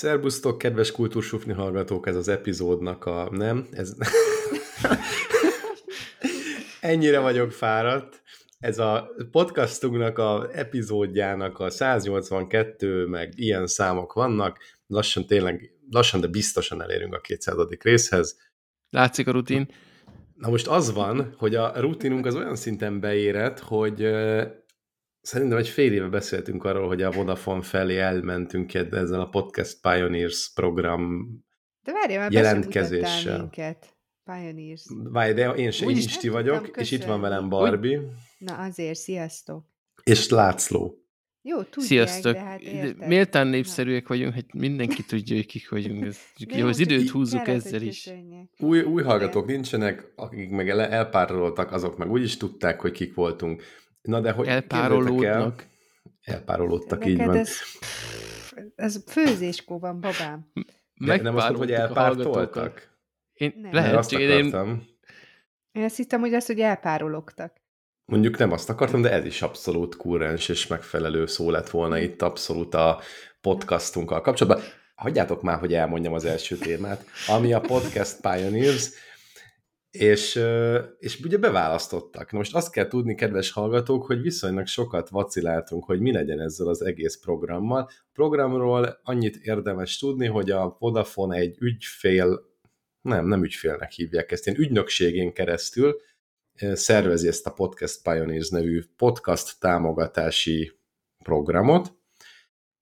Szerbusztok, kedves kultúrsufni hallgatók, ez az epizódnak a... Nem? Ez... Ennyire vagyok fáradt. Ez a podcastunknak a epizódjának a 182, meg ilyen számok vannak. Lassan tényleg, lassan, de biztosan elérünk a 200. részhez. Látszik a rutin. Na most az van, hogy a rutinunk az olyan szinten beérett, hogy Szerintem egy fél éve beszéltünk arról, hogy a Vodafone felé elmentünk ezzel a Podcast Pioneers program de várj, már jelentkezéssel. minket. Pioneers. Várj, de én sem Isti vagyok, tudom, és itt van velem Barbie. Úgy? Na azért, sziasztok. És László. Jó, tudják, Sziasztok. de hát érted. Méltán népszerűek vagyunk, hogy mindenki tudja, hogy kik vagyunk. Ez, jó, az időt húzzuk ezzel is. Új, új hallgatók nincsenek, akik meg elpároltak, azok meg úgy is tudták, hogy kik voltunk. Na de hogy Elpárolódnak. El, elpárolódtak, így van. Ez, ez főzéskó van, babám. De nem azt hogy elpártoltak? Én nem. lehet, azt akartam. Én... én azt hittem, hogy azt, hogy elpárologtak. Mondjuk nem azt akartam, de ez is abszolút kúrens és megfelelő szó lett volna itt abszolút a podcastunkkal kapcsolatban. Hagyjátok már, hogy elmondjam az első témát, ami a Podcast Pioneers, és, és ugye beválasztottak. Na most azt kell tudni, kedves hallgatók, hogy viszonylag sokat vaciláltunk, hogy mi legyen ezzel az egész programmal. A programról annyit érdemes tudni, hogy a Vodafone egy ügyfél, nem, nem ügyfélnek hívják ezt, én ügynökségén keresztül szervezi ezt a Podcast Pioneers nevű podcast támogatási programot,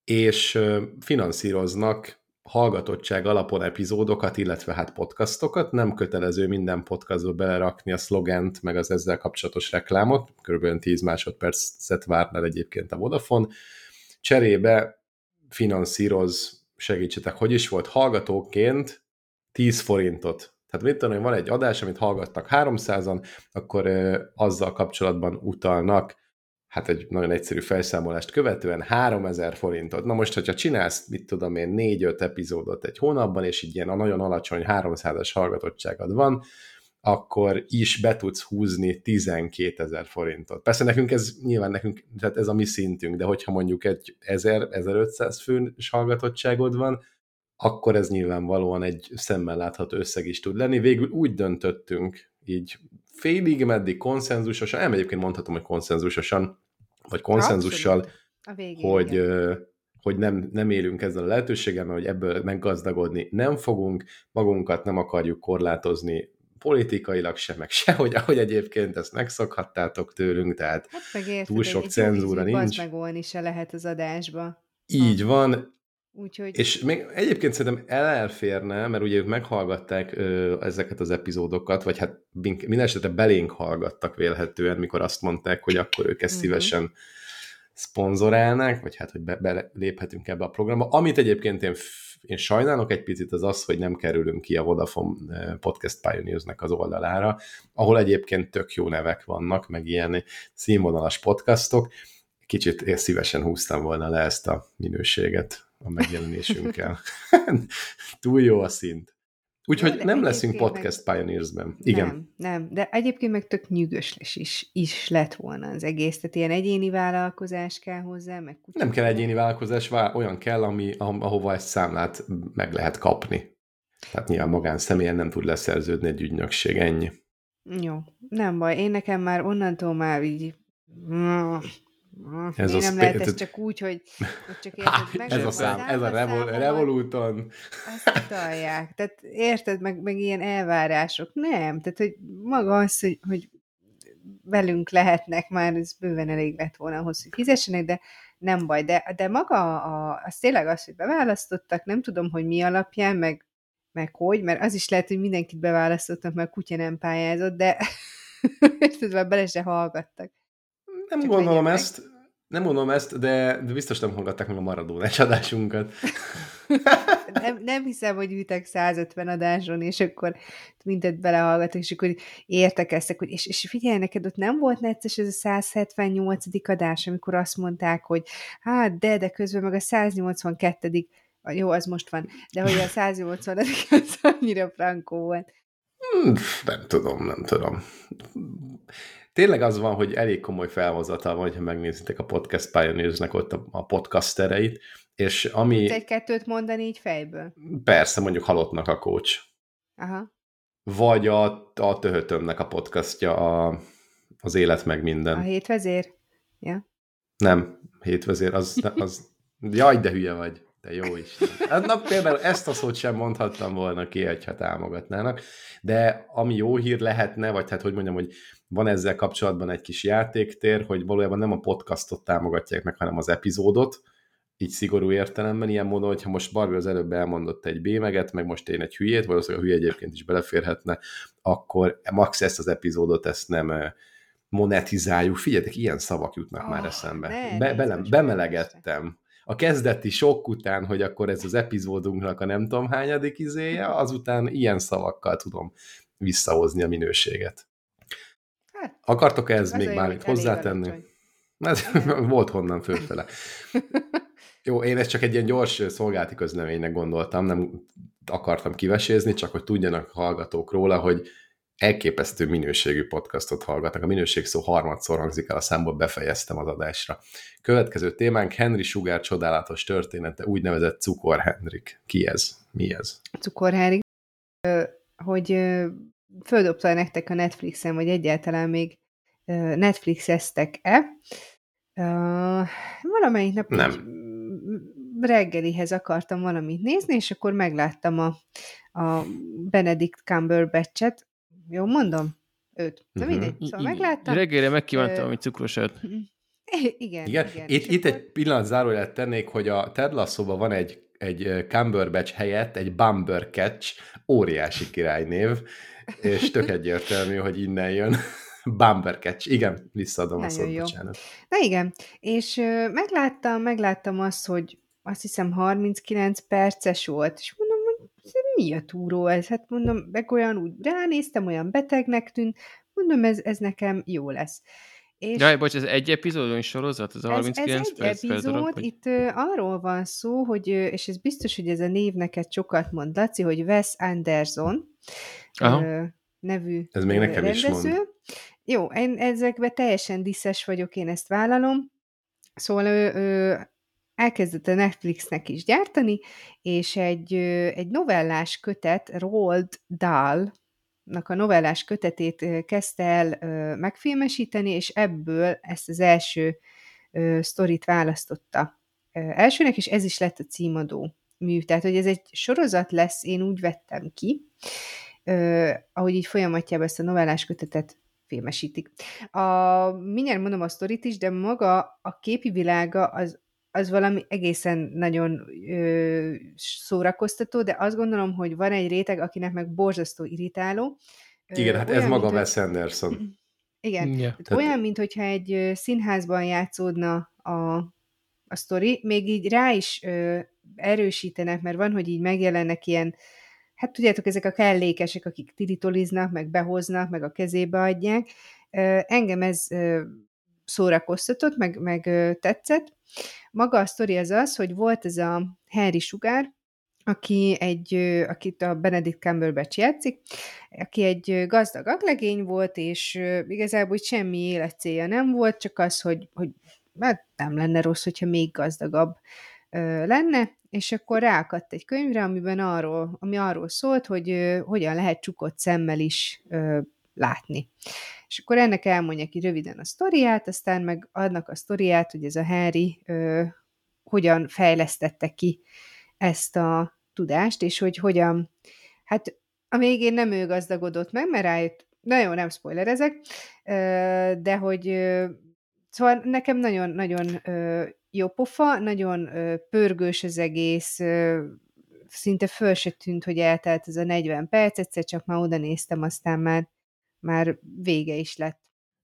és finanszíroznak hallgatottság alapon epizódokat, illetve hát podcastokat. Nem kötelező minden podcastba belerakni a szlogent, meg az ezzel kapcsolatos reklámot. Körülbelül 10 másodpercet várnál egyébként a Vodafone. Cserébe finanszíroz, segítsetek, hogy is volt, hallgatóként 10 forintot. Tehát mit tudom, van egy adás, amit hallgattak 300-an, akkor ö, azzal kapcsolatban utalnak hát egy nagyon egyszerű felszámolást követően 3000 forintot. Na most, hogyha csinálsz, mit tudom én, 4-5 epizódot egy hónapban, és így ilyen a nagyon alacsony 300-as hallgatottságod van, akkor is be tudsz húzni 12 ezer forintot. Persze nekünk ez nyilván nekünk, tehát ez a mi szintünk, de hogyha mondjuk egy 1000-1500 fős hallgatottságod van, akkor ez nyilvánvalóan egy szemmel látható összeg is tud lenni. Végül úgy döntöttünk így félig meddig konszenzusosan, nem egyébként mondhatom, hogy konszenzusosan, vagy konszenzussal, hogy, hogy nem, nem élünk ezzel a lehetőséggel, mert hogy ebből meggazdagodni nem fogunk, magunkat nem akarjuk korlátozni politikailag sem, meg sehogy, ahogy egyébként ezt megszokhattátok tőlünk, tehát hát túl sok cenzúra nincs. megolni se lehet az adásba. Így van, Úgyhogy... És még egyébként szerintem elférne, mert ugye ők meghallgatták ö, ezeket az epizódokat, vagy hát minden esetre belénk hallgattak vélhetően, mikor azt mondták, hogy akkor ők ezt uh-huh. szívesen szponzorálnák, vagy hát, hogy be, beléphetünk ebbe a programba. Amit egyébként én, én sajnálok egy picit az az, hogy nem kerülünk ki a Vodafone Podcast Pioneers-nek az oldalára, ahol egyébként tök jó nevek vannak, meg ilyen színvonalas podcastok. Kicsit szívesen húztam volna le ezt a minőséget a megjelenésünkkel. Túl jó a szint. Úgyhogy jó, nem leszünk podcast meg... Pioneers-ben. Igen. Nem, nem, de egyébként meg tök nyűgös is, is lett volna az egész. Tehát ilyen egyéni vállalkozás kell hozzá, meg. Nem kell egyéni vállalkozás, olyan kell, ami, ahova ezt számlát meg lehet kapni. Tehát nyilván magánszemélyen nem tud leszerződni egy ügynökség, ennyi. Jó, nem baj. Én nekem már onnantól már így ez Miért nem lehet ez csak úgy, hogy, hogy csak érted, meg Ez a szám, ez a revol, revolúton. Azt utalják. Tehát érted, meg, meg ilyen elvárások. Nem. Tehát, hogy maga az, hogy, hogy velünk lehetnek, már ez bőven elég lett volna ahhoz, hogy fizessenek, de nem baj. De, de maga a, az tényleg az, hogy beválasztottak, nem tudom, hogy mi alapján, meg, meg hogy, mert az is lehet, hogy mindenkit beválasztottak, mert kutya nem pályázott, de érted, már bele se hallgattak. Nem Csak gondolom ezt, nem mondom ezt, de, de biztos nem hallgatták meg a Maradónás adásunkat. nem, nem hiszem, hogy ültek 150 adáson, és akkor mindet belehallgatok, és akkor értekeztek, hogy és, és figyelj, neked ott nem volt necces ez a 178. adás, amikor azt mondták, hogy hát de, de közben meg a 182 jó, az most van, de hogy a 180 az annyira frankó volt. Hmm, nem tudom, nem tudom tényleg az van, hogy elég komoly felhozatal van, ha megnézitek a Podcast Pioneers-nek ott a, a podcastereit, és ami... Tudsz egy-kettőt mondani így fejből? Persze, mondjuk halottnak a coach. Aha. Vagy a, a töhötömnek a podcastja, a, az élet meg minden. A hétvezér? Ja. Nem, hétvezér, az, az... Jaj, de hülye vagy. De jó is. Hát, na, például ezt a szót sem mondhattam volna ki, ha támogatnának. De ami jó hír lehetne, vagy hát hogy mondjam, hogy van ezzel kapcsolatban egy kis játéktér, hogy valójában nem a podcastot támogatják meg, hanem az epizódot, így szigorú értelemben, ilyen módon, hogyha most Barbie az előbb elmondott egy bémeget, meg most én egy hülyét, valószínűleg a hülye egyébként is beleférhetne, akkor max ezt az epizódot ezt nem monetizáljuk. Figyeljetek, ilyen szavak jutnak oh, már eszembe. Ne, Be, belem, bemelegettem. A kezdeti sok után, hogy akkor ez az epizódunknak a nem tudom hányadik izéje, azután ilyen szavakkal tudom visszahozni a minőséget. Hát, Akartok ez még bármit hozzátenni? Ez volt honnan fölfele. Jó, én ezt csak egy ilyen gyors szolgálati közleménynek gondoltam, nem akartam kivesézni, csak hogy tudjanak hallgatók róla, hogy elképesztő minőségű podcastot hallgatnak. A minőség szó harmadszor hangzik el, a számból befejeztem az adásra. Következő témánk Henry Sugar csodálatos története, úgynevezett Cukor Henrik. Ki ez? Mi ez? Cukor Henrik, hogy földobta nektek a Netflixen, vagy egyáltalán még Netflixeztek-e. Valamelyik nap Nem. reggelihez akartam valamit nézni, és akkor megláttam a, a Benedict Cumberbatch-et, Jó mondom? Őt. Na uh-huh. mindegy. Szóval megláttam. Reggelre megkívántam, hogy cukrosat. Igen, igen. igen. Itt, itt akkor... egy pillanat zárójelet tennék, hogy a Ted lasso van egy, egy Cumberbatch helyett egy Bumbercatch, óriási királynév, és tök egyértelmű, hogy innen jön. Bumbercatch, igen, visszaadom Nagyon a szót, jó. bocsánat. Na igen, és ö, megláttam, megláttam azt, hogy azt hiszem 39 perces volt, és mondom, mi a túró ez? Hát mondom, meg olyan úgy ránéztem, olyan betegnek tűnt, mondom, ez, ez nekem jó lesz. És Jaj, bocs, ez egy epizódon sorozat, ez a 39 ez, ez egy perc epizód, darab, itt uh, arról van szó, hogy, és ez biztos, hogy ez a név neked sokat mond, Laci, hogy Wes Anderson Aha. Nevű Ez még nekem rendező. is mond. Jó, én ezekben teljesen diszes vagyok, én ezt vállalom. Szóval ő, ő elkezdett a Netflixnek is gyártani, és egy, egy novellás kötet, Roald Dahl, a novellás kötetét kezdte el megfilmesíteni, és ebből ezt az első sztorit választotta elsőnek, és ez is lett a címadó mű. Tehát, hogy ez egy sorozat lesz, én úgy vettem ki, ahogy így folyamatjában ezt a novellás kötetet filmesítik. A, mindjárt mondom a sztorit is, de maga a képi világa az az valami egészen nagyon ö, szórakoztató, de azt gondolom, hogy van egy réteg, akinek meg borzasztó irritáló. Igen, hát ez maga Wes Anderson. Igen, yeah. Tehát olyan, mint hogyha egy színházban játszódna a, a sztori, még így rá is ö, erősítenek, mert van, hogy így megjelennek ilyen, hát tudjátok, ezek a kellékesek, akik tiritoliznak, meg behoznak, meg a kezébe adják. Ö, engem ez ö, szórakoztatott, meg, meg tetszett, maga a sztori az az, hogy volt ez a Henry Sugar, aki egy, akit a Benedict Cumberbatch játszik, aki egy gazdag aglegény volt, és igazából semmi életcélja nem volt, csak az, hogy, hogy hát nem lenne rossz, hogyha még gazdagabb lenne, és akkor ráakadt egy könyvre, amiben arról, ami arról szólt, hogy hogyan lehet csukott szemmel is látni. És akkor ennek elmondja ki röviden a sztoriát, aztán meg adnak a sztoriát, hogy ez a Harry ö, hogyan fejlesztette ki ezt a tudást, és hogy hogyan, hát a végén nem ő gazdagodott meg, mert rájött, nagyon nem spoilerezek, de hogy szóval nekem nagyon-nagyon jó pofa, nagyon pörgős az egész, szinte föl se tűnt, hogy eltelt ez a 40 perc, egyszer csak már oda néztem, aztán már már vége is lett.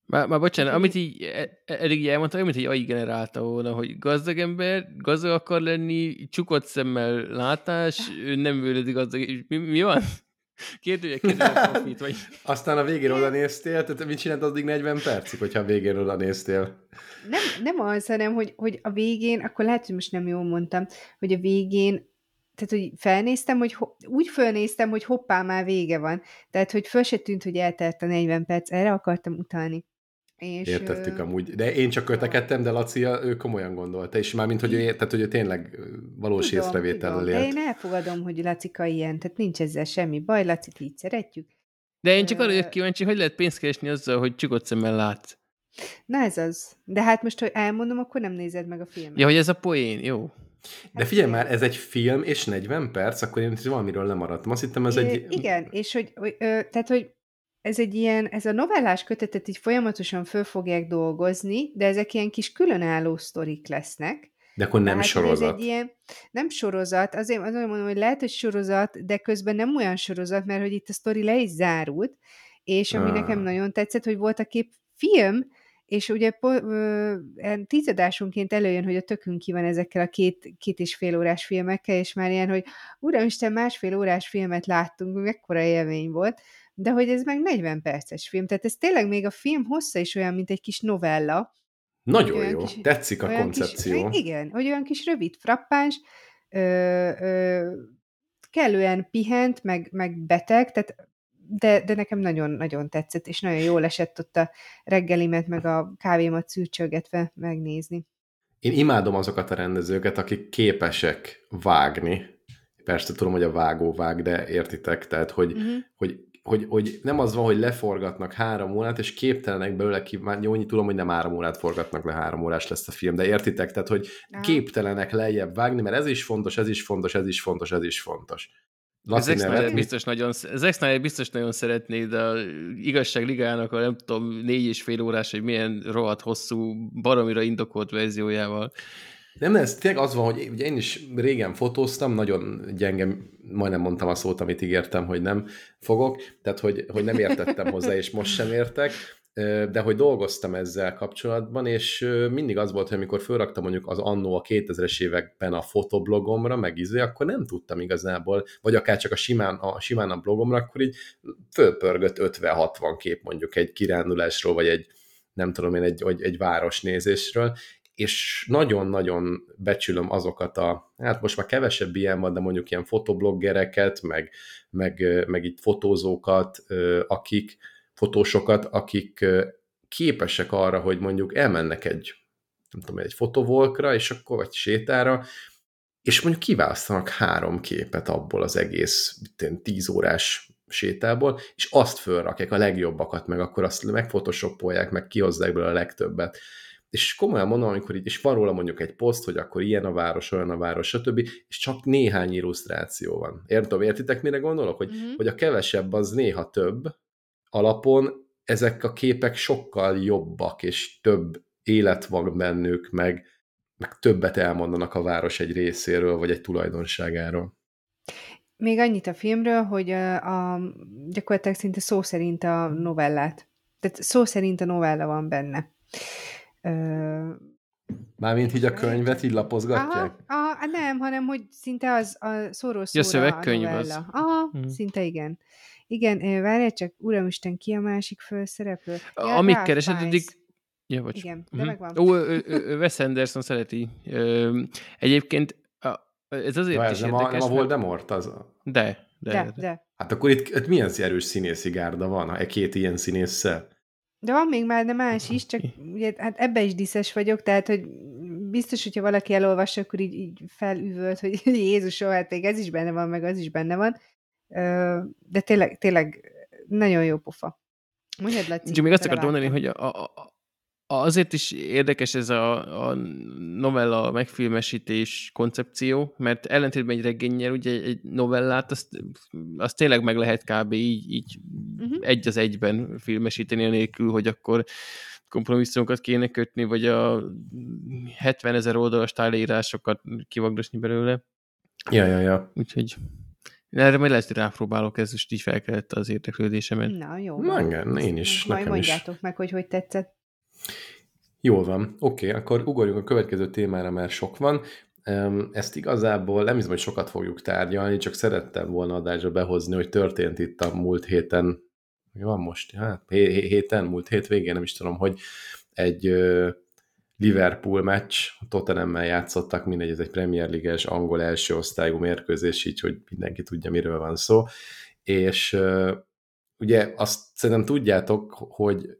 Már, már bocsánat, amit így e, eddig így elmondtam, mint egy AI generálta volna, hogy gazdag ember, gazdag akar lenni, csukott szemmel látás, ő nem vőledi gazdag. Mi, mi van? Kérdője, kérdője profit, vagy... Aztán a végén oda néztél, tehát mit csinált addig 40 percig, hogyha a végén oda néztél? Nem, nem az, hanem, hogy, hogy a végén, akkor lehet, hogy most nem jól mondtam, hogy a végén tehát, hogy felnéztem, hogy ho- úgy fölnéztem, hogy hoppá, már vége van. Tehát, hogy föl se tűnt, hogy eltelt a 40 perc, erre akartam utalni. És, Értettük amúgy. De én csak kötekedtem, de Laci, ő komolyan gondolta, és már mint hogy ő, tehát, hogy ő tényleg valós tudom, észrevétellel tudom, De én elfogadom, hogy Lacika ilyen, tehát nincs ezzel semmi baj, Lacit így szeretjük. De én csak arra vagyok kíváncsi, hogy lehet pénzt keresni azzal, hogy csukott szemmel látsz. Na ez az. De hát most, hogy elmondom, akkor nem nézed meg a filmet. Ja, hogy ez a poén, jó. De hát figyelj már, ez egy film, és 40 perc, akkor én valamiről lemaradtam. Azt hittem, ez é, egy... Igen, és hogy, hogy ö, tehát, hogy ez egy ilyen, ez a novellás kötetet így folyamatosan föl fogják dolgozni, de ezek ilyen kis különálló sztorik lesznek. De akkor nem Tehát, sorozat. Ez egy ilyen, nem sorozat, azért, azért mondom, hogy lehet, hogy sorozat, de közben nem olyan sorozat, mert hogy itt a sztori le is zárult, és ami ah. nekem nagyon tetszett, hogy volt a kép film, és ugye tizedásonként előjön, hogy a tökünk ki van ezekkel a két, két és fél órás filmekkel, és már ilyen, hogy uramisten, másfél órás filmet láttunk, mekkora élmény volt, de hogy ez meg 40 perces film, tehát ez tényleg még a film hossza is olyan, mint egy kis novella. Nagyon jó, kis, tetszik a koncepció. Kis, igen, hogy olyan kis rövid, frappáns, ö, ö, kellően pihent, meg, meg beteg, tehát de, de nekem nagyon-nagyon tetszett, és nagyon jól esett ott a reggelimet, meg a kávémat szűrcsölgetve megnézni. Én imádom azokat a rendezőket, akik képesek vágni. Persze tudom, hogy a vágó vág, de értitek, tehát hogy, uh-huh. hogy hogy, hogy nem az van, hogy leforgatnak három órát, és képtelenek belőle ki, már jó, tudom, hogy nem három órát forgatnak le, három órás lesz a film, de értitek, tehát, hogy képtelenek lejjebb vágni, mert ez is fontos, ez is fontos, ez is fontos, ez is fontos. Laci Zack biztos nagyon, Zack Snyder biztos nagyon szeretné, de a igazság ligának a nem tudom, négy és fél órás, hogy milyen rohadt hosszú, baromira indokolt verziójával. Nem, ez tényleg az van, hogy ugye én is régen fotóztam, nagyon gyenge, majdnem mondtam a szót, amit ígértem, hogy nem fogok, tehát hogy, hogy nem értettem hozzá, és most sem értek, de hogy dolgoztam ezzel kapcsolatban, és mindig az volt, hogy amikor fölraktam mondjuk az annó a 2000-es években a fotoblogomra, meg izé, akkor nem tudtam igazából, vagy akár csak a simán a, simán a blogomra, akkor így fölpörgött 50-60 kép mondjuk egy kirándulásról, vagy egy nem tudom én, egy, egy, egy városnézésről, és nagyon-nagyon becsülöm azokat a, hát most már kevesebb ilyen van, de mondjuk ilyen fotobloggereket, meg, meg, meg itt fotózókat, akik, fotósokat, akik képesek arra, hogy mondjuk elmennek egy, nem tudom, egy fotovolkra, és akkor vagy sétára, és mondjuk kiválasztanak három képet abból az egész tíz órás sétából, és azt fölrakják a legjobbakat, meg akkor azt megfotoshopolják, meg kihozzák belőle a legtöbbet és komolyan mondom, amikor így, és van róla mondjuk egy poszt, hogy akkor ilyen a város, olyan a város, stb., és csak néhány illusztráció van. Értem, értitek, mire gondolok? Hogy, mm-hmm. hogy a kevesebb az néha több alapon, ezek a képek sokkal jobbak, és több élet van bennük, meg, meg többet elmondanak a város egy részéről, vagy egy tulajdonságáról. Még annyit a filmről, hogy a, a, gyakorlatilag szinte szó szerint a novellát. Tehát szó szerint a novella van benne. Mármint így a könyvet így lapozgatják? Aha, aha, nem, hanem hogy szinte az a szóról szóra ja, szövegkönyv a az. Aha, hmm. szinte igen. Igen, várjál csak, uramisten, ki a másik főszereplő? Ja, Amíg keresed, addig... Ja, bocs. Igen, de uh-huh. megvan. Ó, Wes Anderson szereti. Ö, egyébként ez azért ja, ez is nem érdekes. A, nem a Voldemort? Az. De, de, de, de. Hát akkor itt, itt milyen erős színészi gárda van, e két ilyen színésszel? De van még már de más is, csak ugye, hát ebbe is diszes vagyok, tehát, hogy biztos, hogyha valaki elolvassa, akkor így, így felüvölt, hogy Jézusom, hát még ez is benne van, meg az is benne van. De tényleg, tényleg nagyon jó pofa. Mondjad, Laci. Csak még azt akartam mondani, hogy a, a, Azért is érdekes ez a, a novella megfilmesítés koncepció, mert ellentétben egy regényel, ugye egy novellát, azt, azt tényleg meg lehet kb. így, így uh-huh. egy az egyben filmesíteni, nélkül, hogy akkor kompromisszumokat kéne kötni, vagy a 70 ezer oldalas táleírásokat kivagdosni belőle. Ja, ja, ja. Úgyhogy erre majd lesz, hogy rápróbálok, ez most így felkelett az érdeklődésemet. Na, jó. Na, igen, én is, Majd mondjátok is. meg, hogy hogy tetszett. Jól van. Oké, okay, akkor ugorjunk a következő témára, mert sok van. Ezt igazából nem hiszem, hogy sokat fogjuk tárgyalni, csak szerettem volna adásra behozni, hogy történt itt a múlt héten, mi van most? Hát héten, múlt hét végén, nem is tudom, hogy egy Liverpool meccs, Tottenhammel játszottak, mindegy, ez egy Premier League-es angol első osztályú mérkőzés, így, hogy mindenki tudja, miről van szó. És ugye azt szerintem tudjátok, hogy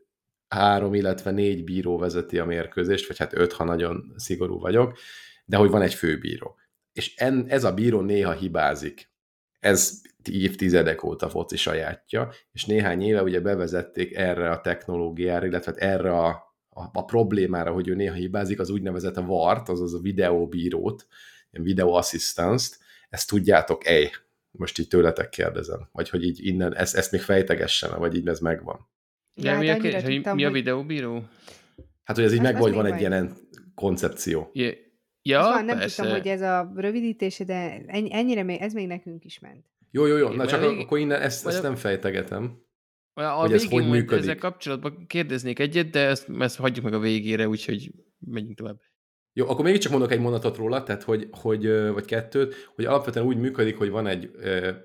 három, illetve négy bíró vezeti a mérkőzést, vagy hát öt, ha nagyon szigorú vagyok, de hogy van egy főbíró. És en, ez a bíró néha hibázik. Ez évtizedek óta foci sajátja, és néhány éve ugye bevezették erre a technológiára, illetve hát erre a, a, a problémára, hogy ő néha hibázik, az úgynevezett a VART, azaz a videóbírót, ilyen video assistance-t, ezt tudjátok-e? Most így tőletek kérdezem. Vagy hogy így innen, ezt, ezt még fejtegessen, vagy így ez megvan. Ja, Ja, mi, hát a, kérdés, hogy tudtam, mi a videóbíró? Hát, hogy ez így Az- megvan, az hogy van még egy ilyen koncepció. Ja, Ja, van, nem persze. tudtam, hogy ez a rövidítése, de ennyi, ennyire még, ez még nekünk is ment. Jó, jó, jó, na csak végén- akkor innen ezt, ezt nem fejtegetem. A, hogy ez hogy működik. ezzel kapcsolatban kérdeznék egyet, de ezt, ezt hagyjuk meg a végére, úgyhogy menjünk tovább. Jó, akkor mégiscsak mondok egy mondatot róla, tehát hogy, hogy, vagy kettőt, hogy alapvetően úgy működik, hogy van egy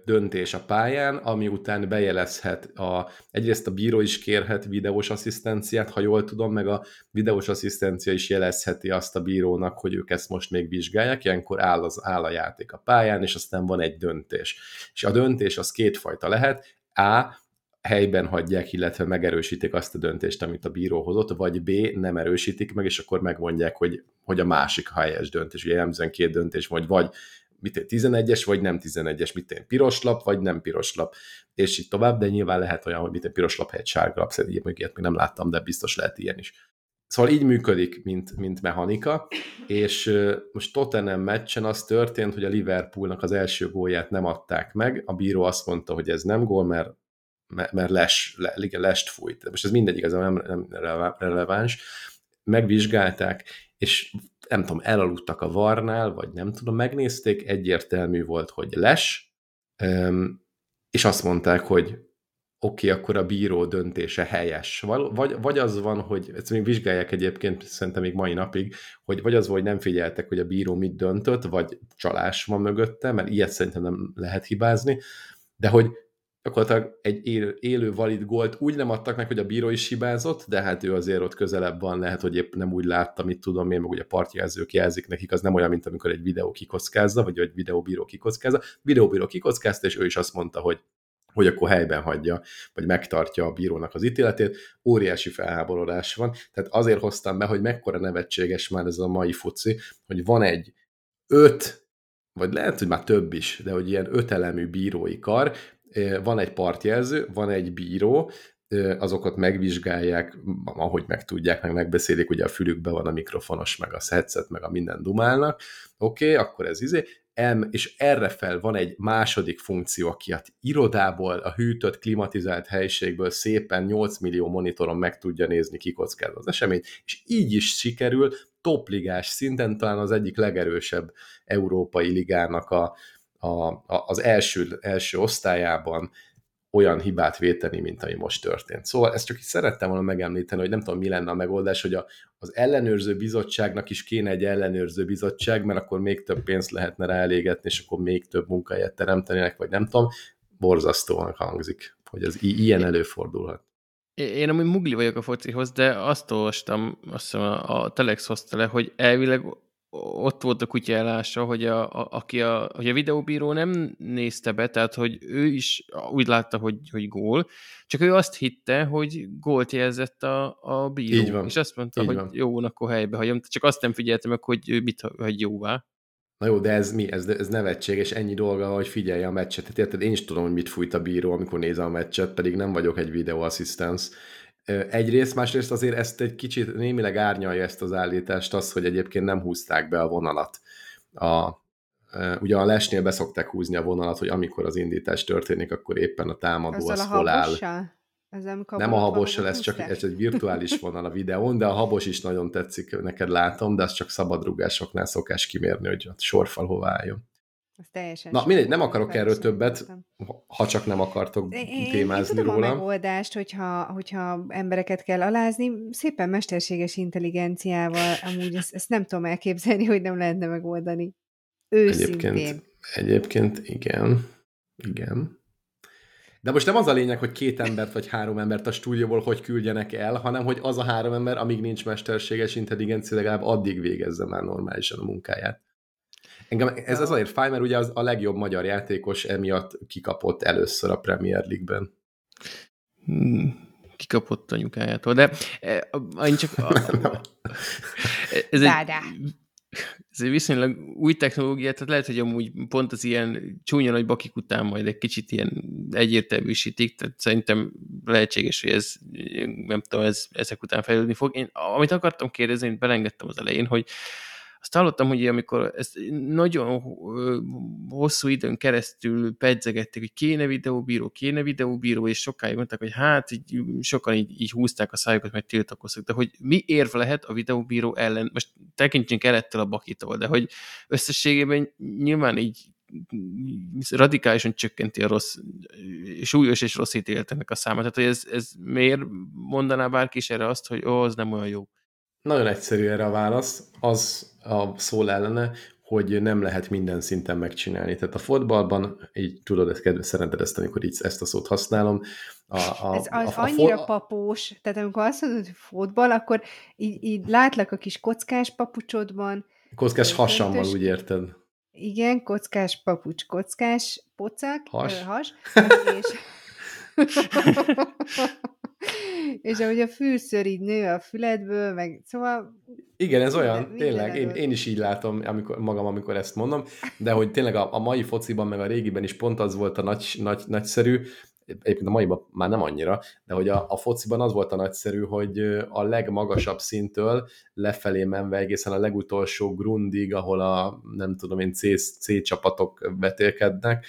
döntés a pályán, ami után bejelezhet, a, egyrészt a bíró is kérhet videós asszisztenciát, ha jól tudom, meg a videós asszisztencia is jelezheti azt a bírónak, hogy ők ezt most még vizsgálják, ilyenkor áll, az, áll a játék a pályán, és aztán van egy döntés. És a döntés az kétfajta lehet, A, helyben hagyják, illetve megerősítik azt a döntést, amit a bíró hozott, vagy B, nem erősítik meg, és akkor megmondják, hogy, hogy a másik helyes döntés. Ugye jellemzően két döntés, vagy vagy mit én, 11-es, vagy nem 11-es, mit piros lap, vagy nem piros lap, és így tovább, de nyilván lehet olyan, hogy mit piros lap helyett sárga lap, szerintem még ilyet még nem láttam, de biztos lehet ilyen is. Szóval így működik, mint, mint mechanika, és most Tottenham meccsen az történt, hogy a Liverpoolnak az első gólját nem adták meg, a bíró azt mondta, hogy ez nem gól, mert mert les, le, igen, lest fújt. Most ez mindegy, igazából nem, nem rele- releváns. Megvizsgálták, és nem tudom, elaludtak a varnál, vagy nem tudom, megnézték, egyértelmű volt, hogy les, és azt mondták, hogy oké, okay, akkor a bíró döntése helyes. Vagy, vagy az van, hogy ezt még vizsgálják egyébként szerintem még mai napig, hogy vagy az van, hogy nem figyeltek, hogy a bíró mit döntött, vagy csalás van mögötte, mert ilyet szerintem nem lehet hibázni, de hogy gyakorlatilag egy élő, élő valid gólt úgy nem adtak meg, hogy a bíró is hibázott, de hát ő azért ott közelebb van, lehet, hogy épp nem úgy látta, mit tudom én, meg ugye a partjelzők jelzik nekik, az nem olyan, mint amikor egy videó kikockázza, vagy egy videóbíró kikockázza. Videóbíró kikockázta, és ő is azt mondta, hogy hogy akkor helyben hagyja, vagy megtartja a bírónak az ítéletét. Óriási felháborodás van. Tehát azért hoztam be, hogy mekkora nevetséges már ez a mai foci, hogy van egy öt, vagy lehet, hogy már több is, de hogy ilyen ötelemű bírói kar, van egy partjelző, van egy bíró, azokat megvizsgálják, ahogy meg tudják, meg megbeszélik, ugye a fülükben van a mikrofonos, meg a headset, meg a minden dumálnak, oké, okay, akkor ez izé, és erre fel van egy második funkció, aki a irodából, a hűtött, klimatizált helyiségből szépen 8 millió monitoron meg tudja nézni, kikockáz az eseményt, és így is sikerül topligás szinten talán az egyik legerősebb európai ligának a, a, a, az első, első osztályában olyan hibát véteni, mint ami most történt. Szóval ezt csak így szerettem volna megemlíteni, hogy nem tudom, mi lenne a megoldás, hogy a, az ellenőrző bizottságnak is kéne egy ellenőrző bizottság, mert akkor még több pénzt lehetne ráelégetni, és akkor még több munkahelyet teremtenének, vagy nem tudom. Borzasztóan hangzik, hogy ez ilyen előfordulhat. Én amúgy mugli vagyok a focihoz, de azt olvastam, azt hiszem a Telex hozta le, hogy elvileg ott volt a kutyaállása, hogy a, a, aki a, hogy a videóbíró nem nézte be, tehát hogy ő is úgy látta, hogy, hogy gól, csak ő azt hitte, hogy gólt jelzett a, a bíró. Így van. És azt mondta, Így hogy van. jó, akkor helybe hagyom. Csak azt nem figyeltem meg, hogy ő mit hagy jóvá. Na jó, de ez mi? Ez, ez nevetséges, ennyi dolga, hogy figyelje a meccset. Tehát érted, én is tudom, hogy mit fújt a bíró, amikor nézem a meccset, pedig nem vagyok egy videóasszisztens. Egyrészt, másrészt azért ezt egy kicsit némileg árnyalja ezt az állítást az, hogy egyébként nem húzták be a vonalat. A, ugye a lesnél beszokták húzni a vonalat, hogy amikor az indítás történik, akkor éppen a támadó Azzal az a hol áll. Az nem, Nem a habossal, ez csak ez egy virtuális vonal a videón, de a habos is nagyon tetszik, neked látom, de az csak szabadrugásoknál szokás kimérni, hogy a sorfal hova álljon. Az teljesen Na mindegy, nem akarok erről többet, ha csak nem akartok Én, én, én témázni tudom a róla. megoldást, hogyha, hogyha embereket kell alázni, szépen mesterséges intelligenciával, amúgy ezt, ezt nem tudom elképzelni, hogy nem lehetne megoldani. Őszintén. Egyébként, egyébként igen. Igen. De most nem az a lényeg, hogy két embert vagy három embert a stúdióból hogy küldjenek el, hanem hogy az a három ember, amíg nincs mesterséges intelligencia, legalább addig végezze már normálisan a munkáját. Engem ez, azért fáj, mert ugye az a legjobb magyar játékos emiatt kikapott először a Premier League-ben. Hmm. kikapott anyukájától, de én csak... A, ez egy, ez egy viszonylag új technológia, tehát lehet, hogy amúgy pont az ilyen csúnya nagy bakik után majd egy kicsit ilyen egyértelműsítik, tehát szerintem lehetséges, hogy ez, nem tudom, ez, ezek után fejlődni fog. Én, amit akartam kérdezni, én belengedtem az elején, hogy azt hallottam, hogy amikor ezt nagyon hosszú időn keresztül pedzegették, hogy kéne videóbíró, kéne videóbíró, és sokáig mondták, hogy hát így, sokan így, így húzták a szájukat, mert tiltakoztak, de hogy mi érv lehet a videóbíró ellen, most tekintsünk el ettől a bakitól, de hogy összességében nyilván így radikálisan csökkenti a rossz, súlyos és rossz ítéleteknek a számát. Tehát, hogy ez, ez miért mondaná bárki is erre azt, hogy ó, az nem olyan jó? Nagyon egyszerű erre a válasz. Az a szól ellene, hogy nem lehet minden szinten megcsinálni. Tehát a fotballban, így tudod, ezt kedves szereted ezt, amikor így ezt a szót használom. A, a, Ez az a, a annyira fo- papós, tehát amikor azt mondod, hogy fotball, akkor így, így látlak a kis kockás papucsodban. Kockás hasammal, úgy érted? Igen, kockás papucs, kockás pocak, has, ö, has és és ahogy a fűször így nő a füledből, meg szóval... Igen, ez olyan, minden, tényleg, én, én is így látom amikor, magam, amikor ezt mondom, de hogy tényleg a, a mai fociban, meg a régiben is pont az volt a nagy, nagy, nagyszerű, egyébként a maiban már nem annyira, de hogy a, a fociban az volt a nagyszerű, hogy a legmagasabb szintől lefelé menve egészen a legutolsó grundig, ahol a nem tudom én C, C csapatok vetélkednek,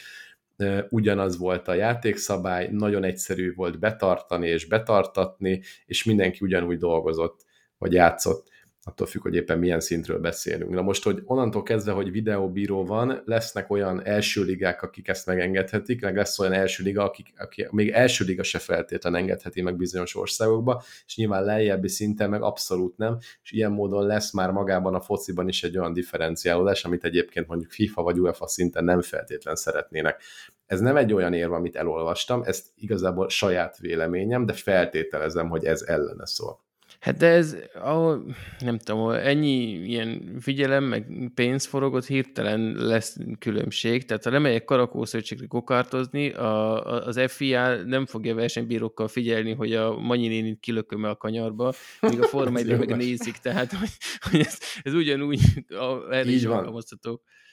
ugyanaz volt a játékszabály, nagyon egyszerű volt betartani és betartatni, és mindenki ugyanúgy dolgozott, vagy játszott attól függ, hogy éppen milyen szintről beszélünk. Na most, hogy onnantól kezdve, hogy videóbíró van, lesznek olyan első ligák, akik ezt megengedhetik, meg lesz olyan első liga, akik, akik még első liga se feltétlen engedheti meg bizonyos országokba, és nyilván lejjebbi szinten meg abszolút nem, és ilyen módon lesz már magában a fociban is egy olyan differenciálódás, amit egyébként mondjuk FIFA vagy UEFA szinten nem feltétlen szeretnének. Ez nem egy olyan érv, amit elolvastam, ezt igazából saját véleményem, de feltételezem, hogy ez ellene szól. Hát de ez, ahol, nem tudom, ennyi ilyen figyelem, meg pénz forogott, hirtelen lesz különbség. Tehát ha lemegyek karakószövetségre kokártozni, a, az FIA nem fogja versenybírókkal figyelni, hogy a Manyi nénit kilököm a kanyarba, míg a Forma 1 meg nézik. Tehát, hogy, hogy ez, ez ugyanúgy a, erre Így van.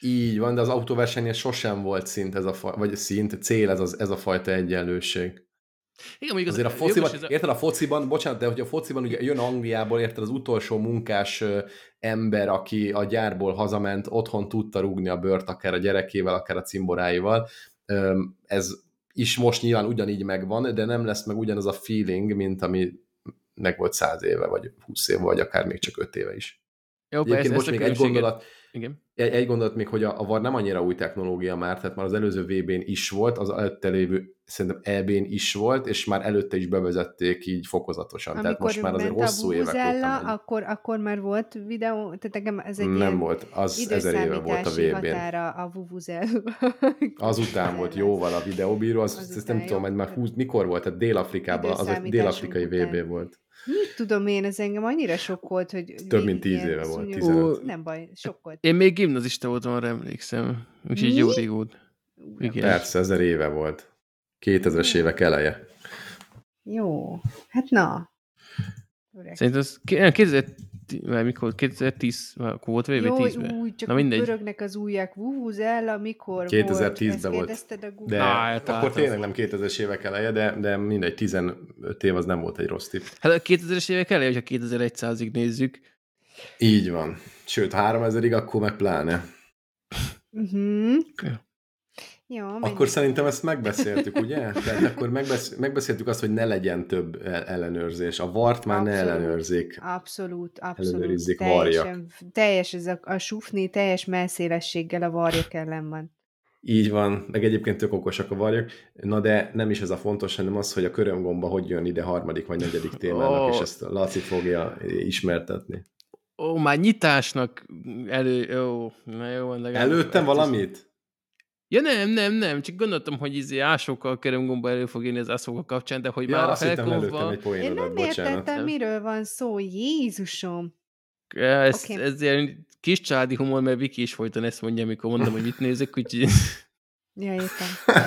Így van, de az autóversenynél sosem volt szint ez a fa, vagy szint, cél ez, az, ez a fajta egyenlőség. Igen, mondjuk Azért a fociban, a... érted a fociban, bocsánat, de hogy a fociban ugye jön Angliából, érted az utolsó munkás ember, aki a gyárból hazament, otthon tudta rúgni a bört, akár a gyerekével, akár a cimboráival. Ez is most nyilván ugyanígy megvan, de nem lesz meg ugyanaz a feeling, mint ami meg volt száz éve, vagy húsz éve, vagy akár még csak öt éve is. Jó, Egyébként most még egy gondolat, igen. Egy, egy gondolat még, hogy a, a VAR nem annyira új technológia már, tehát már az előző VB-n is volt, az előtte lévő szerintem EB-n is volt, és már előtte is bevezették így fokozatosan. Amikor tehát most már azért hosszú évek óta akkor, akkor már volt videó, tehát nekem ez egy Nem volt, az ezer éve volt a VB-n. a Vuvuzel. Azután volt jóval a videóbíró, az, az ezt nem tudom, hogy már húz, mikor volt, tehát Dél-Afrikában, az egy dél-afrikai VB volt. Mit tudom én, ez engem annyira volt, hogy... Több mint tíz éve volt, 15. Nem baj, volt. Én még gimnazista voltam, arra emlékszem. Úgyhogy jó régóta. Igen. Persze, ezer éve volt. 2000-es évek eleje. Jó, hát na. Szerintem az 2000, mikor 2010, akkor volt VB 10 úgy, csak Na mindegy. pörögnek az ujjak, vuvuzella, mikor 2010-ben volt. volt. De Á, hát akkor tényleg nem 2000-es évek eleje, de, de mindegy, 15 év az nem volt egy rossz tipp. Hát a 2000-es évek eleje, hogyha 2100-ig nézzük. Így van. Sőt, 3000-ig akkor meg pláne. Uh-huh. Jó, akkor szerintem ezt megbeszéltük, ugye? Tehát akkor megbesz, megbeszéltük azt, hogy ne legyen több ellenőrzés. A vart már abszolút, ne ellenőrzik. Abszolút, abszolút. Teljesen, teljes ez a, a sufni, teljes melszélességgel a varjak ellen van. Így van, meg egyébként tök okosak a varjak. Na de nem is ez a fontos, hanem az, hogy a körömgomba hogy jön ide harmadik vagy negyedik témának, oh. és ezt Laci fogja ismertetni. Ó, már nyitásnak elő... Jó, na jó, Előttem valamit? Ja nem, nem, nem, csak gondoltam, hogy izé ásokkal keremgomba elő fog jönni az ászókkal kapcsán, de hogy ja, már a felkonva... Én nem értettem, miről van szó, Jézusom! Ja, ez, okay. ez ilyen kis csádi humor, mert Viki is folyton ezt mondja, amikor mondom, hogy mit nézek, úgyhogy... Ja, értem.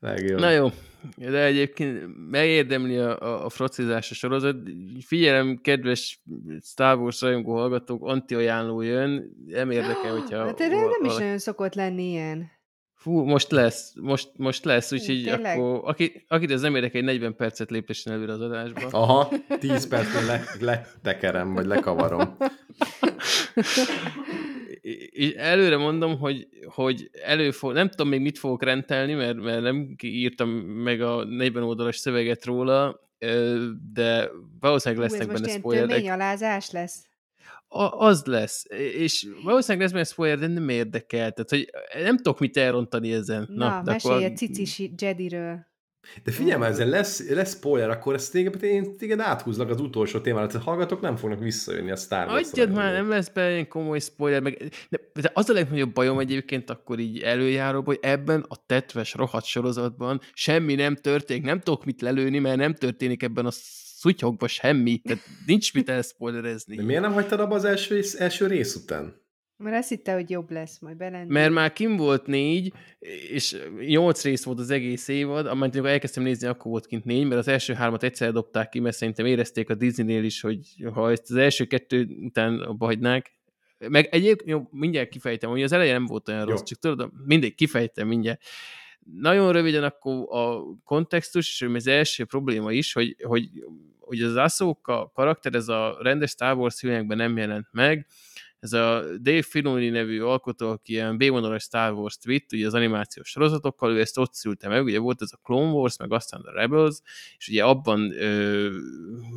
Legjobb. Na jó, De egyébként megérdemli a, a, a frocizás a sorozat. Figyelem, kedves Star Wars rajongó hallgatók, anti-ajánló jön. Nem érdekel, hogyha... Hát erre nem is nagyon szokott lenni ilyen. Fú, most lesz, most, most lesz, úgyhogy Tényleg? akkor, aki, akit ez nem érdekel, egy 40 percet lépessen előre az adásba. Aha, 10 percben le, letekerem, vagy lekavarom. És előre mondom, hogy, hogy elő fog, nem tudom még mit fogok rendelni, mert, mert nem írtam meg a 40 oldalas szöveget róla, de valószínűleg ez lesznek most benne spoilerek. töményalázás lesz. A, az lesz, és valószínűleg lesz benne spoiler, de nem érdekel. Tehát, hogy nem tudok mit elrontani ezen. Na, Na mesélj akkor- a cicis Jediről. De figyelj már, ezzel lesz, lesz spoiler, akkor ezt téged, én téged áthúzlak az utolsó témára, tehát a hallgatók nem fognak visszajönni a Star Wars. Adjad már, nem lesz be ilyen komoly spoiler, meg, de, de az a legnagyobb bajom egyébként akkor így előjáróban, hogy ebben a tetves rohadt sorozatban semmi nem történik, nem tudok mit lelőni, mert nem történik ebben a szutyogban semmi, tehát nincs mit elspoilerezni. De miért nem hagytad abba az első, első rész után? Mert azt hitte, hogy jobb lesz, majd belendül. Mert már kim volt négy, és nyolc rész volt az egész évad, amikor elkezdtem nézni, akkor volt kint négy, mert az első hármat egyszer dobták ki, mert szerintem érezték a Disneynél is, hogy ha ezt az első kettő után abba hagynák, meg egyébként, jó, mindjárt kifejtem, hogy az eleje nem volt olyan Jó. rossz, csak tudod, mindegy, kifejtem mindjárt. Nagyon röviden akkor a kontextus, és az első probléma is, hogy, hogy, hogy az Ahsoka karakter, ez a rendes Star Wars nem jelent meg, ez a Dave Filoni nevű alkotó, aki ilyen B-vonalas Star Wars-t vitt, ugye az animációs sorozatokkal, ő ezt ott szülte meg, ugye volt ez a Clone Wars, meg aztán a Rebels, és ugye abban ö,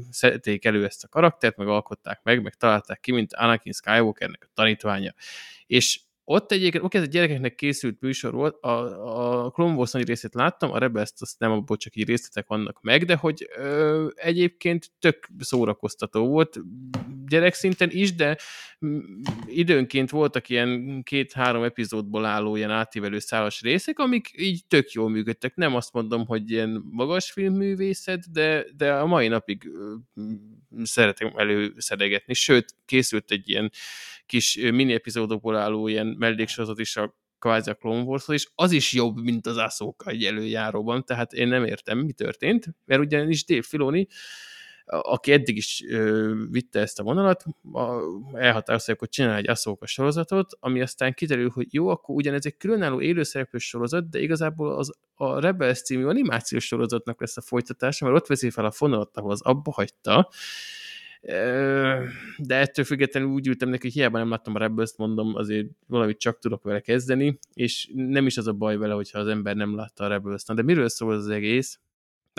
szedték elő ezt a karaktert, meg alkották meg, meg találták ki, mint Anakin Skywalkernek a tanítványa. És ott egyébként, oké, ez a gyerekeknek készült műsor volt, a, a Clone Wars nagy részét láttam, a Rebels-t azt nem, abból csak így részletek vannak meg, de hogy ö, egyébként tök szórakoztató volt, gyerekszinten is, de időnként voltak ilyen két-három epizódból álló ilyen átívelő szálas részek, amik így tök jól működtek. Nem azt mondom, hogy ilyen magas filmművészet, de, de a mai napig szeretem előszedegetni. Sőt, készült egy ilyen kis mini epizódokból álló ilyen melléksorozat is a kvázi a Clone wars és az is jobb, mint az Ahsoka egy előjáróban, tehát én nem értem, mi történt, mert ugyanis Dave Filoni, aki eddig is ö, vitte ezt a vonalat, a, elhatározták, hogy csinál egy Ahsoka sorozatot, ami aztán kiderül, hogy jó, akkor ugyan ez egy különálló élőszereplős sorozat, de igazából az a Rebels című animációs sorozatnak lesz a folytatása, mert ott veszi fel a fonalat, ahol az abba hagyta, de ettől függetlenül úgy ültem neki, hogy hiába nem láttam a rebels mondom, azért valamit csak tudok vele kezdeni, és nem is az a baj vele, hogyha az ember nem látta a rebels De miről szól az egész?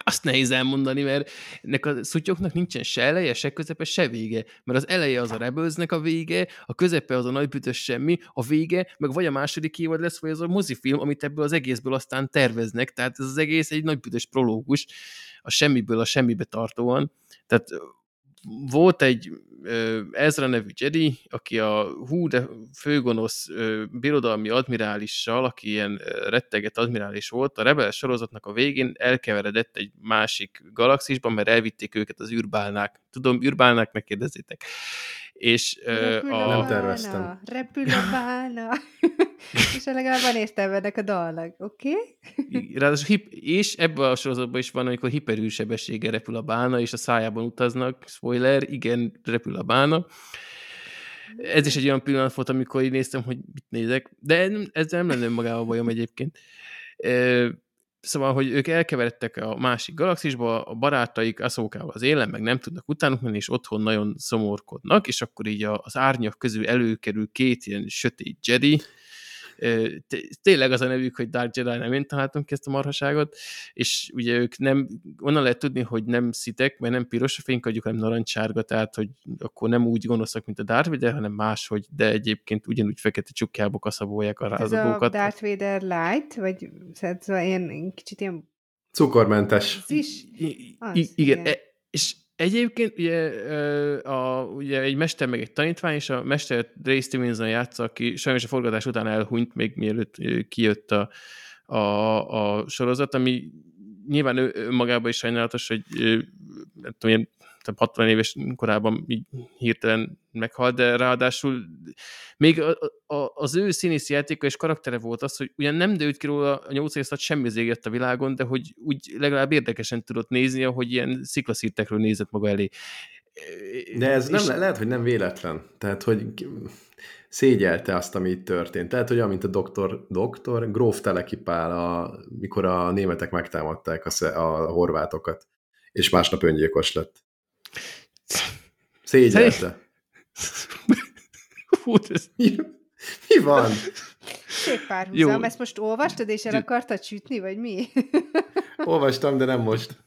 Azt nehéz elmondani, mert ennek a szutyoknak nincsen se eleje, se közepe, se vége. Mert az eleje az a Rebelsnek a vége, a közepe az a nagybütös semmi, a vége, meg vagy a második évad lesz, vagy az a mozifilm, amit ebből az egészből aztán terveznek. Tehát ez az egész egy nagybütös prológus, a semmiből a semmibe tartóan. Tehát volt egy Ezra nevű Jedi, aki a hú, de főgonosz birodalmi admirálissal, aki ilyen retteget admirális volt, a Rebel sorozatnak a végén elkeveredett egy másik galaxisban, mert elvitték őket az űrbálnák. Tudom, űrbálnáknak kérdezzétek. És Repül a... a Nem terveztem. repül a bálna. és legalább van értelme ennek a dalnak, oké? Okay? Ráadásul hip, és ebben a sorozatban is van, amikor hiperűrsebességgel repül a bálna, és a szájában utaznak, spoiler, igen, repül a bálna. Ez is egy olyan pillanat volt, amikor így néztem, hogy mit nézek, de ezzel nem lenne magával bajom egyébként. Szóval, hogy ők elkeveredtek a másik galaxisba, a barátaik Aszókával az élen, meg nem tudnak utánuk menni, és otthon nagyon szomorkodnak, és akkor így az árnyak közül előkerül két ilyen sötét Jedi, tényleg az a nevük, hogy Dark Jedi, nem én találtam ki ezt a marhaságot, és ugye ők nem, onnan lehet tudni, hogy nem szitek, mert nem piros a fénykagjuk, hanem narancssárga, tehát hogy akkor nem úgy gonoszak, mint a Darth Vader, hanem máshogy, de egyébként ugyanúgy fekete csukjába kaszabolják a Ez a rázadókat. Darth Vader light, vagy szóval ilyen kicsit ilyen Cukormentes. zis? I- Az, i- igen, igen. E, és egyébként ugye, a, ugye egy mester meg egy tanítvány, és a mester Ray Stevenson játsza, aki sajnos a forgatás után elhunyt, még mielőtt kijött a, a, a sorozat, ami nyilván ő, önmagában is sajnálatos, hogy nem tudom, ilyen, 60 éves korában így hirtelen meghalt, de ráadásul még a, a, az ő színészi játéka és karaktere volt az, hogy ugyan nem dőlt ki róla a 8 éves semmi jött a világon, de hogy úgy legalább érdekesen tudott nézni, ahogy ilyen sziklaszírtekről nézett maga elé. De ez nem, lehet, hogy nem véletlen. Tehát, hogy szégyelte azt, ami itt történt. Tehát, hogy amint a doktor, doktor Gróf Telekipál, a, mikor a németek megtámadták a, a horvátokat, és másnap öngyilkos lett. Szégyelte. Hú, ez... mi, mi van? Szép párhuzam. Jó. Ezt most olvastad, és el akartad sütni, vagy mi? Olvastam, de nem most.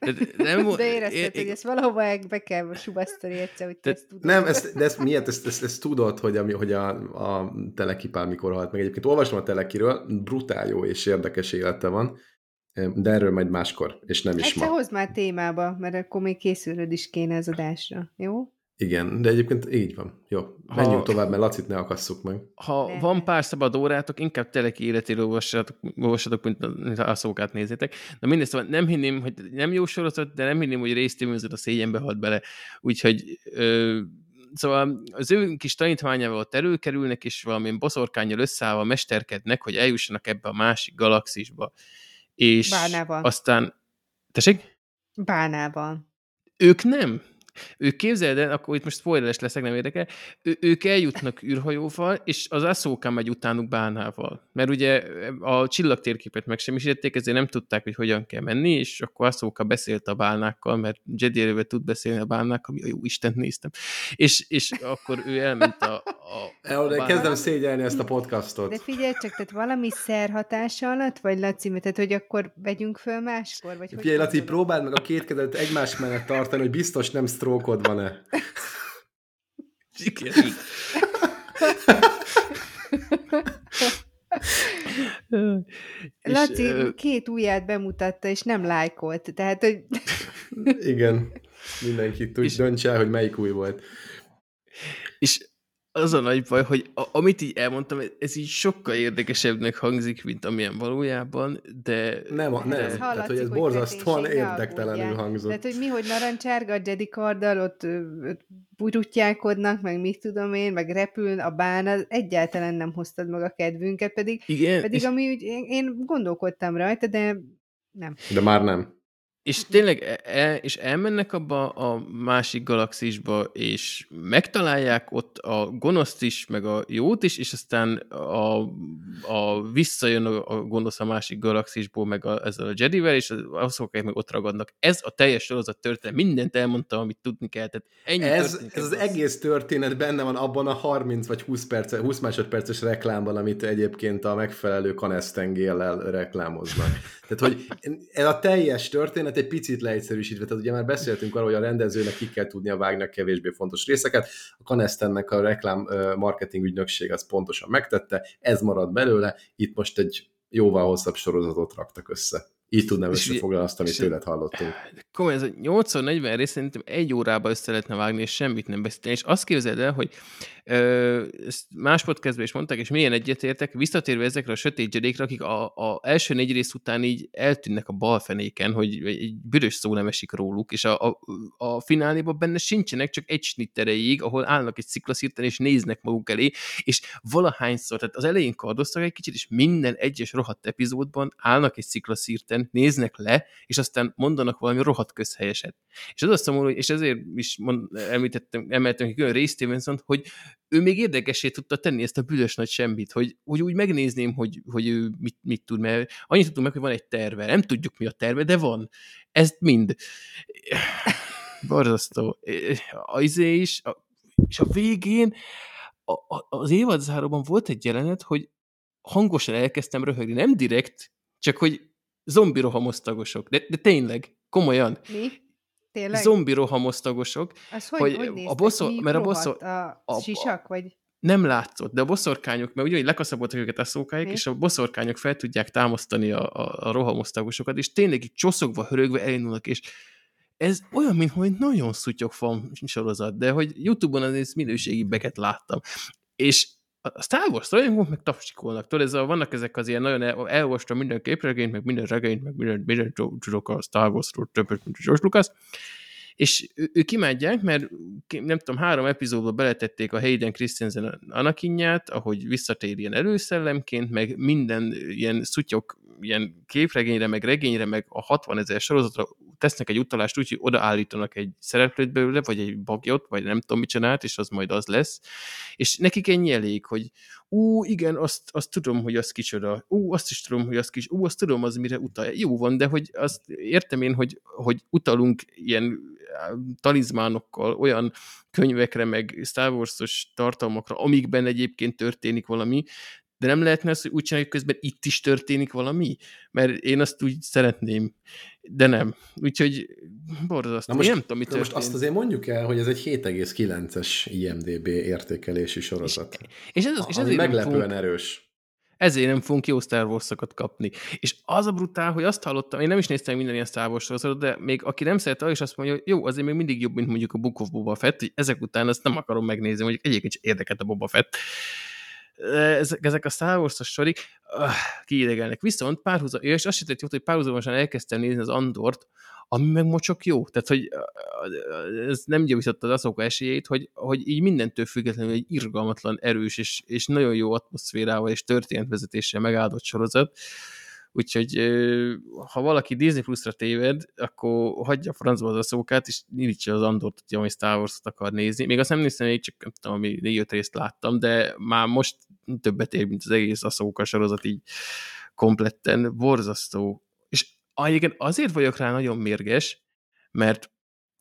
De, nem, de érezted, é, hogy ezt valahova be kell subasztani egyszer, hogy te ezt tudod. Nem, ezt, de ezt miért? Ezt, ezt, ezt tudod, hogy, ami, hogy a, a telekipál mikor halt meg. Egyébként olvastam a telekiről, brutál jó és érdekes élete van, de erről majd máskor, és nem is Egyszer ma. hozd már témába, mert akkor még készülőd is kéne az adásra, jó? Igen, de egyébként így van. Jó, menjünk ha, tovább, mert Lacit ne akasszuk meg. Ha ne. van pár szabad órátok, inkább teleki életéről olvassatok, olvassatok mint a szókát nézzétek. Na mindezt, szóval nem hinném, hogy nem jó sorozat, de nem hinném, hogy résztémőzött a szégyenbe halt bele. Úgyhogy ö, szóval az ő kis tanítványával ott előkerülnek, és valamilyen boszorkányjal összeállva mesterkednek, hogy eljussanak ebbe a másik galaxisba. És Bánával. aztán... Tessék? Bánával. Ők nem. Ők képzeld el, akkor itt most spoileres leszek, nem érdekel, ő, ők eljutnak űrhajóval, és az Ahsoka megy utánuk bánával. Mert ugye a csillagtérképet megsemmisítették, ezért nem tudták, hogy hogyan kell menni, és akkor Ahsoka beszélt a bálnákkal, mert Jedi tud beszélni a bálnákkal, ami a jó Istent néztem. És, és akkor ő elment a, a, a de kezdem szégyelni ezt a podcastot. De figyelj csak, tehát valami szer hatása alatt, vagy Laci, tehát hogy akkor vegyünk föl máskor? Vagy figyelj, Laci, próbáld meg a két kezedet egymás mellett tartani, hogy biztos nem sztrókod van-e? Sikerült. Laci és, két ujját bemutatta, és nem lájkolt, tehát, hogy... Igen, mindenki tud, döntse el, hogy melyik új volt. És az a nagy baj, hogy a, amit így elmondtam, ez így sokkal érdekesebbnek hangzik, mint amilyen valójában, de... Nem, nem, nem. Ez tehát, hogy ez borzasztóan érdektelenül hangzott. Tehát, hogy mi, hogy narancsárga a Jedi karddal ott, ott burutyálkodnak, meg mit tudom én, meg repül a bán, az egyáltalán nem hoztad meg a kedvünket, pedig, Igen, pedig ami úgy, én, én gondolkodtam rajta, de nem. De már nem. És tényleg el, e, és elmennek abba a másik galaxisba, és megtalálják ott a gonoszt is, meg a jót is, és aztán a, a visszajön a, a gonosz a másik galaxisból, meg a, ezzel a Jedivel, és azok meg ott ragadnak. Ez a teljes sorozat történet. Mindent elmondta, amit tudni kell. Tehát ennyi ez, ez az, az egész történet benne van abban a 30 vagy 20, perc, 20 másodperces reklámban, amit egyébként a megfelelő kanesztengéllel reklámoznak. Tehát, hogy ez a teljes történet egy picit leegyszerűsítve, tehát ugye már beszéltünk arról, hogy a rendezőnek ki kell tudnia vágni kevésbé fontos részeket, a Kanestennek a reklám marketing ügynökség az pontosan megtette, ez marad belőle, itt most egy jóval hosszabb sorozatot raktak össze. Így tudnám összefoglalni azt, amit tőled hallottunk. Komoly, ez a 80-40 rész szerintem egy órába össze lehetne vágni, és semmit nem beszélni. És azt képzeld el, hogy ö, ezt más podcastban is mondták, és milyen egyetértek, visszatérve ezekre a sötét gyedékre, akik a, a első négy rész után így eltűnnek a balfenéken, hogy egy büdös szó nem esik róluk, és a, a, a fináléban benne sincsenek, csak egy snitt erejéig, ahol állnak egy sziklaszírten, és néznek maguk elé, és valahányszor, tehát az elején kardoztak egy kicsit, és minden egyes rohadt epizódban állnak egy sziklaszírten, néznek le, és aztán mondanak valami rohadt közhelyeset. És az a szomorú, és ezért is mond, említettem, emeltem ki külön Ray Stevenson, hogy ő még érdekesé tudta tenni ezt a büdös nagy semmit, hogy, hogy úgy megnézném, hogy, hogy ő mit, mit tud, mert annyit tudunk meg, hogy van egy terve. Nem tudjuk, mi a terve, de van. Ez mind. Barzasztó. A izé is, a, és a végén a, a, az évadzáróban volt egy jelenet, hogy hangosan elkezdtem röhögni. Nem direkt, csak hogy zombi rohamosztagosok. De, de tényleg, komolyan. Mi? Tényleg? Zombi rohamosztagosok. Az hogy, hogy, hogy a boszor, Mi mert a boszor, a, a sisak, vagy? Nem látszott, de a boszorkányok, mert ugye lekaszaboltak őket a szókáik, és a boszorkányok fel tudják támasztani a, a, a rohamosztagosokat, és tényleg így csoszogva, hörögve elindulnak, és ez olyan, mint hogy nagyon szutyok van sorozat, de hogy Youtube-on azért minőségi beket láttam. És a Star Wars rajongók meg tapsikolnak. Tudod, ez a, vannak ezek az ilyen nagyon el, elolvastam minden képregényt, meg minden regényt, meg minden, minden tudok a Star Wars-ról többet, mint George Lucas, és ők imádják, mert nem tudom, három epizódba beletették a Hayden Christensen Anakinját, ahogy visszatér ilyen előszellemként, meg minden ilyen szutyok ilyen képregényre, meg regényre, meg a 60 ezer sorozatra tesznek egy utalást úgy, hogy odaállítanak egy szereplőt belőle, vagy egy bagyot, vagy nem tudom mit csinált, és az majd az lesz. És nekik ennyi elég, hogy ú, igen, azt, azt tudom, hogy az kicsoda, ú, azt is tudom, hogy az kis, ú, azt tudom, az mire utal. Jó van, de hogy azt értem én, hogy, hogy utalunk ilyen talizmánokkal olyan könyvekre, meg Star Wars-os tartalmakra, amikben egyébként történik valami, de nem lehetne az, hogy úgy csináljuk, közben itt is történik valami? Mert én azt úgy szeretném, de nem. Úgyhogy borzasztó. Most, nem tudom, mi történt. most azt azért mondjuk el, hogy ez egy 7,9-es IMDB értékelési sorozat. És, és ez, és nem meglepően fogunk, erős. ezért nem fogunk jó Star wars kapni. És az a brutál, hogy azt hallottam, én nem is néztem minden ilyen Star Wars sorozatot, de még aki nem szerette, az is azt mondja, hogy jó, azért még mindig jobb, mint mondjuk a Book of Boba Fett, hogy ezek után ezt nem akarom megnézni, mondjuk egyébként is érdekelt a Boba Fett ezek, ezek a Star Wars-os sorik uh, kiidegelnek. Viszont párhuzam, és azt sem hogy párhuzamosan elkezdtem nézni az Andort, ami meg mocsok jó. Tehát, hogy ez nem gyavította az Azoka esélyét, hogy, hogy így mindentől függetlenül egy irgalmatlan, erős és, és nagyon jó atmoszférával és történetvezetéssel megáldott sorozat. Úgyhogy ha valaki Disney Plus-ra téved, akkor hagyja a francba az szókát, és nyitja az Andort, hogyha majd Star wars akar nézni. Még azt nem néztem, hogy csak nem tudom, ami négy részt láttam, de már most többet ér, mint az egész a szóka sorozat így kompletten. Borzasztó. És egyébként azért vagyok rá nagyon mérges, mert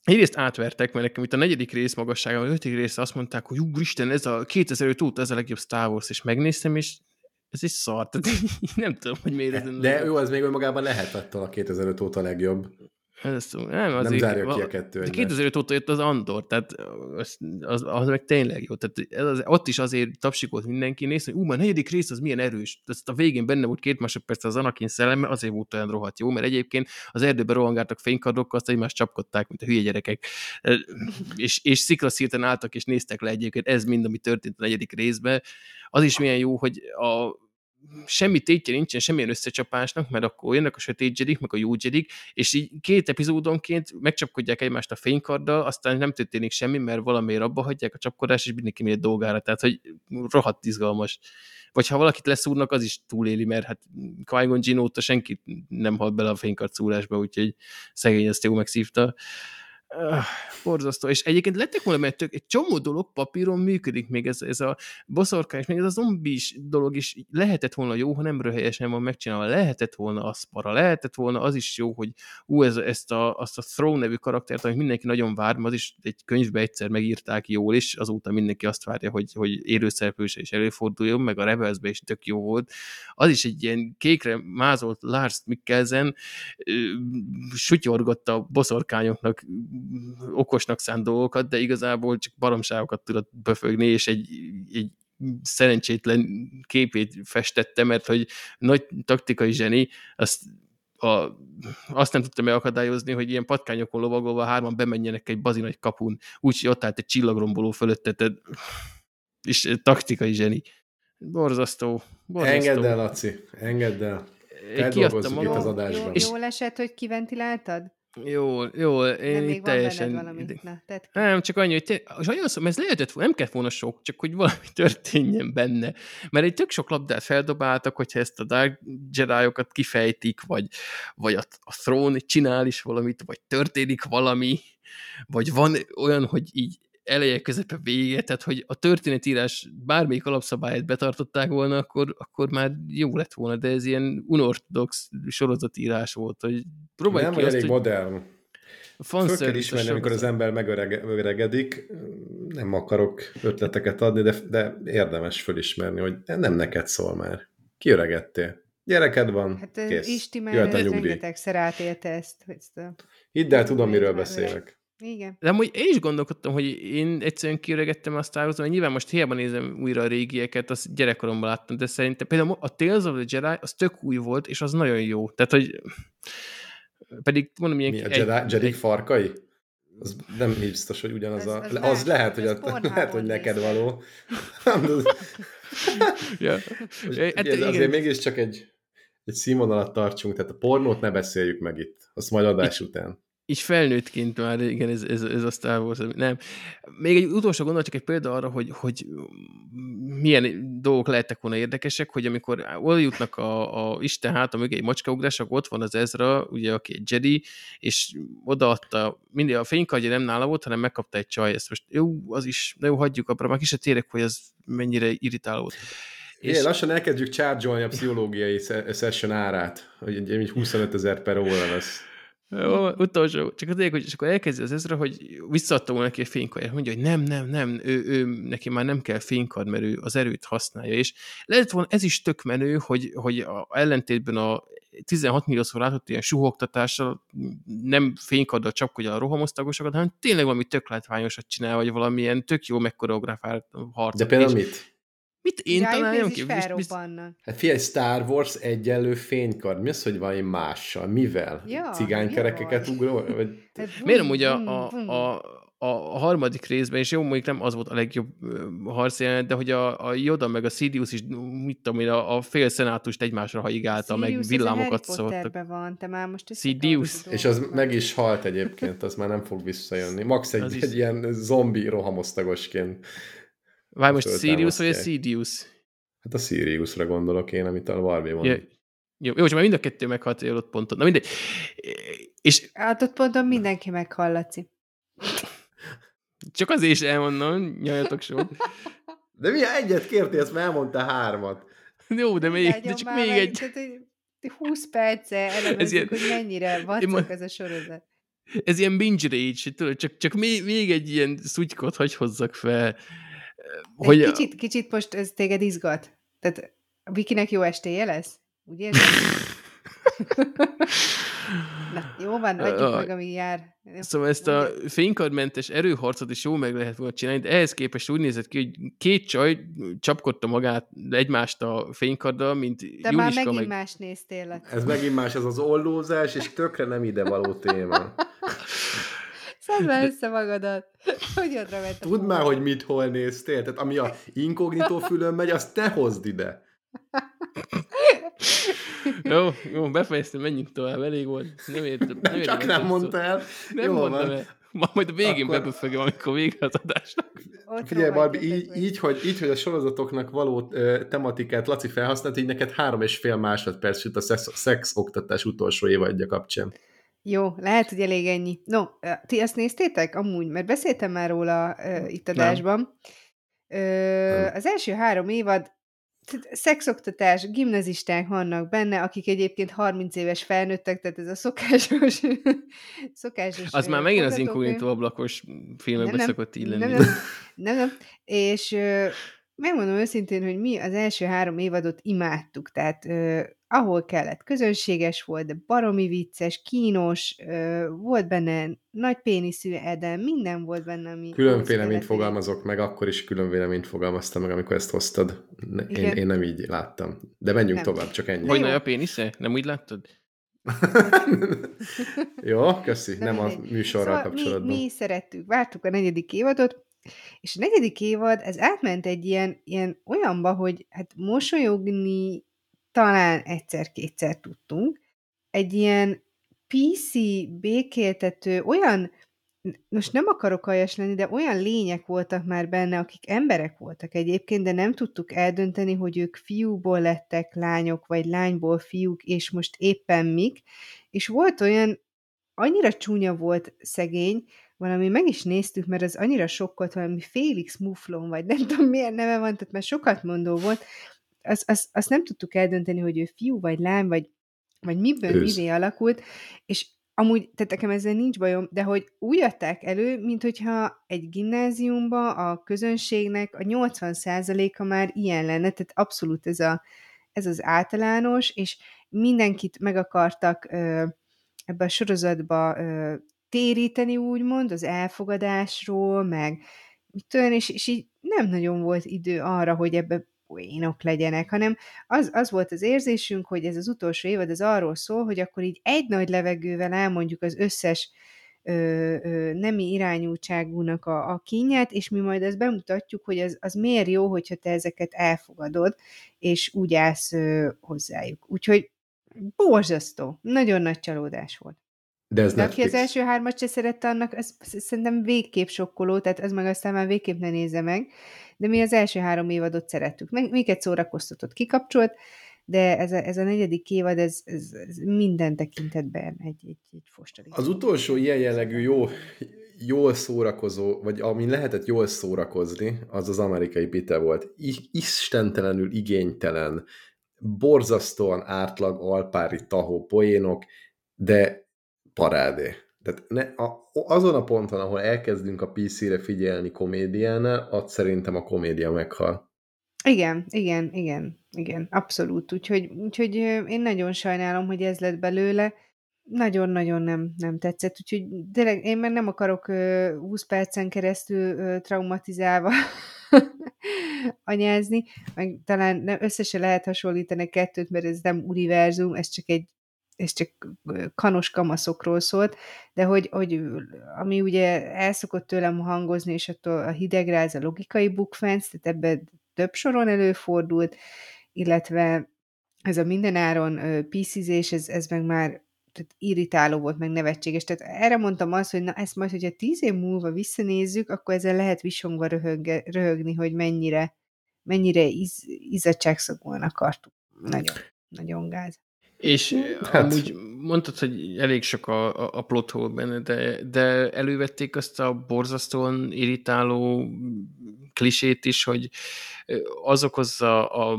Egyrészt átvertek, mert nekem itt a negyedik rész magassága, a ötödik rész azt mondták, hogy úristen, ez a 2005 óta ez a legjobb Star Wars, és megnéztem, és ez is szar, tehát nem tudom, hogy miért ez De jó, az még önmagában lehet attól a 2005 óta legjobb. Ez, nem, az nem zárja ki a kettő De 2005 óta jött az Andor, tehát az, az, az meg tényleg jó. Tehát ez az, ott is azért tapsikolt mindenki, nézte, hogy ú, a negyedik rész az milyen erős. Tehát a végén benne volt két másodperc az Anakin szelleme, azért volt olyan rohadt jó, mert egyébként az erdőbe rohangáltak fénykardokkal, azt egymást csapkodták, mint a hülye gyerekek. és, és sziklaszírten álltak és néztek le egyébként, ez mind, ami történt a negyedik részben. Az is milyen jó, hogy a semmi tétje nincsen semmilyen összecsapásnak, mert akkor jönnek a sötét jedik, meg a jó jedik, és így két epizódonként megcsapkodják egymást a fénykarddal, aztán nem történik semmi, mert valamiért abba hagyják a csapkodást, és mindenki megy dolgára, tehát hogy rohadt izgalmas. Vagy ha valakit leszúrnak, az is túléli, mert hát Qui-Gon senki nem halt bele a fénykard szúrásba, úgyhogy szegény ezt jó megszívta. Uh, borzasztó. És egyébként lettek volna, mert tök, egy csomó dolog papíron működik, még ez, ez a boszorkány, és még ez a zombis dolog is lehetett volna jó, ha nem röhelyesen van megcsinálva, lehetett volna az para, lehetett volna az is jó, hogy ú, ez, ezt a, azt a Throne nevű karaktert, amit mindenki nagyon vár, az is egy könyvbe egyszer megírták jól, és azóta mindenki azt várja, hogy, hogy élőszereplőse is előforduljon, meg a Rebelsbe is tök jó volt. Az is egy ilyen kékre mázolt Lars Mikkelsen, sutyorgott a boszorkányoknak okosnak szánt dolgokat, de igazából csak baromságokat tudott befögni, és egy, egy szerencsétlen képét festette, mert hogy nagy taktikai zseni, azt a, azt nem tudta megakadályozni, hogy ilyen patkányokon lovagolva hárman bemenjenek egy bazi nagy kapun, úgyhogy ott állt egy csillagromboló fölötte, és taktikai zseni. Borzasztó. borzasztó. Engedd el, Laci, engedd el. Feldolgozzuk itt az adásban. Jó, jól esett, hogy kiventiláltad? Jó, jó, én De még itt teljesen... van valami. Na, ki. Nem, csak annyi, hogy te, és olyan szó, ez lehetett, nem kellett volna sok, csak hogy valami történjen benne. Mert egy tök sok labdát feldobáltak, hogyha ezt a Dark jedi kifejtik, vagy, vagy a, a Throne csinál is valamit, vagy történik valami, vagy van olyan, hogy így eleje, közepe, vége, tehát hogy a történetírás bármelyik alapszabályát betartották volna, akkor, akkor már jó lett volna, de ez ilyen unortodox sorozatírás volt, hogy próbálj Nem ki vagy azt, elég hogy modern. Föl kell ismerni, amikor az ember megöregedik, nem akarok ötleteket adni, de, de érdemes fölismerni, hogy nem neked szól már. Kiöregettél. Gyereked van, Hát kész. Isti már rengetegszer átélte ezt. ezt a... Hidd el, tudom, miről beszélek. Igen. De amúgy én is gondolkodtam, hogy én egyszerűen kiöregettem a Star Wars, mert nyilván most hiába nézem újra a régieket, azt gyerekkoromban láttam, de szerintem például a Tales of the Jedi az tök új volt, és az nagyon jó. Tehát, hogy pedig mondom, ilyen Mi a Jedi, Jedi farkai? Az nem biztos, hogy ugyanaz Az- a... az lehet, hogy az a, Pornhubon lehet, hogy neked való. ja. Most Hát igen. azért mégiscsak egy, egy színvonalat tartsunk, tehát a pornót ne beszéljük meg itt. Azt majd adás után. Így felnőttként már igen, ez, ez, ez a Star Wars, nem. Még egy utolsó gondolat, csak egy példa arra, hogy, hogy milyen dolgok lehettek volna érdekesek, hogy amikor oda jutnak a, a Isten háta mögé egy macskaugrás, akkor ott van az Ezra, ugye, aki egy Jedi, és odaadta, mindig a fénykardja nem nála volt, hanem megkapta egy csaj, ezt most jó, az is, de jó, hagyjuk abra, már kicsit térek, hogy az mennyire irritáló volt. És... lassan elkezdjük charge a pszichológiai session árát, hogy egy 25 ezer per óra lesz. Jó, utolsó, csak az hogy és akkor elkezdi az ezre, hogy visszaadta volna neki a fénykardját, mondja, hogy nem, nem, nem, ő, ő, neki már nem kell fénykard, mert ő az erőt használja, és lehet volna ez is tök menő, hogy, hogy a ellentétben a 16 milliószor látott ilyen suhogtatással nem fénykarddal csapkodja a rohamosztagosokat, hanem tényleg valami tök látványosat csinál, vagy valamilyen tök jó megkoreografált harc. De például mit? Mit én Jaj, találom ki? Hát figyelj, Star Wars egyenlő fénykard. Mi az, hogy valami mással? Mivel? Ja, Cigánykerekeket ugró? Vagy... Hát, Miért amúgy a, a, a, a, a harmadik részben, és jó, mondjuk nem az volt a legjobb harcjelenet, de hogy a, a Yoda meg a Sidious is, mit tudom én, a, a fél szenátust egymásra haigálta, meg villámokat szóltak. van, te már most Sidious. És az meg is halt egyébként, az már nem fog visszajönni. Max egy, egy ilyen zombi rohamosztagosként Várj, most Sirius vagy a Sidious? Hát a Siriusra gondolok én, amit a Barbie mond. Ja. Jó, jó, csak már mind a kettő meghalt egy adott ponton. Na mindegy. És... Adott ponton mindenki meghal, Laci. Csak azért is elmondom, nyaljatok so. De mi egyet kértél, ezt már elmondta hármat. Jó, de, még, de csak még egy. Tehát, 20 perce elemezzük, ilyen... hogy mennyire vacok ez a sorozat. Ez ilyen binge rage, tudod, csak, csak még, még egy ilyen szutykot hagy hozzak fel. Hogy... Kicsit, kicsit most ez téged izgat. Tehát a Vikinek jó estéje lesz? Úgy érzed? Na, jó van, adjuk meg, ami jár. Szóval ezt a fénykardmentes erőharcot is jó meg lehet volna csinálni, de ehhez képest úgy nézett ki, hogy két csaj csapkodta magát egymást a fénykarddal, mint De Juliska már megint meg... más néztél. Ez megint más, ez az ollózás, és tökre nem ide való téma. Szedd össze magadat. Hogy oda vett Tudd már, hogy mit hol néztél. Tehát ami a inkognitó fülön megy, azt te hozd ide. jó, jó, befejeztem, menjünk tovább, elég volt. Nem értem. Nem Csak nem mondtál. Nem jó, mondtam el. Ma majd a végén Akkor... beböfögöm, amikor vége az adásnak. Figyelj, Barbi, így, így, hogy, így, hogy a sorozatoknak való uh, tematikát Laci felhasznált, így neked három és fél másodperc jut a szex, szex oktatás utolsó évadja kapcsán. Jó, lehet, hogy elég ennyi. No, ti ezt néztétek amúgy? Mert beszéltem már róla uh, itt adásban. Uh, az első három évad szexoktatás, gimnazisták vannak benne, akik egyébként 30 éves felnőttek, tehát ez a szokásos... szokásos az már megint az inkognitó ablakos filmekbe szokott így lenni. Nem, nem, nem, nem. És megmondom őszintén, hogy mi az első három évadot imádtuk, tehát ahol kellett, közönséges volt, de baromi vicces, kínos, volt benne nagy péniszű Eden, minden volt benne, ami... Külön véleményt fogalmazok meg, akkor is külön véleményt fogalmaztam meg, amikor ezt hoztad. Én, én nem így láttam. De menjünk nem. tovább, csak ennyi. Hogy nagy a pénisze? Nem úgy láttad? Jó, köszi, De nem mindegy. a műsorral szóval kapcsolatban. Mi, mi szerettük, vártuk a negyedik évadot, és a negyedik évad, ez átment egy ilyen, ilyen olyanba, hogy hát mosolyogni talán egyszer-kétszer tudtunk. Egy ilyen PC békéltető, olyan, most nem akarok aljas lenni, de olyan lények voltak már benne, akik emberek voltak egyébként, de nem tudtuk eldönteni, hogy ők fiúból lettek lányok, vagy lányból fiúk, és most éppen mik. És volt olyan, annyira csúnya volt szegény, valami meg is néztük, mert az annyira sokkolt, valami Félix Muflon, vagy nem tudom milyen neve van, tehát mert sokat mondó volt, azt az, az nem tudtuk eldönteni, hogy ő fiú, vagy lány, vagy, vagy miből Ősz. mivé alakult, és amúgy, tehát nekem ezzel nincs bajom, de hogy úgy adták elő, mint hogyha egy gimnáziumba a közönségnek a 80%-a már ilyen lenne, tehát abszolút ez, a, ez az általános, és mindenkit meg akartak ö, ebbe a sorozatba ö, téríteni, úgymond, az elfogadásról, meg mit tudom, és, és így nem nagyon volt idő arra, hogy ebbe poénok legyenek, hanem az, az volt az érzésünk, hogy ez az utolsó évad ez arról szól, hogy akkor így egy nagy levegővel elmondjuk az összes ö, ö, nemi irányultságúnak a, a kínját, és mi majd ezt bemutatjuk, hogy az, az miért jó, hogyha te ezeket elfogadod, és úgy állsz ö, hozzájuk. Úgyhogy borzasztó, nagyon nagy csalódás volt. De ez De aki az első hármat se szerette, annak az szerintem végképp sokkoló, tehát ez meg aztán már végképp ne nézze meg. De mi az első három évadot szerettük. Meg, minket szórakoztatott, kikapcsolt, de ez a, ez a negyedik évad, ez, ez, ez minden tekintetben egy, egy, egy fostari. Az utolsó ilyen jellegű jó, jól szórakozó, vagy amin lehetett jól szórakozni, az az amerikai pite volt. I- istentelenül igénytelen, borzasztóan átlag alpári tahó poénok, de parádé. Tehát ne, a, azon a ponton, ahol elkezdünk a PC-re figyelni komédiánál, ott szerintem a komédia meghal. Igen, igen, igen, igen, abszolút. Úgyhogy, úgyhogy én nagyon sajnálom, hogy ez lett belőle. Nagyon-nagyon nem, nem tetszett, úgyhogy tényleg én már nem akarok ö, 20 percen keresztül traumatizálva anyázni, meg talán nem, össze se lehet hasonlítani kettőt, mert ez nem univerzum, ez csak egy ez csak kanos kamaszokról szólt, de hogy, hogy ami ugye elszokott tőlem hangozni, és attól a hidegráz a logikai bukfenc, tehát ebben több soron előfordult, illetve ez a mindenáron piszizés, ez, ez meg már tehát irritáló volt, meg nevetséges. Tehát erre mondtam azt, hogy na ezt majd, hogyha tíz év múlva visszanézzük, akkor ezzel lehet visongva röhögge, röhögni, hogy mennyire, mennyire iz, izzadságszagúan akartuk. Nagyon, nagyon gáz. És Hát- amúgy mondtad, hogy elég sok a, a, a plot hole benne, de, de elővették azt a borzasztóan irritáló klisét is, hogy az okozza a,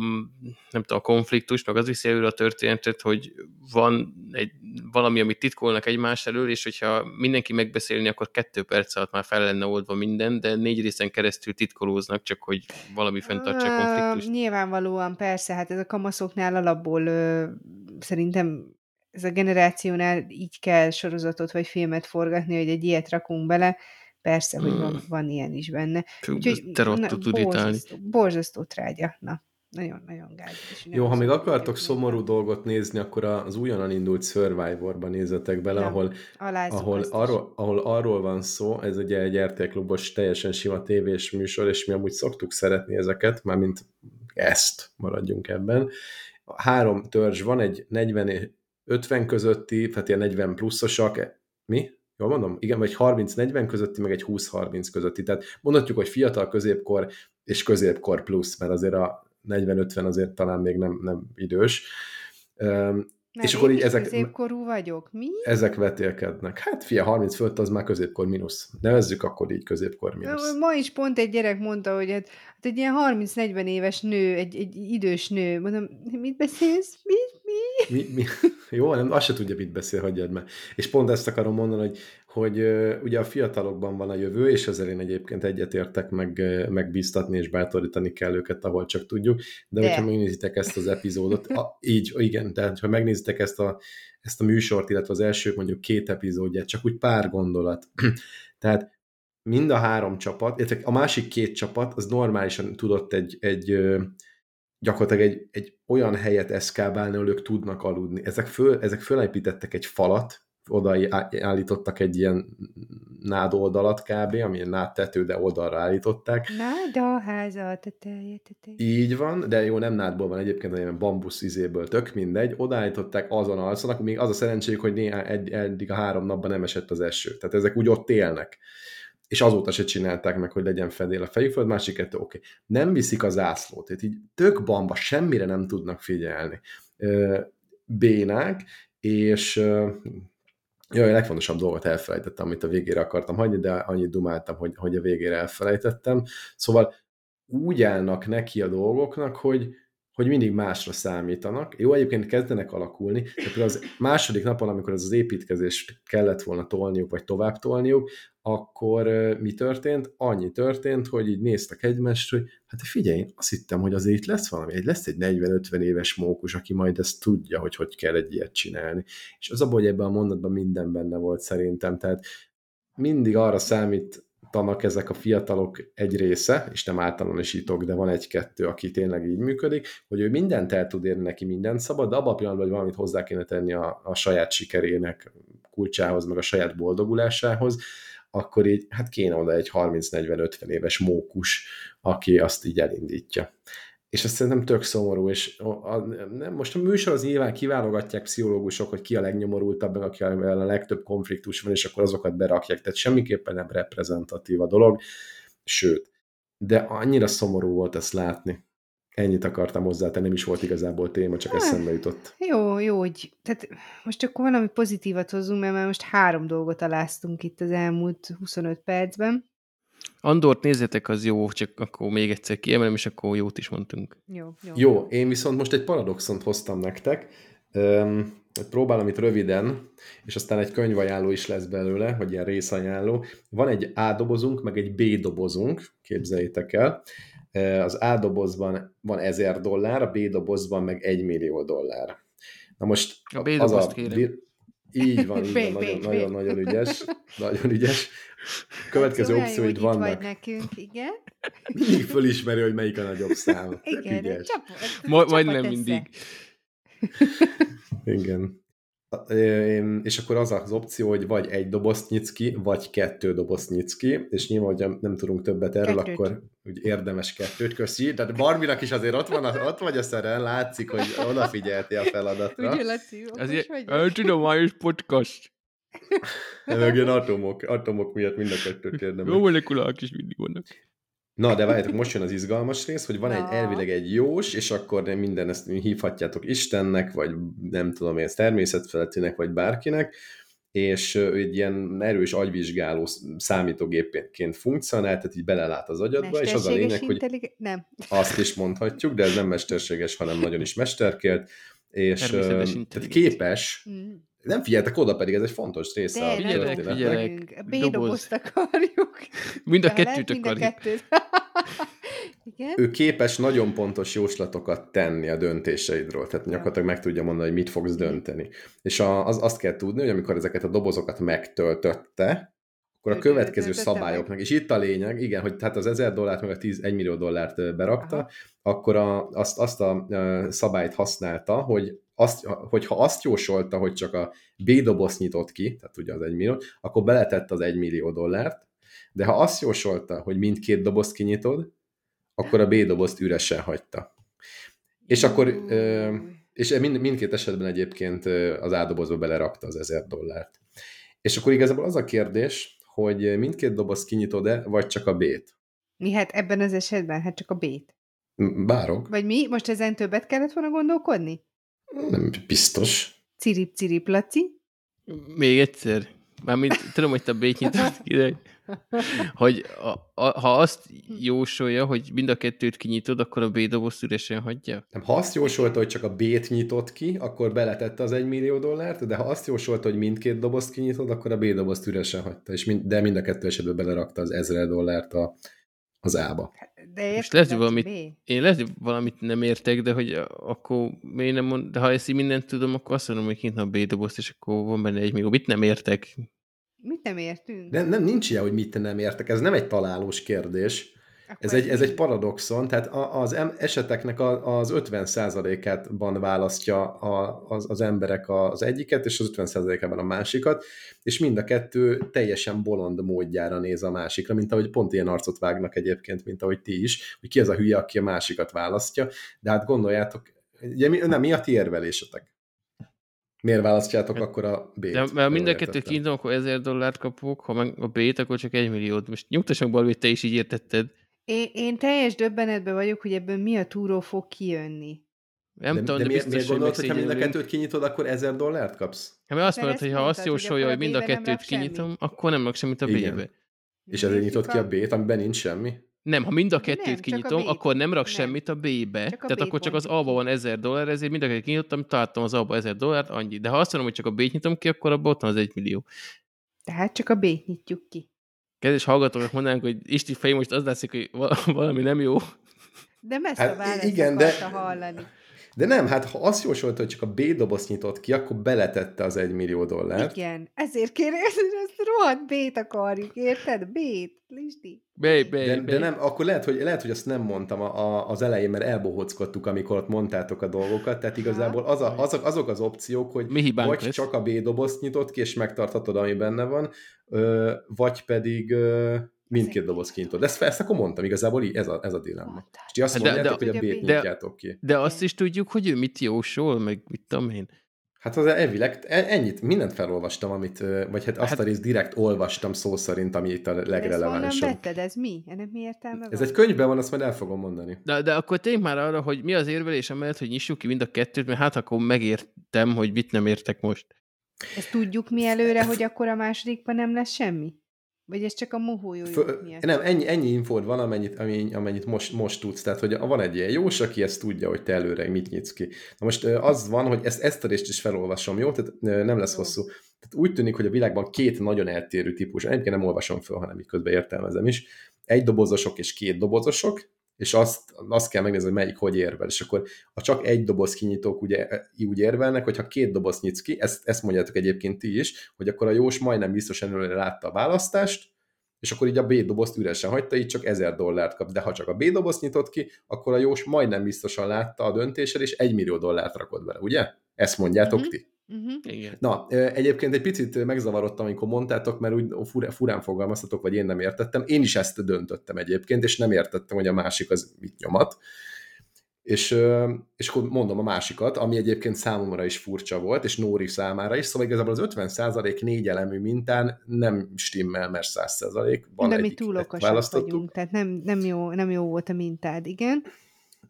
nem tudom, a konfliktus, meg az viszi előre a történetet, hogy van egy, valami, amit titkolnak egymás elől, és hogyha mindenki megbeszélni, akkor kettő perc alatt már fel lenne oldva minden, de négy részen keresztül titkolóznak, csak hogy valami fenntartsa a konfliktust. Nyilvánvalóan persze, hát ez a kamaszoknál alapból ö, szerintem ez a generációnál így kell sorozatot vagy filmet forgatni, hogy egy ilyet rakunk bele. Persze, hogy van, van ilyen is benne. Ez te irritálni. borzasztó, borzasztó trágya. Na, nagyon-nagyon gáz. Jó, ha még akartok szomorú dolgot nézni, akkor az újonnan indult Survivorba nézzetek bele, Ja, ahol ahol arról, ahol arról van szó, ez ugye egy RTL klubos teljesen sima tévés műsor, és mi amúgy szoktuk szeretni ezeket, mármint ezt maradjunk ebben. Három törzs van, egy 40 és 50 közötti, tehát ilyen 40 pluszosak, mi? Jól mondom? Igen, vagy 30-40 közötti, meg egy 20-30 közötti. Tehát mondhatjuk, hogy fiatal középkor és középkor plusz, mert azért a 40-50 azért talán még nem, nem idős. Mert és akkor így ezek, középkorú vagyok. Mi? ezek vetélkednek. Hát fia, 30 fölött az már középkor mínusz. Nevezzük akkor így középkor mínusz. Ma is pont egy gyerek mondta, hogy hát egy ilyen 30-40 éves nő, egy, egy idős nő. Mondom, mit beszélsz? Mi? Mi? Mi, mi? Jó, nem, azt se tudja, mit beszél, hagyjad meg. És pont ezt akarom mondani, hogy, hogy ugye a fiatalokban van a jövő, és ezzel én egyébként egyetértek, meg, megbíztatni és bátorítani kell őket, ahol csak tudjuk. De, De. hogyha megnézitek ezt az epizódot, a, így, igen, tehát ha megnézitek ezt a, ezt a műsort, illetve az első mondjuk két epizódját, csak úgy pár gondolat. tehát mind a három csapat, illetve a másik két csapat, az normálisan tudott egy, egy gyakorlatilag egy, egy olyan helyet eszkábálni, ahol ők tudnak aludni. Ezek, föl, ezek fölépítettek egy falat, oda állítottak egy ilyen nád oldalat kb., ami egy nád tető, de oldalra állították. Nád a háza teteje, teteje. Így van, de jó, nem nádból van egyébként, hanem bambusz izéből, tök mindegy. Odaállították, azon alszanak, még az a szerencséjük, hogy néha egy, eddig a három napban nem esett az eső. Tehát ezek úgy ott élnek. És azóta se csinálták meg, hogy legyen fedél a fejük fölött, másik kettő, oké. Okay. Nem viszik az ászlót, tehát így tök bamba, semmire nem tudnak figyelni. Bénák, és Jaj, a legfontosabb dolgot elfelejtettem, amit a végére akartam hagyni, de annyit dumáltam, hogy, hogy a végére elfelejtettem. Szóval úgy állnak neki a dolgoknak, hogy, hogy mindig másra számítanak. Jó, egyébként kezdenek alakulni, de például az második napon, amikor ez az építkezést kellett volna tolniuk, vagy tovább tolniuk, akkor mi történt? Annyi történt, hogy így néztek egymást, hogy hát figyelj, én azt hittem, hogy azért itt lesz valami, egy lesz egy 40-50 éves mókus, aki majd ezt tudja, hogy hogy kell egy ilyet csinálni. És az abban, hogy ebben a mondatban minden benne volt szerintem, tehát mindig arra számít tanak ezek a fiatalok egy része, és nem általánosítok, de van egy-kettő, aki tényleg így működik, hogy ő mindent el tud érni, neki mindent szabad, de abban a pillanatban, hogy valamit hozzá kéne tenni a, a saját sikerének kulcsához, meg a saját boldogulásához, akkor így, hát kéne oda egy 30-40-50 éves mókus, aki azt így elindítja. és ez szerintem tök szomorú, és a, a, nem, most a műsor az nyilván kiválogatják pszichológusok, hogy ki a legnyomorultabb, meg aki a legtöbb konfliktus van, és akkor azokat berakják, tehát semmiképpen nem reprezentatív a dolog, sőt, de annyira szomorú volt ezt látni. Ennyit akartam hozzátenni, nem is volt igazából téma, csak eszembe jutott. Jó, jó, hogy, tehát most akkor valami pozitívat hozzunk, mert már most három dolgot aláztunk itt az elmúlt 25 percben. Andort nézzétek, az jó, csak akkor még egyszer kiemelem, és akkor jót is mondtunk. Jó, jó. Jó, én viszont most egy paradoxont hoztam nektek. Um, próbálom itt röviden, és aztán egy könyvajánló is lesz belőle, vagy ilyen részajánló. Van egy A dobozunk, meg egy B dobozunk, képzeljétek el. Az A dobozban van 1000 dollár, a B dobozban meg 1 millió dollár. Na most a B az a, kérem. Így van, így van, nagyon, nagyon, nagyon ügyes, nagyon ügyes. Következő hát, opcióid vannak. Vagy nekünk, igen. Mindig fölismeri, hogy melyik a nagyobb szám. Igen, ügyes. Csap, Majd nem mindig. Igen. És akkor az az opció, hogy vagy egy dobozt nyitsz ki, vagy kettő dobozt nyitsz ki, és nyilván, hogy nem tudunk többet erről, kettőt. akkor úgy érdemes kettőt, köszi. De Barbinak is azért ott, van, ott vagy a szeren, látszik, hogy odafigyelti a feladatra. Ugye, Laci, Azért eltudományos podcast. Meg ilyen atomok, atomok miatt mind a kettőt érdemes. Jó molekulák is mindig vannak. Na, de várjátok, most jön az izgalmas rész, hogy van egy elvileg egy jós, és akkor nem minden ezt hívhatjátok Istennek, vagy nem tudom én, természetfeletinek, vagy bárkinek, és egy ilyen erős agyvizsgáló számítógépként funkcionál, tehát így belelát az agyadba, és az a lényeg, hogy nem. azt is mondhatjuk, de ez nem mesterséges, hanem nagyon is mesterkélt, és tehát képes, mm nem figyeltek oda, pedig ez egy fontos része De, a figyelek, figyelek. B-dobozt akarjuk. Mind a kettőt akarjuk. Mind a kettőt. Igen? Ő képes nagyon pontos jóslatokat tenni a döntéseidről, tehát gyakorlatilag meg tudja mondani, hogy mit fogsz dönteni. És a, az, azt kell tudni, hogy amikor ezeket a dobozokat megtöltötte, akkor a következő szabályoknak, és itt a lényeg, igen, hogy tehát az 1000 dollárt, meg a 10, 1 millió dollárt berakta, Aha. akkor a, azt, azt a szabályt használta, hogy azt, hogyha azt jósolta, hogy csak a B doboz nyitott ki, tehát ugye az 1 millió, akkor beletett az 1 millió dollárt, de ha azt jósolta, hogy mindkét dobozt kinyitod, akkor a B dobozt üresen hagyta. És akkor, és mind, mindkét esetben egyébként az A dobozba belerakta az 1000 dollárt. És akkor igazából az a kérdés, hogy mindkét doboz kinyitod-e, vagy csak a B-t? Mi hát ebben az esetben? Hát csak a B-t. Bárok. Vagy mi? Most ezen többet kellett volna gondolkodni? Nem biztos. Cirip, cirip, laci. Még egyszer. Mármint tudom, hogy te a B-t nyitott ki, de hogy a, a, ha azt jósolja, hogy mind a kettőt kinyitod, akkor a B dobozt üresen hagyja? Nem, ha azt jósolta, hogy csak a B-t nyitott ki, akkor beletette az egy millió dollárt, de ha azt jósolta, hogy mindkét dobozt kinyitod, akkor a B dobozt üresen hagyta, és mind, de mind a kettő esetben belerakta az ezer dollárt a, az A-ba. De Most lehet, hogy valamit, én lehet, hogy valamit nem értek, de hogy akkor miért nem mond, de ha ezt így mindent tudom, akkor azt mondom, hogy kint a B dobozt, és akkor van benne egy millió. Mit nem értek? Mit nem értünk? Nem, nem nincs ilyen, hogy mit nem értek. Ez nem egy találós kérdés. Ez egy, ez egy paradoxon, tehát az eseteknek az 50%-ában választja az, az emberek az egyiket, és az 50%-ában a másikat, és mind a kettő teljesen bolond módjára néz a másikra, mint ahogy pont ilyen arcot vágnak egyébként, mint ahogy ti is, hogy ki az a hülye, aki a másikat választja, de hát gondoljátok, ugye mi, nem, mi a ti érvelésetek? Miért választjátok akkor a B-t? De, mert mind a kettőt kinyitom, akkor 1000 dollárt kapok, ha meg a B-t, akkor csak 1 milliót. Most nyugtassak Balbi, te is így értetted. Én, én teljes döbbenetben vagyok, hogy ebből mi a túró fog kijönni. Nem de, tudom, de, de miért, miért gondolod, hogy ha mind a kettőt kinyitod, akkor 1000 dollárt kapsz? Hát mert azt mondod, hogy ha azt jósolja, hogy mind a kettőt kinyitom, akkor nem rak semmit a B-be. És ezért nyitott ki a B-t, amiben nincs semmi? Nem, ha mind a kettőt nem, kinyitom, a akkor nem rak nem. semmit a B-be. Csak a Tehát B akkor csak az A-ba van 1000 dollár, ezért mind a kettőt kinyitottam, találtam az A-ba 1000 dollárt, annyi. De ha azt mondom, hogy csak a B-t nyitom ki, akkor abban ott van az 1 millió. Tehát csak a B-t nyitjuk ki. Kedves hallgatók, mondanánk, hogy Isti fej most az látszik, hogy valami nem jó. De messze hát, igen, de... hallani. De nem, hát ha azt jósolta, hogy csak a B doboz nyitott ki, akkor beletette az egy millió dollárt. Igen, ezért kérem, ezt rohadt B-t akarjuk, érted? B-t, Listi. B, B, de, de, nem, akkor lehet hogy, lehet, hogy azt nem mondtam a, a, az elején, mert elbohockodtuk, amikor ott mondtátok a dolgokat, tehát igazából az a, azok, azok az opciók, hogy Mi vagy lesz? csak a B dobozt nyitott ki, és megtarthatod, ami benne van, vagy pedig mindkét doboz kinyitó. De ezt, ezt akkor mondtam, igazából így, ez a, ez a dilemma. És ti azt de- mondjátok, de- hogy a B-t de- nyitjátok ki. De azt is tudjuk, hogy ő mit jósol, meg mit tudom én. Hát az elvileg e- ennyit, mindent felolvastam, amit, vagy hát azt Hát- a részt direkt olvastam szó szerint, ami itt a legrelevánsabb. vetted? Ez mi? Ennek mi értelme Ez van? egy könyvben van, azt majd el fogom mondani. De, de akkor tényleg már arra, hogy mi az érvelés amellett, hogy nyissuk ki mind a kettőt, mert hát akkor megértem, hogy mit nem értek most. Ezt tudjuk mi előre, hogy akkor a másodikban nem lesz semmi? Vagy ez csak a mohójó Fö, miatt? nem, ennyi, ennyi infód van, amennyit, amennyi- amennyit most, most tudsz. Tehát, hogy van egy ilyen jós, aki ezt tudja, hogy te előre mit nyitsz ki. Na most az van, hogy ezt, ezt a részt is felolvasom, jó? Tehát nem lesz hosszú. Tehát úgy tűnik, hogy a világban két nagyon eltérő típus, egyébként nem olvasom föl, hanem így közben értelmezem is, egy dobozosok és két dobozosok, és azt, azt kell megnézni, hogy melyik hogy érvel. És akkor a csak egy doboz kinyitók ugye, úgy érvelnek, hogy ha két doboz nyitsz ki, ezt, ezt mondjátok egyébként ti is, hogy akkor a jós majdnem biztos előre látta a választást, és akkor így a B dobozt üresen hagyta, így csak 1000 dollárt kap. De ha csak a B dobozt nyitott ki, akkor a jós majdnem biztosan látta a döntésed, és 1 millió dollárt rakott bele, ugye? Ezt mondjátok Mhm. ti. Uh-huh. Igen. Na, egyébként egy picit megzavarodtam, amikor mondtátok, mert úgy furán, furán fogalmaztatok, vagy én nem értettem. Én is ezt döntöttem egyébként, és nem értettem, hogy a másik az mit nyomat. És, és akkor mondom a másikat, ami egyébként számomra is furcsa volt, és Nóri számára is, szóval igazából az 50% négy elemű mintán nem stimmel, mert 100% van De mi túl okosak vagyunk, tehát nem, nem, jó, nem jó volt a mintád, igen.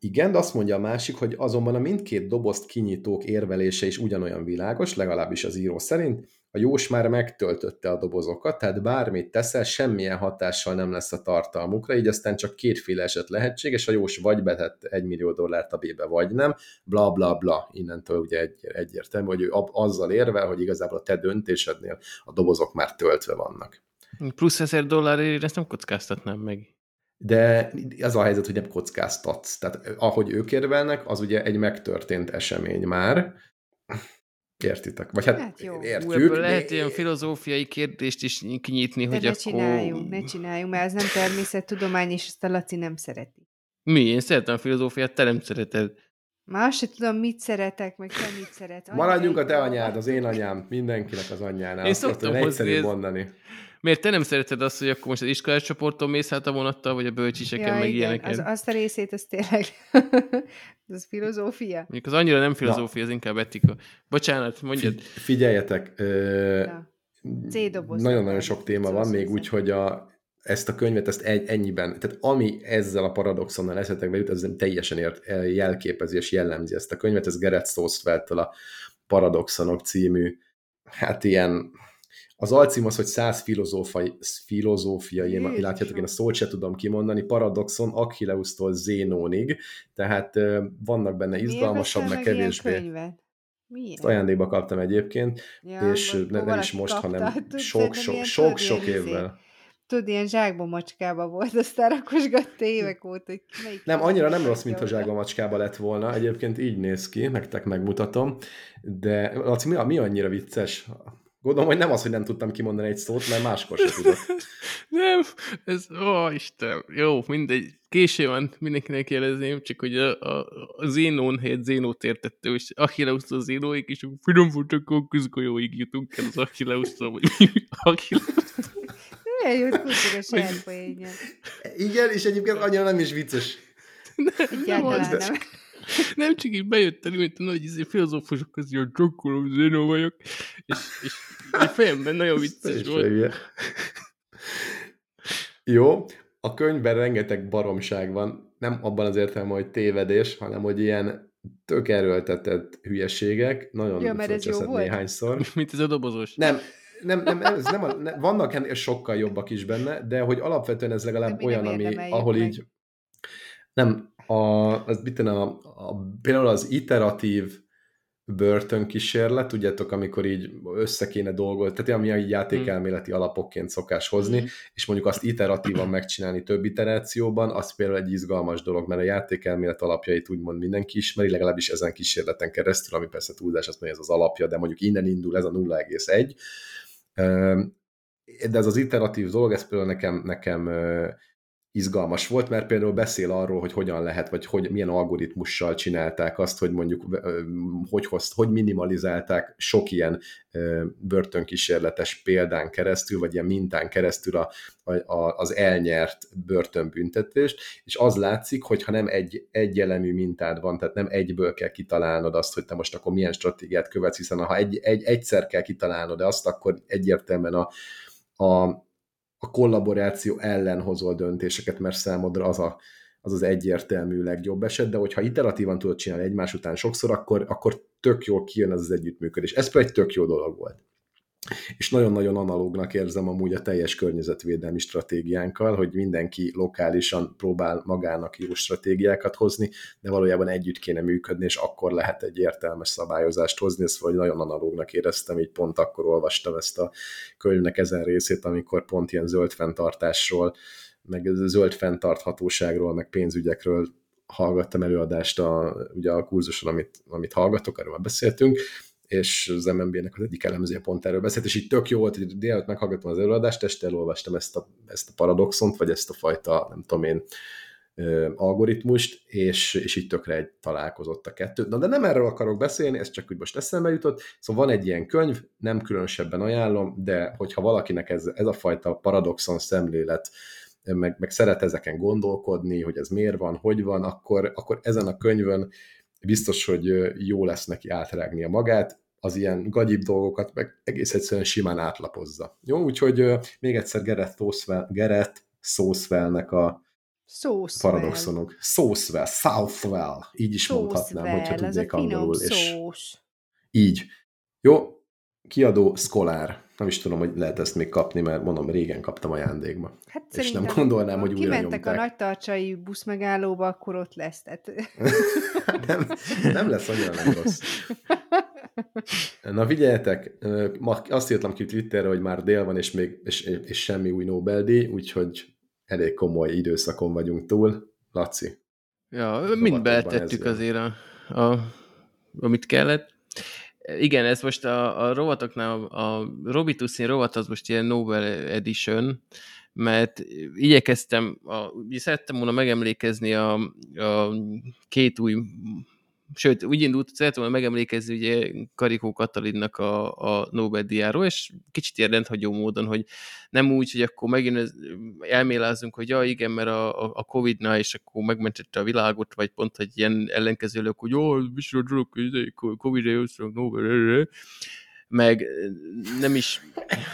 Igen, de azt mondja a másik, hogy azonban a mindkét dobozt kinyitók érvelése is ugyanolyan világos, legalábbis az író szerint. A jós már megtöltötte a dobozokat, tehát bármit teszel, semmilyen hatással nem lesz a tartalmukra, így aztán csak kétféle eset lehetséges, a jós vagy betett egy millió dollárt a B-be, vagy nem, bla bla bla. Innentől ugye egy, egyértelmű, hogy ő azzal érvel, hogy igazából a te döntésednél a dobozok már töltve vannak. Plusz ezer dollárért ezt nem kockáztatnám meg. De az a helyzet, hogy nem kockáztatsz. Tehát ahogy ők érvelnek, az ugye egy megtörtént esemény már. Értitek? Vagy hát, Hát jó. Értjük. ebből lehet ilyen filozófiai kérdést is kinyitni, De hogy ne akkor... csináljunk, ne csináljunk, mert ez nem természettudomány, és ezt a Laci nem szereti. Mi? Én szeretem a filozófiát, te nem szereted. Már azt se tudom, mit szeretek, meg te mit. Annyira Maradjunk a te anyád, az én anyám, mindenkinek az anyjánál. Én Azt szoktam hozni ez- mondani. Miért te nem szereted azt, hogy akkor most az iskolás csoporton mész hát a vonattal, vagy a bölcsiseken, Ja, meg igen, ilyeneken? az, azt a részét, az tényleg, az filozófia. Mondjuk az annyira nem filozófia, az inkább etika. Bocsánat, mondjad. Figy- figyeljetek, ö, nagyon-nagyon sok téma van, még Szóval úgy, hogy a, ezt a könyvet, ezt egy, ennyiben, tehát ami ezzel a paradoxonnal eszetekbe jut, az teljesen ért, jelképezi és jellemzi ezt a könyvet, ez Gerett Sostfeltől a Paradoxonok című, hát ilyen, az alcím az, hogy száz filozófiai, filozófiai, én látjátok, én a szót se tudom kimondani, Paradoxon Achilleusztól Zénónig, tehát vannak benne izgalmasabb, meg kevésbé. Miért? Ajándékba kaptam egyébként, Ja, és ne, nem is most, kapta. hanem Tudod, sok, szerintem sok, ilyen, sok, tudod, sok ilyen izé, évvel. Tudod, ilyen zsákba macskába volt, aztán rakosgatta évek óta, hogy melyik Nem, annyira nem rossz, mint a jó. zsákba macskába lett volna. Egyébként így néz ki, nektek megmutatom. De Laci, mi, mi annyira vicces? Gondolom, hogy nem az, hogy nem tudtam kimondani egy szót, mert máskor sem tudok. Nem, ez, ó, Isten, jó, mindegy. Késő van, mindenkinek jelezném, csak hogy a, a, a Zénón helyett Zénót értette, és Achilleusztól Zénóig, és finom futak a közgolyóig jutunk el az Achilleusztól, vagy mi Achilleus. Milyen a saját poénja. Igen, és egyébként annyira nem is vicces. Egyáltalán az. nem. Nem csak így bejöttem, mint a nagy izé, filozófusok közé, hogy csokkolom, Zénó vagyok, és, és a fejemben nagyon vicces volt. Jó, a könyvben rengeteg baromság van, nem abban az értelemben, hogy tévedés, hanem hogy ilyen tök erőltetett hülyeségek, nagyon Ja, mert ez jó volt? néhányszor. Mint ez a dobozos. Nem, nem, nem, ez nem, a, nem, vannak ennél sokkal jobbak is benne, de hogy alapvetően ez legalább De nem olyan, ami, ahol meg. így nem, a, az, tudom, a, a, például az iteratív börtönkísérlet, tudjátok, amikor így össze kéne dolgozni, tehát ami a játékelméleti alapokként szokás hozni, Mhm. és mondjuk azt iteratívan megcsinálni több iterációban, az például egy izgalmas dolog, mert a játékelmélet alapjait úgymond mindenki ismeri, legalábbis ezen kísérleten keresztül, ami persze túlzás, azt mondja, ez az alapja, de mondjuk innen indul ez a 0,1. Öm, De ez az iteratív dolog, ez például nekem, nekem izgalmas volt, mert például beszél arról, hogy hogyan lehet, vagy hogy milyen algoritmussal csinálták azt, hogy mondjuk hogy, hozt, hogy minimalizálták sok ilyen börtönkísérletes példán keresztül, vagy ilyen mintán keresztül a, a, az elnyert börtönbüntetést, és az látszik, hogy ha nem egy egyelemű mintád van, tehát nem egyből kell kitalálnod azt, hogy te most akkor milyen stratégiát követsz, hiszen ha egy, egy, egyszer kell kitalálnod azt, akkor egyértelműen a, a, a kollaboráció ellen hozol döntéseket, mert számodra az a, az, az egyértelmű legjobb eset, de hogyha iteratívan tudod csinálni egymás után sokszor, akkor, akkor tök jól kijön az az együttműködés. Ez például egy tök jó dolog volt és nagyon-nagyon analógnak érzem amúgy a teljes környezetvédelmi stratégiánkkal, hogy mindenki lokálisan próbál magának jó stratégiákat hozni, de valójában együtt kéne működni, és akkor lehet egy értelmes szabályozást hozni, ezt vagy nagyon analógnak éreztem, így pont akkor olvastam ezt a könyvnek ezen részét, amikor pont ilyen zöld fenntartásról, meg zöld fenntarthatóságról, meg pénzügyekről hallgattam előadást a, ugye a kurzuson, amit, amit hallgatok, erről már beszéltünk, és az MNB-nek az egyik elemzője pont erről beszélt, és így tök jó volt, hogy délután meghallgattam az előadást, este elolvastam ezt a, ezt a paradoxont, vagy ezt a fajta, nem tudom én, algoritmust, és, és így tökre egy találkozott a kettő. Na, de nem erről akarok beszélni, ez csak úgy most eszembe jutott. Szóval van egy ilyen könyv, nem különösebben ajánlom, de hogyha valakinek ez, ez a fajta paradoxon szemlélet, meg, meg szeret ezeken gondolkodni, hogy ez miért van, hogy van, akkor, akkor ezen a könyvön biztos, hogy jó lesz neki átrágnia magát, az ilyen gagyib dolgokat meg egész egyszerűen simán átlapozza. Jó, úgyhogy még egyszer Gerett Szószvel, Gerett Szószvelnek a Szószvel. paradoxonok. Szószvel, Southwell, így is Szószvel, mondhatnám, hogyha tudnék angolul. És szós. Így. Jó, kiadó Scholar nem is tudom, hogy lehet ezt még kapni, mert mondom, régen kaptam ajándékba. Hát és nem gondolnám, hogy újra kimentek nyomták. a nagytarcsai buszmegállóba, akkor ott lesz. Tehát... nem, nem lesz annyira nem rossz. Na figyeljetek, ma azt írtam ki Twitterre, hogy már dél van, és, még, és, és semmi új Nobel-díj, úgyhogy elég komoly időszakon vagyunk túl. Laci. Ja, mind betettük azért, a, a, amit kellett igen, ez most a, a rovatoknál, a Robitussin rovat az most ilyen Nobel Edition, mert igyekeztem, a, szerettem volna megemlékezni a, a két új sőt, úgy indult, szeretem volna megemlékezni ugye Karikó Katalinnak a, a Nobel-díjáról, és kicsit ilyen rendhagyó módon, hogy nem úgy, hogy akkor megint elmélázunk, hogy ja, igen, mert a, a Covid-nál, és akkor megmentette a világot, vagy pont, hogy ilyen ellenkezőlők, hogy jó, biztos drog, Covid-re Nobel, meg nem is...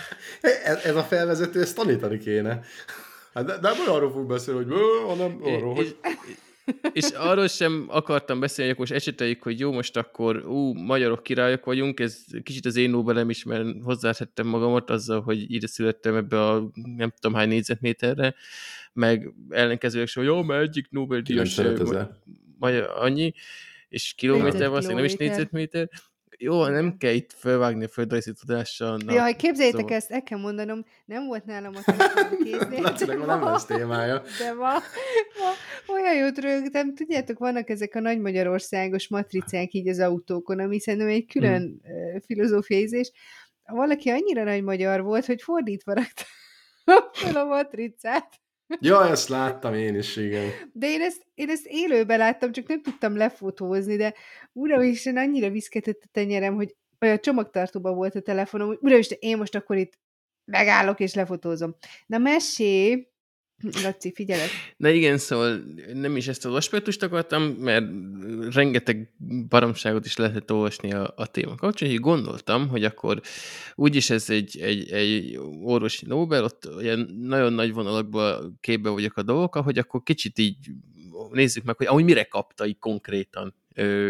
ez, ez a felvezető, ezt tanítani kéne. Hát de, nem arról fog beszélni, hogy hanem arról, hogy... És arról sem akartam beszélni, hogy most eseteljük, hogy jó, most akkor ú, magyarok királyok vagyunk, ez kicsit az én Nobelem is, mert hozzátettem magamat azzal, hogy ide születtem ebbe a nem tudom hány négyzetméterre, meg ellenkezőleg sem, hogy jó, mert egyik Nobel-díjas magyar annyi, és kilométer valószínűleg nem is négyzetméter, jó, nem kell itt felvágni a földrajzi tudással. Na, Jaj, képzeljétek szóval... ezt, el kell mondanom, nem volt nálam a kéznél. Lacinak nem lesz témája. De ma, ma olyan jót rögtem, tudjátok, vannak ezek a nagy magyarországos matricák így az autókon, ami szerintem egy külön hmm. filozófiai ízés. Valaki annyira nagy magyar volt, hogy fordítva rakta fel a matricát. Ja, ezt láttam én is, igen. De én ezt, én ezt élőben láttam, csak nem tudtam lefotózni, de uramisten, annyira viszketett a tenyerem, hogy olyan csomagtartóban volt a telefonom, hogy uramisten, én most akkor itt megállok és lefotózom. Na mesé, Laci, figyelek. Na igen, szóval nem is ezt az aspektust akartam, mert rengeteg baromságot is lehetett olvasni a, a téma kapcsán, úgyhogy gondoltam, hogy akkor úgyis ez egy, egy, egy orvosi Nobel, ott olyan nagyon nagy vonalakban képbe vagyok a dolgok, hogy akkor kicsit így nézzük meg, hogy ahogy mire kapta így konkrétan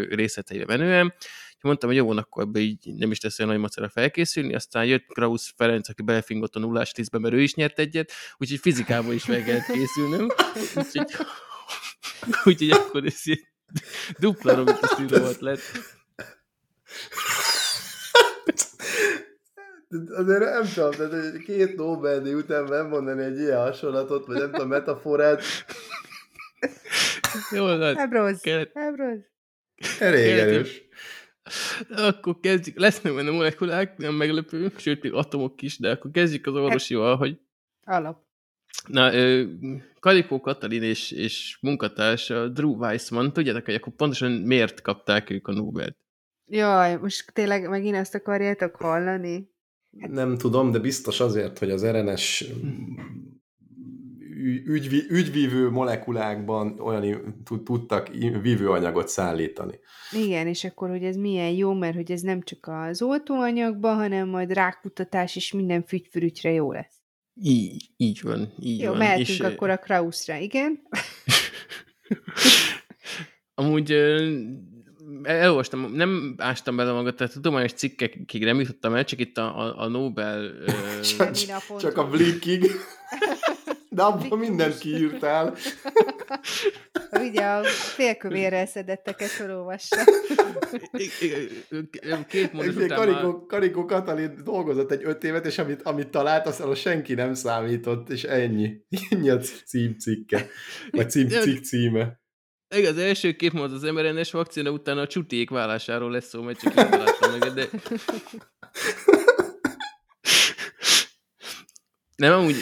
részleteibe menően mondtam, hogy jó, akkor ebbe így nem is lesz olyan nagy macera felkészülni, aztán jött Krausz Ferenc, aki belefingott a nullás tízbe, mert ő is nyert egyet, úgyhogy fizikában is meg kellett készülnöm. Úgyhogy, úgyhogy akkor ez így dupla Robitus volt lett. Azért nem tudom, tehát két Nobel-díj után nem mondani egy ilyen hasonlatot, vagy nem tudom, metaforát. Jó, hát. Ebroz. Ebroz. Elég erős. Akkor kezdjük, lesznek benne molekulák, nem meglepő, sőt, még atomok is, de akkor kezdjük az orvosival, hogy... Alap. Na, Kalikó Katalin és, és munkatársa Drew Weissman, tudjátok, hogy akkor pontosan miért kapták ők a Nobel-t? Jaj, most tényleg megint ezt akarjátok hallani? Nem tudom, de biztos azért, hogy az RNS ügyvi, ügyvívő molekulákban olyan tudtak vívőanyagot szállítani. Igen, és akkor, hogy ez milyen jó, mert hogy ez nem csak az oltóanyagban, hanem majd rákutatás is minden fügyfürügyre jó lesz. Így, így van, így jó, van. mehetünk és, akkor a Krauszra, igen? Amúgy elolvastam, nem ástam bele magad, tehát tudományos cikkekig nem jutottam el, csak itt a, a, a Nobel... csak, csak a Blickig. De abban mindent kiírtál. Ugye a félkövérrel szedetteket felolvassa. Két mondat után Karikó, már... Karikó Katalin dolgozott egy öt évet, és amit, amit talált, aztán senki nem számított, és ennyi. Ennyi a címcikke. Vagy címcikk címe. Igen, az első kép az az mRNA-s vakcina, utána a csutiék vállásáról lesz szó, mert csak én találtam meg, de... Nem, amúgy,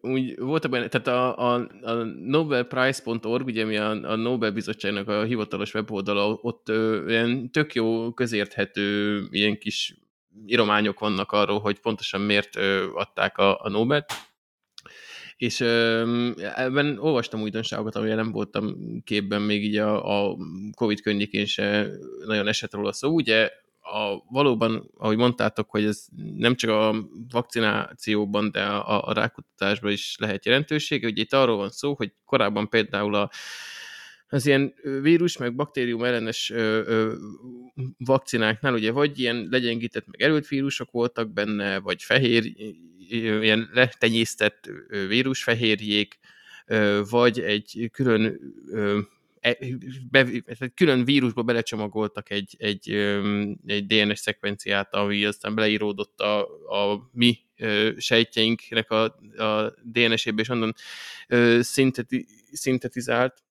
úgy volt benne, tehát a, a, a nobelprize.org, ugye mi a, a Nobel Bizottságnak a hivatalos weboldala, ott ö, ilyen tök jó, közérthető ilyen kis írományok vannak arról, hogy pontosan miért ö, adták a, a Nobel-t. És ö, ebben olvastam újdonságokat, amire nem voltam képben még így a, a Covid környékén se nagyon esett róla szó. Ugye a, valóban, ahogy mondtátok, hogy ez nem csak a vakcinációban, de a, a rákutatásban is lehet jelentősége. Ugye itt arról van szó, hogy korábban például a, az ilyen vírus, meg baktérium ellenes ö, ö, vakcináknál ugye vagy ilyen legyengített, meg erőlt vírusok voltak benne, vagy fehér, ilyen letenyésztett vírusfehérjék, vagy egy külön be, külön vírusba belecsomagoltak egy, egy, egy DNS szekvenciát, ami aztán beleíródott a, a mi sejtjeinknek a, a DNS-ébe, és onnan szinteti, szintetizált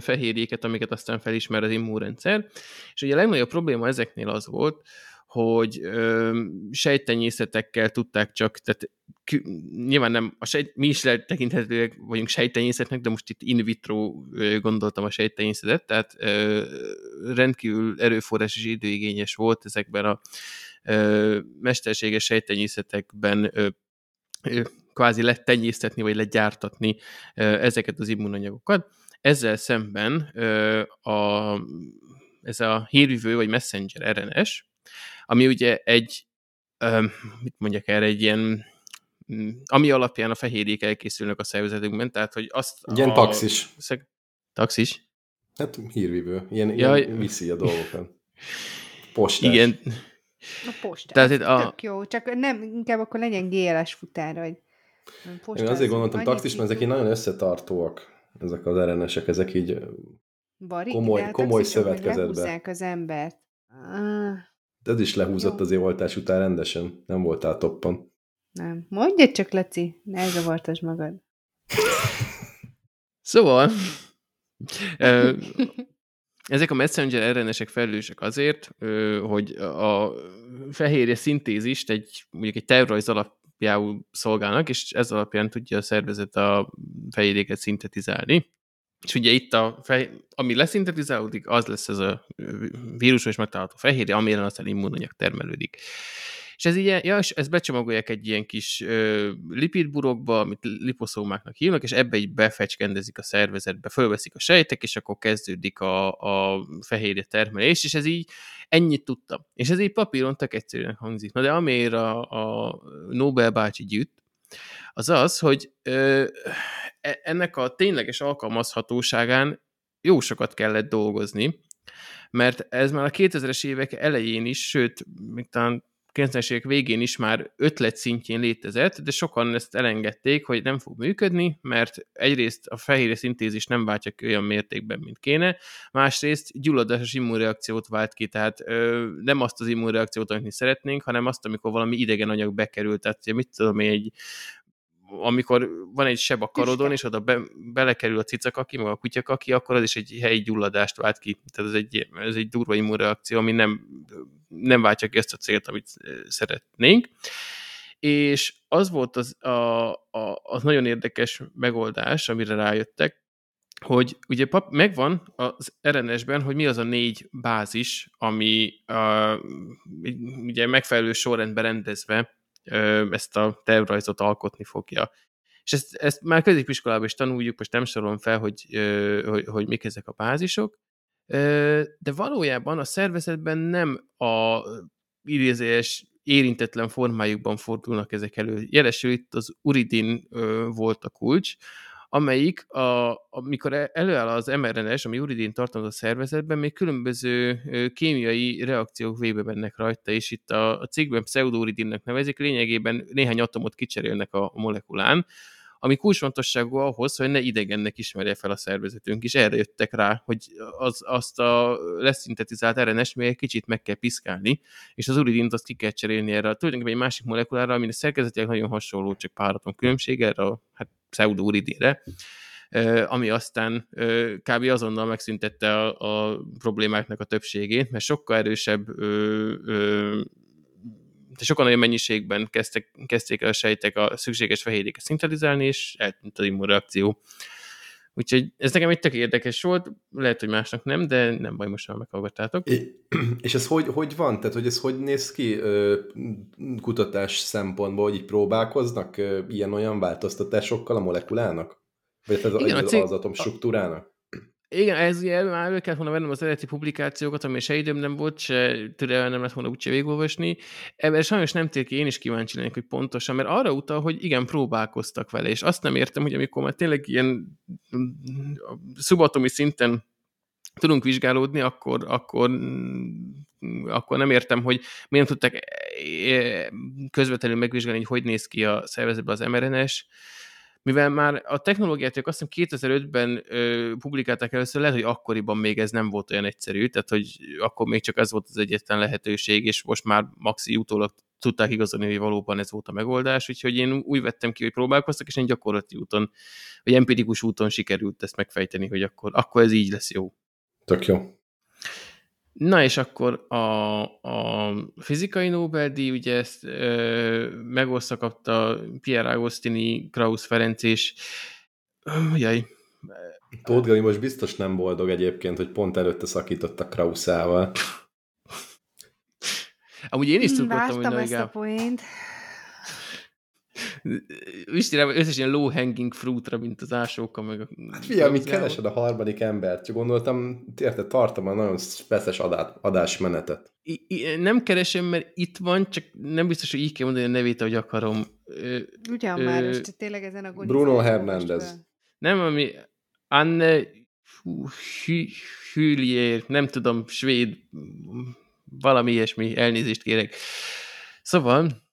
fehérjéket, amiket aztán felismer az immunrendszer. És ugye a legnagyobb probléma ezeknél az volt, hogy ö, sejtenyészetekkel tudták csak, tehát nyilván nem, a sejt, mi is tekinthetőek vagyunk sejtenyészetnek, de most itt in vitro gondoltam a sejtenyészetet, tehát ö, rendkívül erőforrás és időigényes volt ezekben a ö, mesterséges sejtenyészetekben ö, ö, kvázi letenyésztetni, vagy legyártatni ö, ezeket az immunanyagokat. Ezzel szemben ö, a, ez a hírvívő, vagy messenger RNS, ami ugye egy, mit mondjak erre, egy ilyen, mm, ami alapján a fehérjék elkészülnek a szervezetünkben, tehát hogy azt... Ilyen a, taxis. Szeg, taxis? Hát hírvívő, ilyen, ja, ilyen viszi a dolgokat. Postás. Igen. A postás, Tehát a... tök jó, csak nem, inkább akkor legyen GLS futár, hogy Én azért gondoltam taxis, mert ezek így nagyon összetartóak, ezek az RNS-ek, ezek így Barik, komoly, komoly szövetkezetbe. az embert. Ah. Ez is lehúzott az oltás után rendesen. Nem voltál toppon. Nem. Mondja csak, Laci, ne zavartasd magad. Szóval, ezek a messenger RNS-ek felelősek azért, hogy a fehérje szintézist egy, mondjuk egy tervrajz alapjául szolgálnak, és ez alapján tudja a szervezet a fehérjéket szintetizálni. És ugye itt a fej, ami leszintetizálódik, az lesz ez a vírusos megtalálható fehérje, amire aztán immunanyag termelődik. És ez ilyen, ja, és ezt becsomagolják egy ilyen kis ö, lipidburokba, amit liposzómáknak hívnak, és ebbe így befecskendezik a szervezetbe, fölveszik a sejtek, és akkor kezdődik a, a fehérje termelés, és ez így ennyit tudtam. És ez így papíron tök egyszerűen hangzik. Na de amire a, a Nobel bácsi gyűjt, az az, hogy ö, e, ennek a tényleges alkalmazhatóságán jó sokat kellett dolgozni, mert ez már a 2000-es évek elején is, sőt, még talán 90-es évek végén is már ötlet szintjén létezett, de sokan ezt elengedték, hogy nem fog működni, mert egyrészt a fehérje szintézis nem váltja ki olyan mértékben, mint kéne, másrészt gyulladásos immunreakciót vált ki, tehát ö, nem azt az immunreakciót, amit mi szeretnénk, hanem azt, amikor valami idegen anyag bekerült, tehát mit tudom én, egy amikor van egy seb a karodon, és oda be, belekerül a cicakaki, meg a kutyakaki, akkor az is egy helyi gyulladást vált ki. Tehát ez egy, ez egy durva immunreakció, ami nem, nem váltja ki ezt a célt, amit szeretnénk. és az volt az, a, a, az nagyon érdekes megoldás, amire rájöttek, hogy ugye pap, megvan az RNS-ben, hogy mi az a négy bázis, ami a, ugye megfelelő sorrendben rendezve ezt a tervrajzot alkotni fogja. És ezt, ezt már középiskolában is tanuljuk, most nem sorolom fel, hogy, hogy, hogy mik ezek a bázisok, de valójában a szervezetben nem a idézés érintetlen formájukban fordulnak ezek elő. Jelesül itt az uridin volt a kulcs, amelyik, a, amikor e, előáll az mRNS, ami uridin tartalmaz a szervezetben, még különböző kémiai reakciók végbe mennek rajta, és itt a, a cikkben pseudouridinnek nevezik, lényegében néhány atomot kicserélnek a molekulán, ami kulcsfontosságú ahhoz, hogy ne idegennek ismerje fel a szervezetünk, és erre jöttek rá, hogy az, azt a leszintetizált RNS még egy kicsit meg kell piszkálni, és az uridint azt ki kell cserélni erre. Tulajdonképpen egy másik molekulára, ami szerkezetileg nagyon hasonló, csak páraton különbség erre a hát, pseudouridinre, ami aztán kb. azonnal megszüntette a, a problémáknak a többségét, mert sokkal erősebb ö, ö, sokan olyan mennyiségben kezdtek, kezdték el a sejtek a szükséges fehérjéket szintetizálni, és eltűnt az immunreakció. Úgyhogy ez nekem egy tök érdekes volt, lehet, hogy másnak nem, de nem baj, most már meghallgattátok. És ez hogy, hogy van? Tehát, hogy ez hogy néz ki ö, kutatás szempontból, hogy így próbálkoznak ilyen-olyan változtatásokkal a molekulának? Vagy az, Igen, az, cég... az atomstruktúrának? Igen, ez ugye már elő kellett volna vennem az eredeti publikációkat, ami se időm nem volt, se türelem nem lett volna úgyse végigolvasni. Ebben sajnos nem tér ki, én is kíváncsi lennék, hogy pontosan, mert arra utal, hogy igen, próbálkoztak vele, és azt nem értem, hogy amikor már tényleg ilyen szubatomi szinten tudunk vizsgálódni, akkor, akkor, akkor nem értem, hogy miért nem tudták közvetlenül megvizsgálni, hogy hogy néz ki a szervezetben az mRNS, mivel már a technológiát ők azt hiszem 2005-ben ö, publikálták először, lehet, hogy akkoriban még ez nem volt olyan egyszerű, tehát hogy akkor még csak ez volt az egyetlen lehetőség, és most már maxi utólag tudták igazolni, hogy valóban ez volt a megoldás, úgyhogy én úgy vettem ki, hogy próbálkoztak, és én gyakorlati úton, vagy empirikus úton sikerült ezt megfejteni, hogy akkor, akkor ez így lesz jó. Tök jó. Na és akkor a, a fizikai Nobel-díj, ugye ezt ö, megoszta kapta Pierre Agostini, Krausz Ferenc és jaj. Tóth Gabi most biztos nem boldog egyébként, hogy pont előtte szakított a Krauszával. Amúgy én is tudtam, hogy ezt a poént. Istére, összes ilyen low hanging fruitra, mint az ásóka, meg a... Hát figyelj, amit keresed a harmadik embert, csak gondoltam, érted, tartom a nagyon feszes adát, adásmenetet. I, I, nem keresem, mert itt van, csak nem biztos, hogy így kell mondani a nevét, ahogy akarom. Ugyan ö, már, és tényleg ezen a Bruno Hernández. Nem, ami Anne Hülier, nem tudom, svéd, valami ilyesmi, elnézést kérek. Szóval,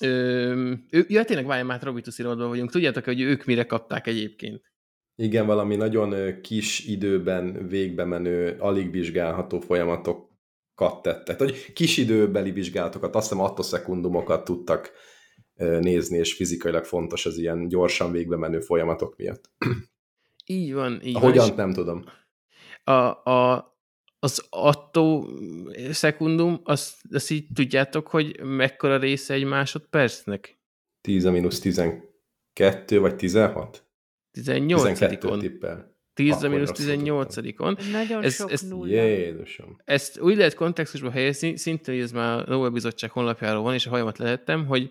Ö, ja, tényleg várjál már, Robitus irodban vagyunk. Tudjátok, hogy ők mire kapták egyébként? Igen, valami nagyon kis időben végbe menő, alig vizsgálható folyamatokat tettek. Hogy kis időbeli vizsgálatokat, azt hiszem attosekundumokat tudtak nézni, és fizikailag fontos az ilyen gyorsan végbe menő folyamatok miatt. Így van. Így Hogyan, van, nem tudom. A, a, az attó szekundum, azt, azt így tudjátok, hogy mekkora része egy másodpercnek? 10 minusz 12 vagy 16? 18-on. tippel. 10 minusz 18-on. Nagyon ez, sok ezt, nulla. Jézusom. Ezt úgy lehet kontextusba helyezni, szintén, ez már a Nobel Bizottság honlapjáról van, és a hajamat lehettem, hogy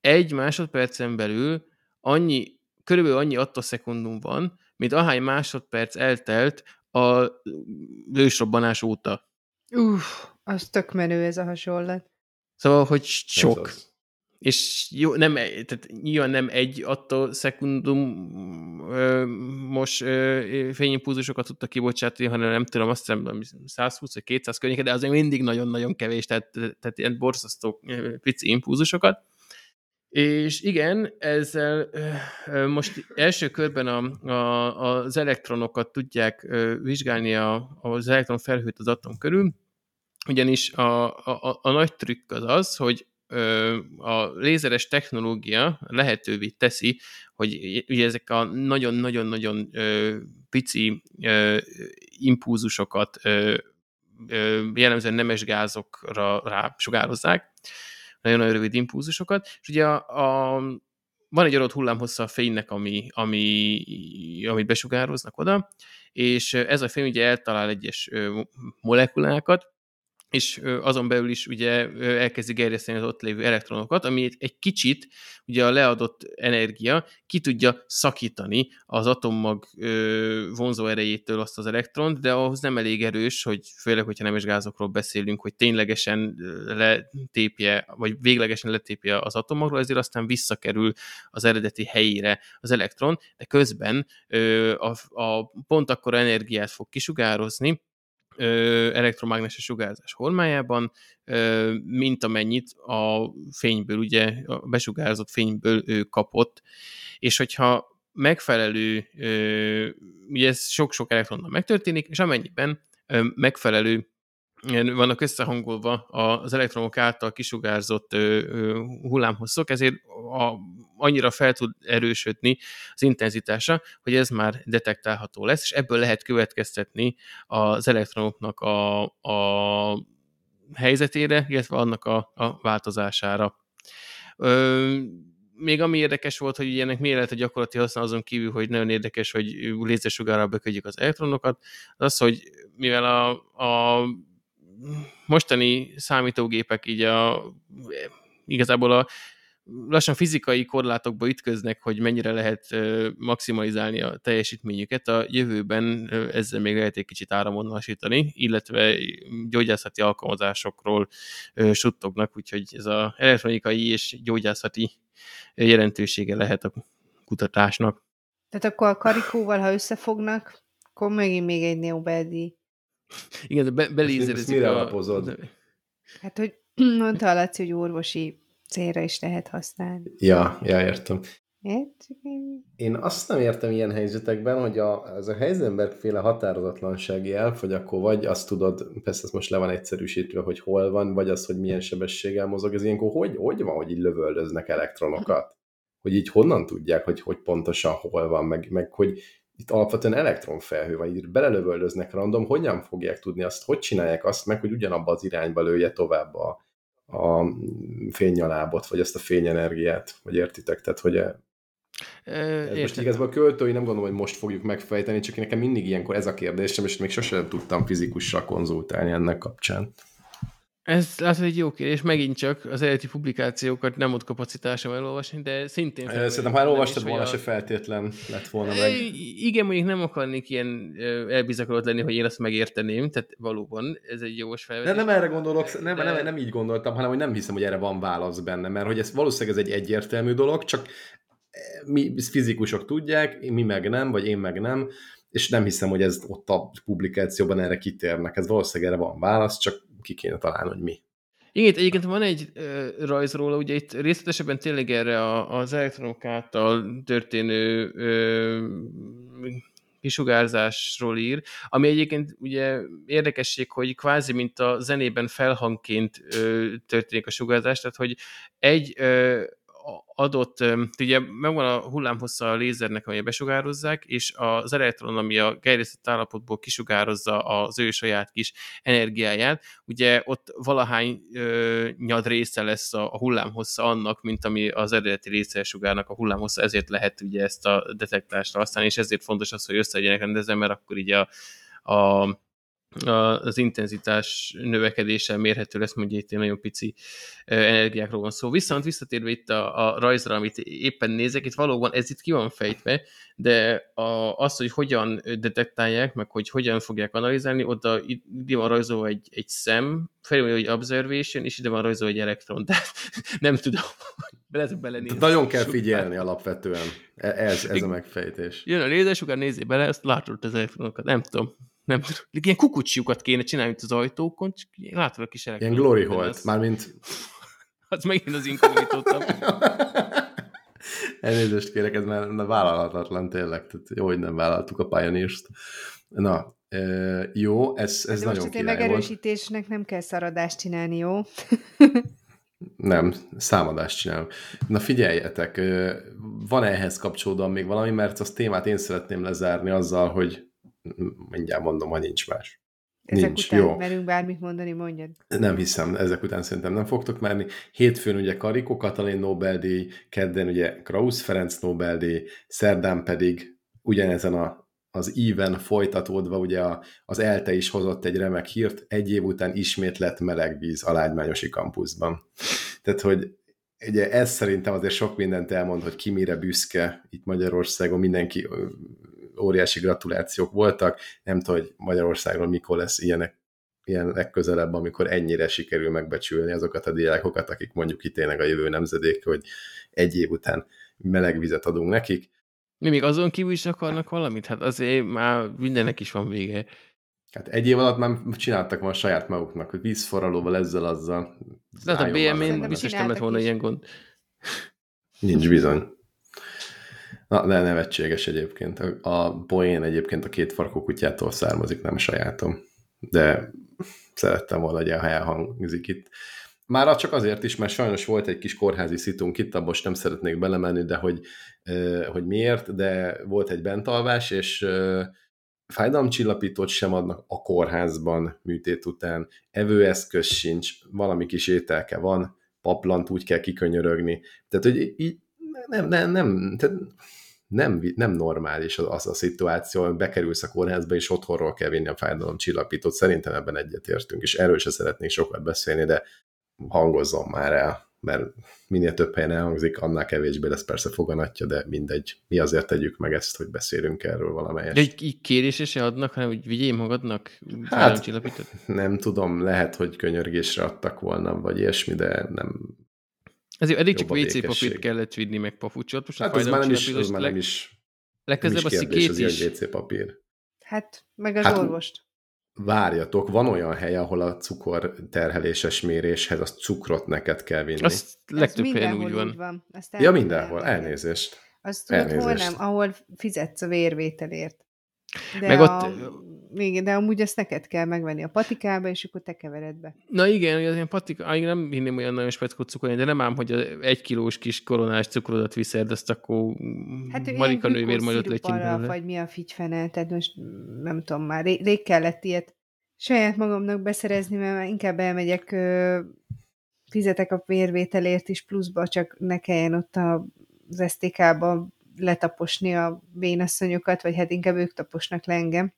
egy másodpercen belül annyi, körülbelül annyi attoszekundum van, mint ahány másodperc eltelt a ősrobbanás óta. Uff, az tök menő ez a hasonlat. Szóval, hogy sok. És jó, nem, tehát nyilván nem egy attól szekundum ö, most fényimpulzusokat tudta kibocsátani, hanem nem tudom, azt hiszem 120 vagy 200 környéke, de azért mindig nagyon-nagyon kevés, tehát, tehát ilyen borzasztó pici impulzusokat. És igen, ezzel most első körben a, a, az elektronokat tudják vizsgálni a, az elektron felhőt az atom körül, ugyanis a, a, a nagy trükk az az, hogy a lézeres technológia lehetővé teszi, hogy ugye ezek a nagyon-nagyon-nagyon pici impulzusokat jellemzően nemes gázokra rá sugározzák, nagyon-nagyon rövid impulzusokat, és ugye a, a van egy adott hullámhossza a fénynek, ami, ami, amit besugároznak oda, és ez a fény ugye eltalál egyes molekulákat, és azon belül is ugye elkezdi gerjeszteni az ott lévő elektronokat, ami egy kicsit ugye a leadott energia ki tudja szakítani az atommag vonzó erejétől azt az elektront, de ahhoz nem elég erős, hogy főleg, hogyha nemes gázokról beszélünk, hogy ténylegesen letépje, vagy véglegesen letépje az atommagról, ezért aztán visszakerül az eredeti helyére az elektron, de közben a, a pont akkora energiát fog kisugározni, elektromágneses sugárzás formájában, mint amennyit a fényből, ugye a besugárzott fényből ő kapott, és hogyha megfelelő, ugye ez sok-sok elektronnal megtörténik, és amennyiben megfelelő vannak összehangolva az elektronok által kisugárzott hullámhosszok, ezért a, annyira fel tud erősödni az intenzitása, hogy ez már detektálható lesz, és ebből lehet következtetni az elektronoknak a, a helyzetére, illetve annak a, a változására. Ö, még ami érdekes volt, hogy ilyenek miért lehet a gyakorlati használ azon kívül, hogy nagyon érdekes, hogy lézersugárral beködjük az elektronokat, az az, hogy mivel a, a mostani számítógépek így a, igazából a lassan fizikai korlátokba ütköznek, hogy mennyire lehet maximalizálni a teljesítményüket. A jövőben ezzel még lehet egy kicsit áramvonalasítani, illetve gyógyászati alkalmazásokról suttognak, úgyhogy ez az elektronikai és gyógyászati jelentősége lehet a kutatásnak. Tehát akkor a karikóval, ha összefognak, akkor megint még egy neobeldi igen, de be, belézerezik mire a... alapozod? Hát, hogy mondta a Laci, hogy orvosi célra is lehet használni. Ja, ja, értem. Ért? Én azt nem értem ilyen helyzetekben, hogy a, ez a Heisenberg féle határozatlansági elf, hogy akkor vagy azt tudod, persze ez most le van egyszerűsítve, hogy hol van, vagy az, hogy milyen sebességgel mozog, ez ilyenkor hogy, hogy van, hogy így lövöldöznek elektronokat? Hogy így honnan tudják, hogy, hogy pontosan hol van, meg, meg hogy itt alapvetően elektronfelhő van, így belelövöldöznek random, hogyan fogják tudni azt, hogy csinálják azt meg, hogy ugyanabba az irányba lője tovább a, a fénynyalábot, vagy ezt a fényenergiát, hogy értitek? Tehát, hogy e- ez most igazából a költői nem gondolom, hogy most fogjuk megfejteni, csak nekem mindig ilyenkor ez a kérdésem, és még sosem tudtam fizikussal konzultálni ennek kapcsán. Ez látod egy jó kérdés, megint csak az eredeti publikációkat nem ott kapacitásom elolvasni, de szintén... Szerintem, ha elolvastad volna, a... se feltétlen lett volna meg. Igen, mondjuk nem akarnék ilyen elbizakolott lenni, hogy én azt megérteném, tehát valóban ez egy jogos felvetés. De nem erre gondolok, nem, de... nem, nem így gondoltam, hanem hogy nem hiszem, hogy erre van válasz benne, mert hogy ez valószínűleg ez egy egyértelmű dolog, csak mi fizikusok tudják, mi meg nem, vagy én meg nem, és nem hiszem, hogy ez ott a publikációban erre kitérnek. Ez valószínűleg erre van válasz, csak ki kéne találni, hogy mi. Igen, egyébként van egy rajz róla, ugye itt részletesebben tényleg erre a, az elektronok által történő uh, kisugárzásról ír, ami egyébként ugye érdekesség, hogy kvázi mint a zenében felhangként történik a sugárzás, tehát hogy egy adott, ugye megvan a hullámhossza a lézernek, amely besugározzák, és az elektron, ami a gerjesztett állapotból kisugározza az ő saját kis energiáját, ugye ott valahány ö, nyad része lesz a, hullámhossza annak, mint ami az eredeti lézersugárnak a hullámhossza, ezért lehet ugye ezt a detektásra használni, és ezért fontos az, hogy össze legyenek rendezve, mert akkor így a, a az intenzitás növekedéssel mérhető lesz, mondja itt nagyon pici energiákról van szó. Viszont visszatérve itt a, a rajzra, amit éppen nézek, itt valóban ez itt ki van fejtve, de a, az, hogy hogyan detektálják, meg hogy hogyan fogják analizálni, oda ide van rajzolva egy, egy szem, felül egy observation, és ide van rajzolva egy elektron, de nem tudom, bele belenézni. Nagyon kell figyelni alapvetően, e, ez, ez a megfejtés. Jön a lézersugár, nézzél bele, ezt látod az elektronokat, nem tudom nem tudom, ilyen kukucsiukat kéne csinálni, mint az ajtókon, csak látod a kis. Ilyen glory hole mármint... az megint az inkognitótam. Elnézést kérek, ez már vállalhatatlan tényleg, tehát jó, hogy nem vállaltuk a pioneers Na, e, jó, ez, ez nagyon most király megerősítésnek nem kell szaradást csinálni, jó? nem, számadást csinálunk. Na figyeljetek, van -e ehhez kapcsolódóan még valami, mert az témát én szeretném lezárni azzal, hogy mindjárt mondom, hogy nincs más. Ezek Nincs, után jó. merünk bármit mondani, mondjad. Nem hiszem, ezek után szerintem nem fogtok merni. Hétfőn ugye Karikó Katalin Nobel-díj, kedden ugye Krausz Ferenc Nobel-díj, szerdán pedig ugyanezen a, az íven folytatódva ugye a, az ELTE is hozott egy remek hírt, egy év után ismét lett meleg víz a Lágymányosi kampuszban. Tehát, hogy ugye ez szerintem azért sok mindent elmond, hogy ki mire büszke itt Magyarországon, mindenki óriási gratulációk voltak, nem tudom, hogy Magyarországról mikor lesz ilyenek, ilyen legközelebb, amikor ennyire sikerül megbecsülni azokat a diákokat, akik mondjuk itt tényleg a jövő nemzedék, hogy egy év után meleg vizet adunk nekik. Mi még azon kívül is akarnak valamit? Hát azért már mindennek is van vége. Hát egy év alatt már csináltak már saját maguknak, hogy vízforralóval ezzel, azzal. De hát a BM-én biztos nem lett volna is. ilyen gond. Nincs bizony. Na, de nevetséges egyébként. A, poén egyébként a két farkú kutyától származik, nem sajátom. De szerettem volna, hogy elhangzik itt. Már csak azért is, mert sajnos volt egy kis kórházi szitunk itt, abban most nem szeretnék belemenni, de hogy, hogy miért, de volt egy bentalvás, és fájdalomcsillapítót sem adnak a kórházban műtét után, evőeszköz sincs, valami kis ételke van, paplant úgy kell kikönyörögni. Tehát, hogy így nem, nem, nem, tehát nem, nem normális az, az a szituáció, hogy bekerülsz a kórházba, és otthonról kell vinni a fájdalomcsillapítót. Szerintem ebben egyetértünk, és erről se szeretnék sokat beszélni, de hangozzon már el, mert minél több helyen elhangzik, annál kevésbé lesz persze foganatja, de mindegy. Mi azért tegyük meg ezt, hogy beszélünk erről valamelyest. De így, így kérésre se adnak, hanem hogy vigyél magadnak Hát-. Nem tudom, lehet, hogy könyörgésre adtak volna, vagy ilyesmi, de nem. Ezért eddig csak a WC papírt kellett vinni, meg papucsot. Most a Hát ez már nem is, az fájdalomcsillapítót már nem is, nem legközelebb is a kérdés, az ilyen is. WC papír. Hát, meg az Hát- orvost. Várjatok, van olyan hely, ahol a cukor terheléses méréshez az cukrot neked kell vinni. Azt Ez legtöbb helyen mindenhol úgy van. Úgy van. Azt ja, mindenhol, elnézést. Azt tudod, hol Elnézést. nem, ahol fizetsz a vérvételért. De, Meg a, ott- igen, de amúgy ezt neked kell megvenni a patikába, és akkor te kevered be. Na igen, hogy az ilyen patika, igen, nem hinném olyan nagyon speckó cukorni, de nem ám, hogy az egy kilós kis koronás cukrodat viszed, azt akkor Hát Marika nővér majd ott vagy mi a figyfene, tehát most nem tudom már, rég, rég kellett ilyet saját magamnak beszerezni, mert inkább elmegyek, fizetek a vérvételért is pluszba, csak ne kelljen ott az STK-ba letaposni a bénasszonyokat, vagy hát inkább ők taposnak le engem.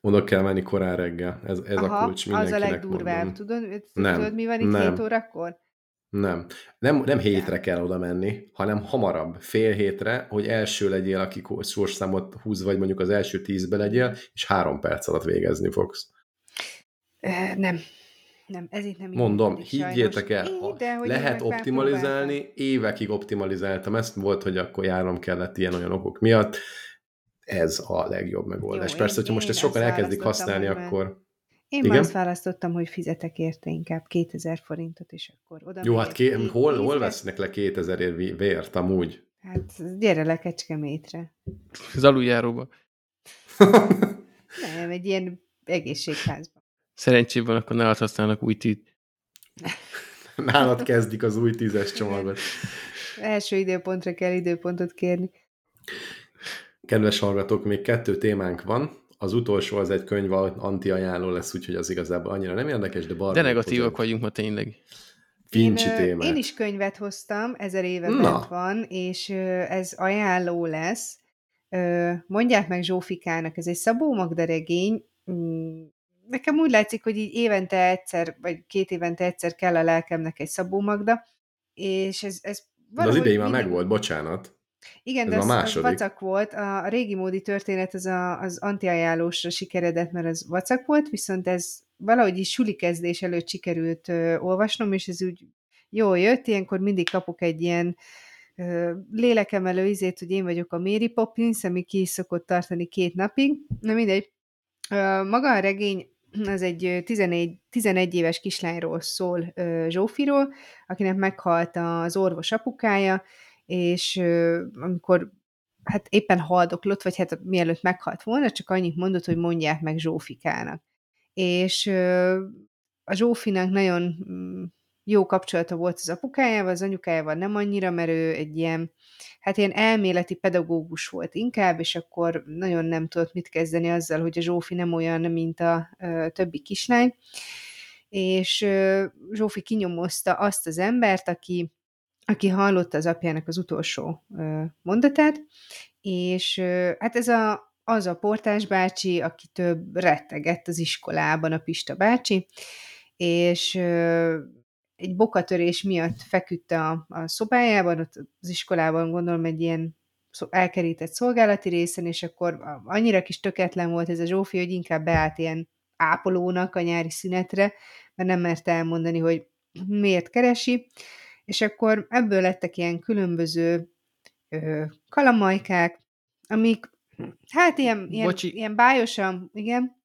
Oda kell menni korán reggel. Ez, ez a kulcs az a mindenkinek legdurvább. mondom. Tudod, Nem, tudod, mi van itt nem. 7 órakor? Nem. Nem, nem hétre kell oda menni, hanem hamarabb, fél hétre, hogy első legyél, aki sorszámot húz, vagy mondjuk az első tízbe legyél, és három perc alatt végezni fogsz. Nem. Nem, ez itt nem így Mondom, működik higgyétek el, Így, de hogy lehet optimalizálni, évekig optimalizáltam ezt, volt, hogy akkor járnom kellett ilyen-olyan okok miatt, ez a legjobb megoldás. Jó, Persze, én- hogyha most ezt sokan elkezdik használni, már- akkor Én Igen? már azt választottam, hogy fizetek érte inkább 2000 forintot, és akkor oda jó, hát ké, hol, hol vesznek le 2000 ér vé- vért amúgy? Hát gyere le Kecskemétre. Az aluljáróba. Nem, egy ilyen egészségházban. Szerencsében akkor nálad használnak új tűt. Nálad kezdik az új tízes csomagot. Első időpontra kell időpontot kérni. Kedves hallgatók, még kettő témánk van. Az utolsó az egy könyv, anti-ajánló lesz, úgyhogy az igazából annyira nem érdekes, de De negatívak vagyunk ma tényleg. Fincsi én, témák. én is könyvet hoztam, ezer éve Na. van, és ez ajánló lesz. Mondják meg Zsófikának, ez egy Szabó Magda regény. Mm, Nekem úgy látszik, hogy így évente egyszer, vagy két évente egyszer kell a lelkemnek egy Szabó Magda, és ez, ez De az valahogy idei már megvolt, bocsánat. Igen, Ez de a az, az második. vacak volt. A, régi módi történet az, a, az antiajánlósra sikeredett, mert az vacak volt, viszont ez valahogy is suli kezdés előtt sikerült ö, olvasnom, és ez úgy jól jött. Ilyenkor mindig kapok egy ilyen ö, lélekemelő izét, hogy én vagyok a Mary Poppins, ami ki is szokott tartani két napig. Na mindegy. Ö, maga a regény az egy ö, 14, 11 éves kislányról szól ö, Zsófiról, akinek meghalt az orvos apukája, és amikor hát éppen haldoklott, vagy hát mielőtt meghalt volna, csak annyit mondott, hogy mondják meg Zsófikának. És a Zsófinak nagyon mm, jó kapcsolata volt az apukájával, az anyukájával nem annyira, mert ő egy ilyen, hát ilyen elméleti pedagógus volt inkább, és akkor nagyon nem tudott mit kezdeni azzal, hogy a Zsófi nem olyan, mint a többi kislány, és ö, Zsófi kinyomozta azt az embert, aki, aki hallotta az apjának az utolsó mondatát, és hát ez a, az a portás bácsi, aki több rettegett az iskolában, a Pista bácsi, és egy bokatörés miatt feküdt a, a szobájában, ott az iskolában gondolom egy ilyen elkerített szolgálati részen, és akkor annyira kis töketlen volt ez a Zsófi, hogy inkább beállt ilyen ápolónak a nyári szünetre, mert nem mert elmondani, hogy miért keresi, és akkor ebből lettek ilyen különböző ö, kalamajkák, amik hát ilyen, ilyen, ilyen bájosan, igen,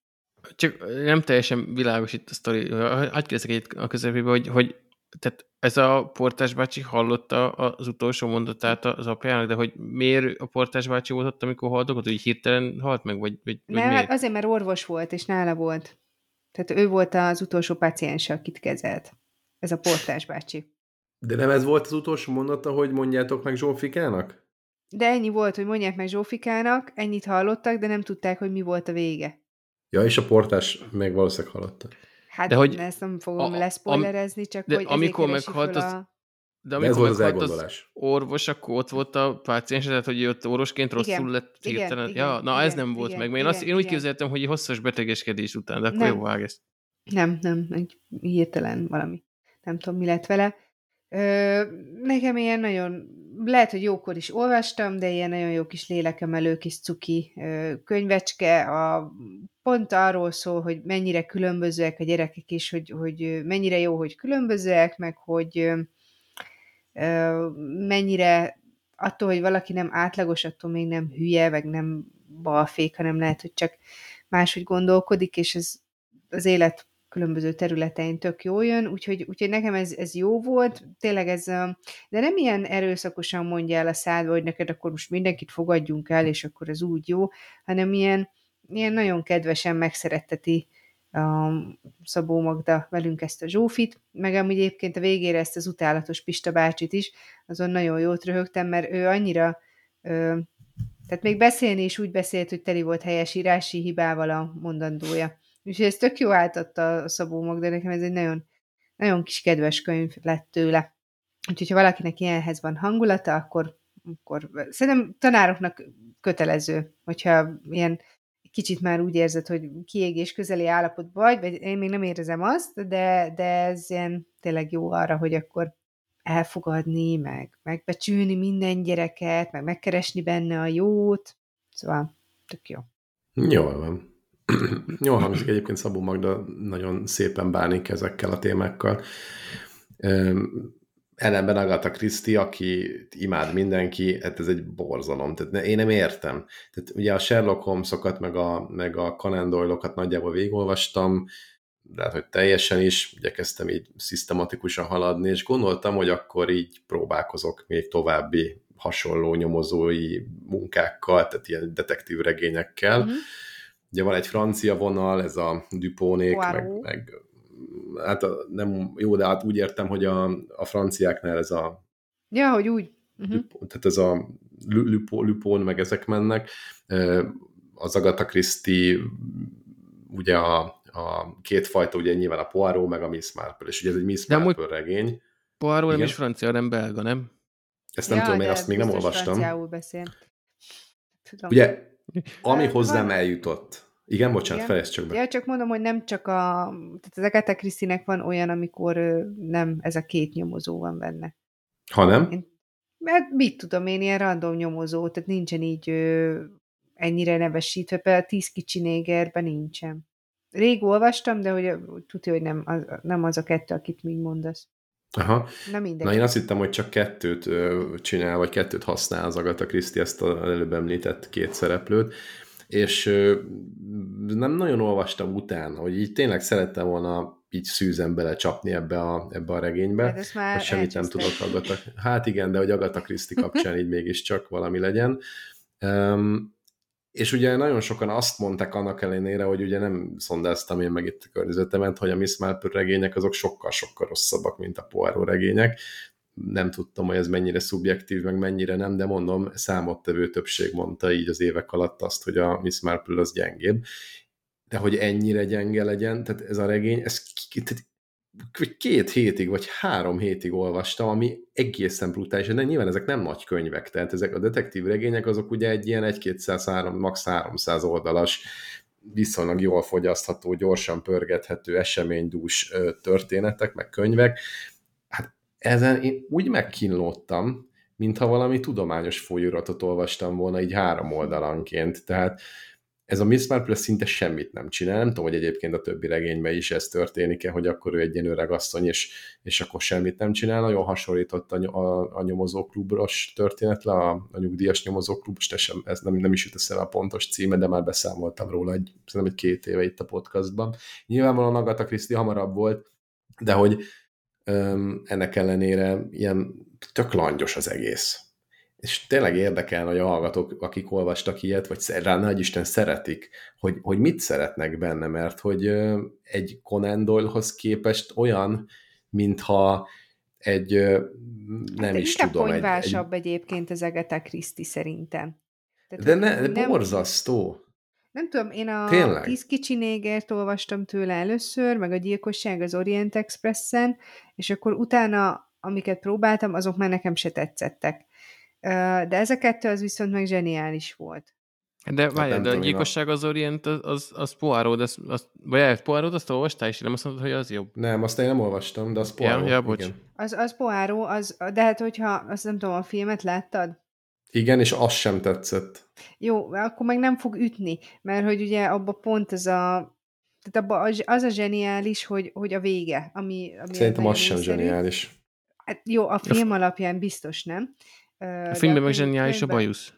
csak nem teljesen világos itt a sztori. Hagyj kérdezek egyet a közepébe, hogy, hogy tehát ez a portás bácsi hallotta az utolsó mondatát az apjának, de hogy miért a portás bácsi volt ott, amikor haldozott, hogy hirtelen halt meg, vagy, vagy, vagy Nem, hát azért, mert orvos volt, és nála volt. Tehát ő volt az utolsó paciens, akit kezelt. Ez a portás bácsi. De nem ez volt az utolsó mondata, hogy mondjátok meg Zsófikának? De ennyi volt, hogy mondják meg Zsófikának, ennyit hallottak, de nem tudták, hogy mi volt a vége. Ja, és a portás még valószínűleg hallott. Hát de hogy ezt nem fogom a, leszpoilerezni, csak de hogy amikor meghalt az, a... De amikor de ez volt az, az orvos, akkor ott volt a páciens, tehát hogy ott orvosként rosszul igen, lett hirtelen. Igen, ja, na igen, ez nem volt igen, meg. Mert én, azt, én úgy képzeltem, hogy hosszas betegeskedés után, de akkor nem. jó vág ezt. Nem, nem, egy hirtelen valami. Nem tudom, mi lett vele. Ö, nekem ilyen nagyon, lehet, hogy jókor is olvastam, de ilyen nagyon jó kis lélekemelő kis cuki ö, könyvecske, a, pont arról szól, hogy mennyire különbözőek a gyerekek is, hogy, hogy mennyire jó, hogy különbözőek, meg hogy ö, mennyire attól, hogy valaki nem átlagos, attól még nem hülye, meg nem balfék, hanem lehet, hogy csak máshogy gondolkodik, és ez az élet különböző területein tök jó jön, úgyhogy, úgyhogy nekem ez, ez jó volt, tényleg ez, de nem ilyen erőszakosan mondja el a szádba, hogy neked akkor most mindenkit fogadjunk el, és akkor ez úgy jó, hanem ilyen, ilyen nagyon kedvesen megszeretteti a Szabó Magda velünk ezt a Zsófit, meg amúgy egyébként a végére ezt az utálatos Pista bácsit is, azon nagyon jót röhögtem, mert ő annyira ö, tehát még beszélni is úgy beszélt, hogy teli volt helyesírási hibával a mondandója. Úgyhogy ez tök jó átadta a Szabó Magda, nekem ez egy nagyon, nagyon kis kedves könyv lett tőle. Úgyhogy ha valakinek ilyenhez van hangulata, akkor, akkor szerintem tanároknak kötelező, hogyha ilyen kicsit már úgy érzed, hogy kiégés közeli állapotban vagy, vagy én még nem érzem azt, de, de ez ilyen tényleg jó arra, hogy akkor elfogadni, meg megbecsülni minden gyereket, meg megkeresni benne a jót. Szóval tök jó. Jól van. Jól hangzik egyébként Szabó Magda nagyon szépen bánik ezekkel a témákkal. Ellenben Agatha Christie, aki imád mindenki, hát ez egy borzalom. Tehát én nem értem. Tehát ugye a Sherlock Holmesokat, meg a, meg a Conan Doyle-okat nagyjából végigolvastam, de hát, hogy teljesen is, igyekeztem így szisztematikusan haladni, és gondoltam, hogy akkor így próbálkozok még további hasonló nyomozói munkákkal, tehát ilyen detektív regényekkel. Mm-hmm Ugye van egy francia vonal, ez a Duponék, meg, meg hát a, nem jó, de hát úgy értem, hogy a, a franciáknál ez a Ja, hogy úgy. Uh-huh. Tehát ez a Lupon, Lupon, meg ezek mennek. Az Agatha Christie, ugye a, a két fajta, ugye nyilván a Poirot, meg a Miss Marple, és ugye ez egy Miss Marple regény. Poirot nem is francia, hanem belga, nem? Ezt nem ja, tudom, én azt még nem olvastam. franciául beszél. Tudom. Ugye ami hozzám eljutott. Igen, bocsánat, fejezd csak be. Ja, csak mondom, hogy nem csak a... Tehát az Agatha christie van olyan, amikor nem ez a két nyomozó van benne. Ha nem? Én, mert mit tudom én, ilyen random nyomozó, tehát nincsen így ö, ennyire nevesítve, például a tíz kicsi négerben nincsen. Rég olvastam, de hogy tudja, hogy nem az, nem az a kettő, akit még mondasz. Aha. Na, Na én azt hittem, hogy csak kettőt ö, csinál, vagy kettőt használ az Agatha Christie, ezt az előbb említett két szereplőt, és ö, nem nagyon olvastam utána, hogy így tényleg szerettem volna így szűzen belecsapni ebbe a, ebbe a regénybe, hát már hogy semmit nem tudok Agatha. Hát igen, de hogy Agatha Christie kapcsán így mégiscsak valami legyen. Um, és ugye nagyon sokan azt mondták annak ellenére, hogy ugye nem szondáztam én meg itt a környezetemet, hogy a Miss Marple regények azok sokkal-sokkal rosszabbak, mint a Poirot regények. Nem tudtam, hogy ez mennyire szubjektív, meg mennyire nem, de mondom, számottevő többség mondta így az évek alatt azt, hogy a Miss Marple az gyengébb. De hogy ennyire gyenge legyen, tehát ez a regény, ez tehát két hétig, vagy három hétig olvastam, ami egészen brutális, de nyilván ezek nem nagy könyvek, tehát ezek a detektív regények azok ugye egy ilyen 1-200, max. 300 oldalas, viszonylag jól fogyasztható, gyorsan pörgethető, eseménydús történetek, meg könyvek. Hát ezen én úgy megkínlódtam, mintha valami tudományos folyóiratot olvastam volna így három oldalanként, tehát ez a Miss Marple szinte semmit nem csinál. Nem tudom, hogy egyébként a többi regényben is ez történik-e, hogy akkor ő egy ilyen öreg asszony, és, és akkor semmit nem csinál. Nagyon hasonlított a, a, a nyomozóklubros történetre, a, a nyugdíjas nyomozóklub, most ez, sem, ez nem, nem is jut eszembe a pontos címe, de már beszámoltam róla egy, szerintem egy két éve itt a podcastban. Nyilvánvalóan Agatha Christie hamarabb volt, de hogy öm, ennek ellenére ilyen tök langyos az egész és tényleg érdekel, hogy a hallgatók, akik olvastak ilyet, vagy rá nagy Isten szeretik, hogy, hogy mit szeretnek benne, mert hogy egy Conan Doyle-hoz képest olyan, mintha egy, nem hát is tudom. Inkább konyvásabb egy, egy... egyébként az Agatha Christie szerintem. Tehát, de ne, de nem, borzasztó. Nem tudom, én a Tényleg? Tíz kicsi négert olvastam tőle először, meg a gyilkosság az Orient Expressen, és akkor utána, amiket próbáltam, azok már nekem se tetszettek. De ez a kettő az viszont meg zseniális volt. De hát várjál, de a gyilkosság az Orient, az, az, az Poirot, az, az, vagy el, Poirot azt olvastál, és nem azt mondod, hogy az jobb? Nem, azt én nem olvastam, de az Poirot. Ja, ja bocs. Igen. Az, az Poirot, az, de hát hogyha, azt nem tudom, a filmet láttad? Igen, és az sem tetszett. Jó, akkor meg nem fog ütni, mert hogy ugye abba pont ez a tehát abba az, az a zseniális, hogy, hogy a vége, ami, ami Szerintem az sem zseniális. Hát jó, a film alapján biztos nem, a filmben meg zseniális a bajusz.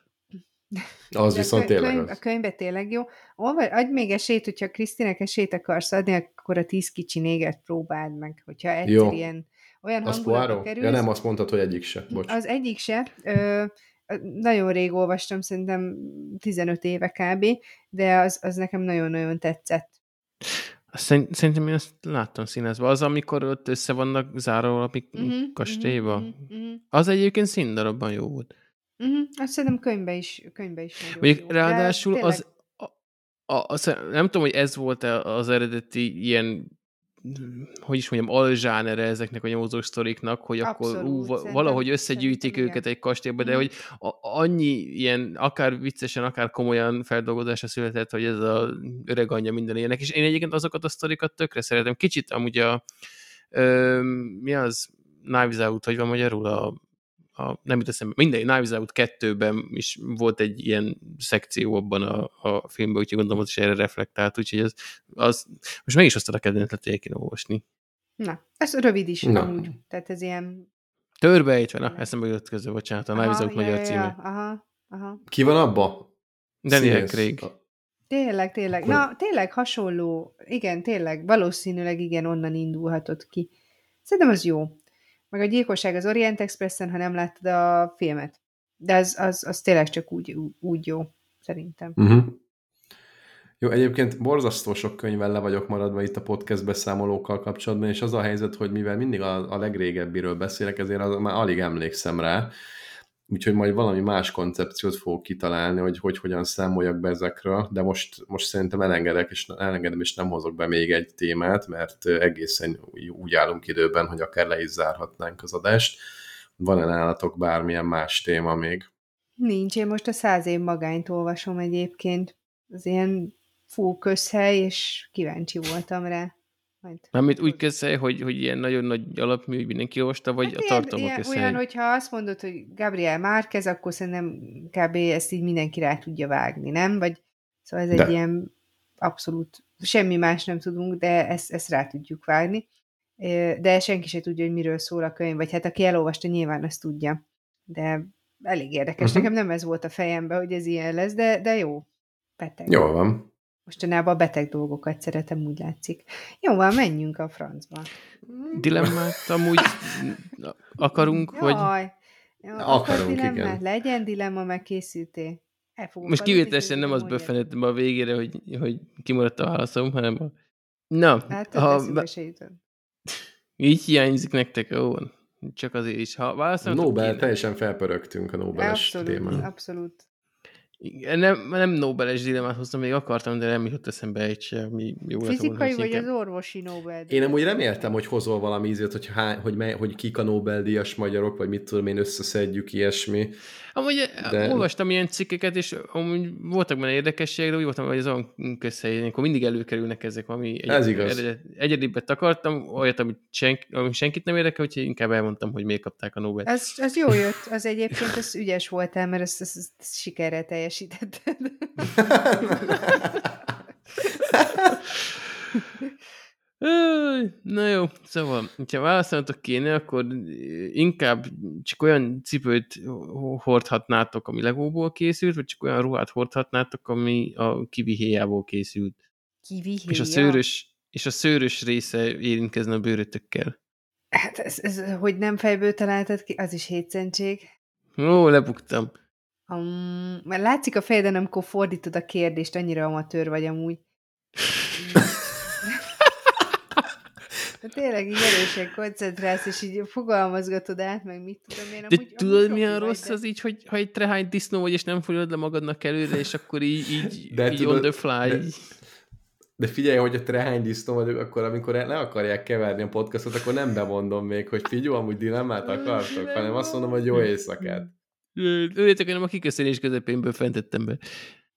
Az viszont tényleg könyv, az. A könyvben tényleg jó. Olva, adj még esélyt, hogyha Krisztinek esélyt akarsz adni, akkor a tíz kicsi néget próbáld meg, hogyha egyszer jó. ilyen olyan az hangulatra kerülsz. Ja nem, azt mondtad, hogy egyik se. Bocs. Az egyik se. Ö, nagyon rég olvastam, szerintem 15 éve kb., de az, az nekem nagyon-nagyon tetszett. Szerintem én ezt láttam színezve. Az, amikor ott össze vannak zárva valami uh-huh, kastélyba. Uh-huh, uh-huh. Az egyébként színdarabban jó volt. Uh-huh. Azt szerintem könyvbe is, könyvbe is nagyon Mondjuk, jó. Ráadásul az, a, a, az, nem tudom, hogy ez volt az eredeti ilyen hogy is mondjam, alzsánere ezeknek a nyomozó sztoriknak, hogy Abszolút, akkor ú, valahogy összegyűjtik őket igen. egy kastélyba, de mm. hogy a, annyi ilyen akár viccesen, akár komolyan feldolgozása született, hogy ez a öreg anyja minden ilyenek, és én egyébként azokat a sztorikat tökre szeretem. Kicsit amúgy a ö, mi az Knives Out, hogy van magyarul a a, nem jut eszembe, mindegy, Knives Out 2-ben is volt egy ilyen szekció abban a, a filmben, úgyhogy gondolom, hogy is erre reflektált, úgyhogy az, az most meg is azt a kedvencet, hogy kéne olvasni. Na, ez rövid is Na. amúgy, tehát ez ilyen... Törbejtve, na, eszembe jutott közül, bocsánat, a Knives Out ja, magyar ja, címe. Ja, aha, aha. Ki van abba? Daniel Craig. Tényleg, tényleg. Na, tényleg hasonló. Igen, tényleg. Valószínűleg igen, onnan indulhatott ki. Szerintem az jó. Meg a gyilkosság az Orient Expressen, ha nem láttad a filmet. De az, az, az tényleg csak úgy, úgy jó, szerintem. Uh-huh. Jó, egyébként borzasztó sok könyvvel le vagyok maradva itt a podcast beszámolókkal kapcsolatban, és az a helyzet, hogy mivel mindig a, a legrégebbiről beszélek, ezért az, már alig emlékszem rá, úgyhogy majd valami más koncepciót fogok kitalálni, hogy hogy hogyan számoljak be ezekről, de most, most szerintem elengedek, és elengedem, és nem hozok be még egy témát, mert egészen úgy állunk időben, hogy akár le is zárhatnánk az adást. Van-e nálatok bármilyen más téma még? Nincs, én most a száz év magányt olvasom egyébként. Az ilyen full közhely, és kíváncsi voltam rá. Majd Mármint úgy kezdve, hogy, hogy ilyen nagyon nagy alapmű, hogy mindenki olvasta, vagy hát a tartalmak ilyen? Olyan, hogyha azt mondod, hogy Gabriel Márquez, akkor szerintem kb. ezt így mindenki rá tudja vágni, nem? Vagy szóval ez de. egy ilyen abszolút, semmi más nem tudunk, de ezt, ezt rá tudjuk vágni. De senki se tudja, hogy miről szól a könyv, vagy hát aki elolvasta, nyilván azt tudja. De elég érdekes. Uh-huh. Nekem nem ez volt a fejemben, hogy ez ilyen lesz, de, de jó. Beteg. Jól van. Mostanában a beteg dolgokat szeretem, úgy látszik. Jó, van, menjünk a francba. Dilemmát amúgy akarunk, Jaj, hogy... Jaj, akarunk, dilemmát. igen. Legyen dilemma, meg fogok Most kivételesen nem befenettem be a végére, hogy, hogy kimaradt a válaszom, hanem a... Na, Hát, ha, így hiányzik nektek, jó van. Csak azért is. Ha válaszoltok Nobel, kéne- teljesen felpörögtünk a Nobel-es Abszolút, témán. abszolút. Igen, Nem, nem Nobel-es dilemmát hoztam, még akartam, de nem jutott eszembe egy se, ami jó Fizikai vagy inkább- az orvosi Nobel? Én amúgy reméltem, hogy hozol valami ízét, hogy, há, hogy, mely, hogy kik a Nobel-díjas magyarok, vagy mit tudom én, összeszedjük ilyesmi. Amúgy De- de... olvastam ilyen cikkeket, és amúgy voltak benne érdekességek, de úgy voltam, hogy az olyan közhelyén, akkor mindig előkerülnek ezek, ami egy, Ez igaz. eredet- egyedibbet akartam, olyat, amit senki, ami senkit nem érdekel, úgyhogy inkább elmondtam, hogy miért kapták a Nobel. Az, az jó jött, az egyébként az ügyes voltál, mert ezt, ezt, ezt, ezt sikerrel teljesítetted. Na jó, szóval, ha választanatok kéne, akkor inkább csak olyan cipőt hordhatnátok, ami legóból készült, vagy csak olyan ruhát hordhatnátok, ami a kiwi héjából készült. Kivi És a szőrös, és a szőrös része érintkezne a bőrötökkel. Hát ez, ez, hogy nem fejből találtad ki, az is hétszentség. Ó, lebuktam. Um, mert látszik a fejeden, amikor fordítod a kérdést, annyira amatőr vagy amúgy. De tényleg így erősen koncentrálsz, és így fogalmazgatod át, meg mit tudom én. De amúgy, tudod, amúgy milyen profi vagy, rossz de- az így, hogy ha egy trehány disznó vagy, és nem folyod le magadnak előre, és akkor így, így, De így tudod- on the fly. de-. De figyelj, hogy a trehány disznó vagyok, akkor amikor le akarják keverni a podcastot, akkor nem bemondom még, hogy figyelj, amúgy dilemmát akartok, hanem azt mondom, hogy jó éjszakát. Őjétek, hogy nem a kiköszönés közepénből fentettem be.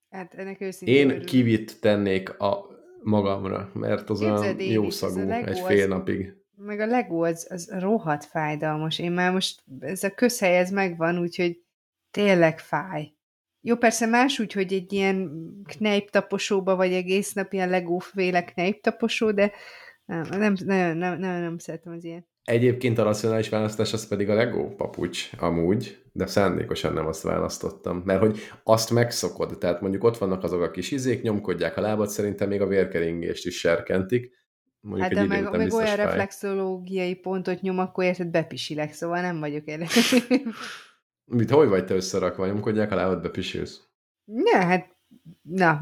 Hát ennek őszintén Én örülök. kivit tennék a magamra, mert az olyan Képzeld, én jó a szagú Lego egy az- fél napig. Meg a Lego az, az rohadt fájdalmas. Én már most, ez a közhely, ez megvan, úgyhogy tényleg fáj. Jó, persze más úgy, hogy egy ilyen knejptaposóba vagy egész nap ilyen legóféle knejptaposó, de nem, nem, nem, nem, nem, nem szeretem az ilyen. Egyébként a racionális választás az pedig a Lego papucs, amúgy, de szándékosan nem azt választottam, mert hogy azt megszokod, tehát mondjuk ott vannak azok a kis izék, nyomkodják a lábad, szerintem még a vérkeringést is serkentik. Mondjuk Hát de meg, meg olyan fáj. reflexológiai pontot nyom, akkor érted, bepisilek, szóval nem vagyok erre. Mit, hogy vagy te összerakva, nyomkodják a lábad, bepisilsz? Ne, hát na,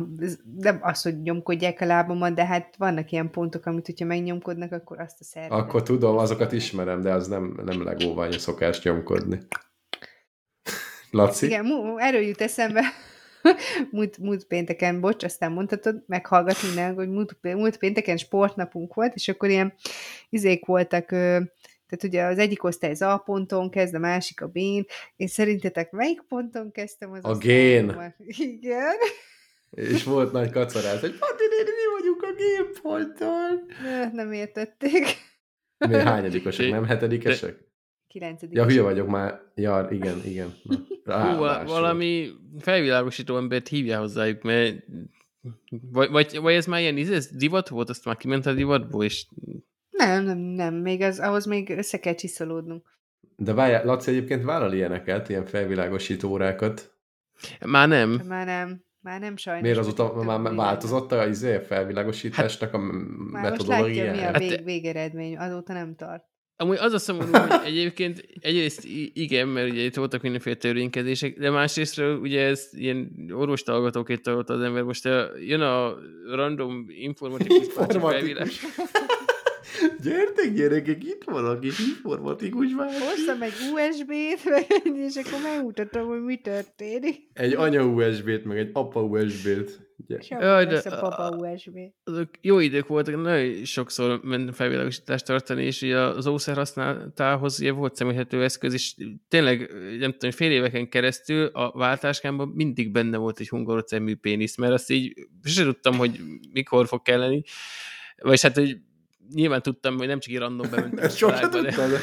nem az, hogy nyomkodják a lábamat, de hát vannak ilyen pontok, amit, hogyha megnyomkodnak, akkor azt a szervet. Akkor tudom, azokat ismerem, de az nem, nem legóvány a szokás nyomkodni. Laci? Igen, erről jut eszembe. múlt, múlt pénteken, bocs, aztán mondhatod, meghallgat minden, hogy múlt, múlt pénteken sportnapunk volt, és akkor ilyen izék voltak, tehát ugye az egyik osztály az A ponton kezd, a másik a B-n, és szerintetek melyik ponton kezdtem az A osztályommal? Igen. És volt nagy kacarás, hogy Pati néni, mi vagyunk a gépponton. Ne, nem értették. Mi hányadikosok, nem hetedikesek? Kilencedik. Ja, hülye vagyok már. Ja, igen, igen. Na, Hú, valami felvilágosító embert hívjál hozzájuk, mert vagy, vagy, vagy ez már ilyen ez divat volt, azt már kiment a divatból, és Nem, nem, nem, még az, ahhoz még össze kell csiszolódnunk. De várjál, Laci egyébként vállal ilyeneket, ilyen felvilágosító órákat. már nem. Már nem, már nem sajnos. Miért mert azóta már hogy változott a izé, felvilágosításnak a Már most látja, mi a metodológiája? vég, Hát- végeredmény, azóta nem tart. Amúgy az a szomorú, hogy egyébként egyrészt igen, mert ugye itt voltak mindenféle törvénykezések, de másrésztről ugye ez ilyen orvostalgatóként tanult az ember. Most uh, jön a random informatikus Informatikus. Gyertek gyerekek, itt van a kis informatikus válasz. Hoztam egy USB-t, meg és akkor megmutatom, hogy mi történik. Egy anya USB-t, meg egy apa USB-t. Jaj, de- a papa USB. azok jó idők voltak, nagyon sokszor ment felvilágosítást tartani, és ugye az ószer használatához ugye volt személhető eszköz, és tényleg, nem tudom, fél éveken keresztül a váltáskámban mindig benne volt egy hungarocemű pénisz, mert azt így sosem tudtam, hogy mikor fog kelleni, vagyis hát, hogy nyilván tudtam, hogy nem csak így random bementem Ezt sosem tudtad.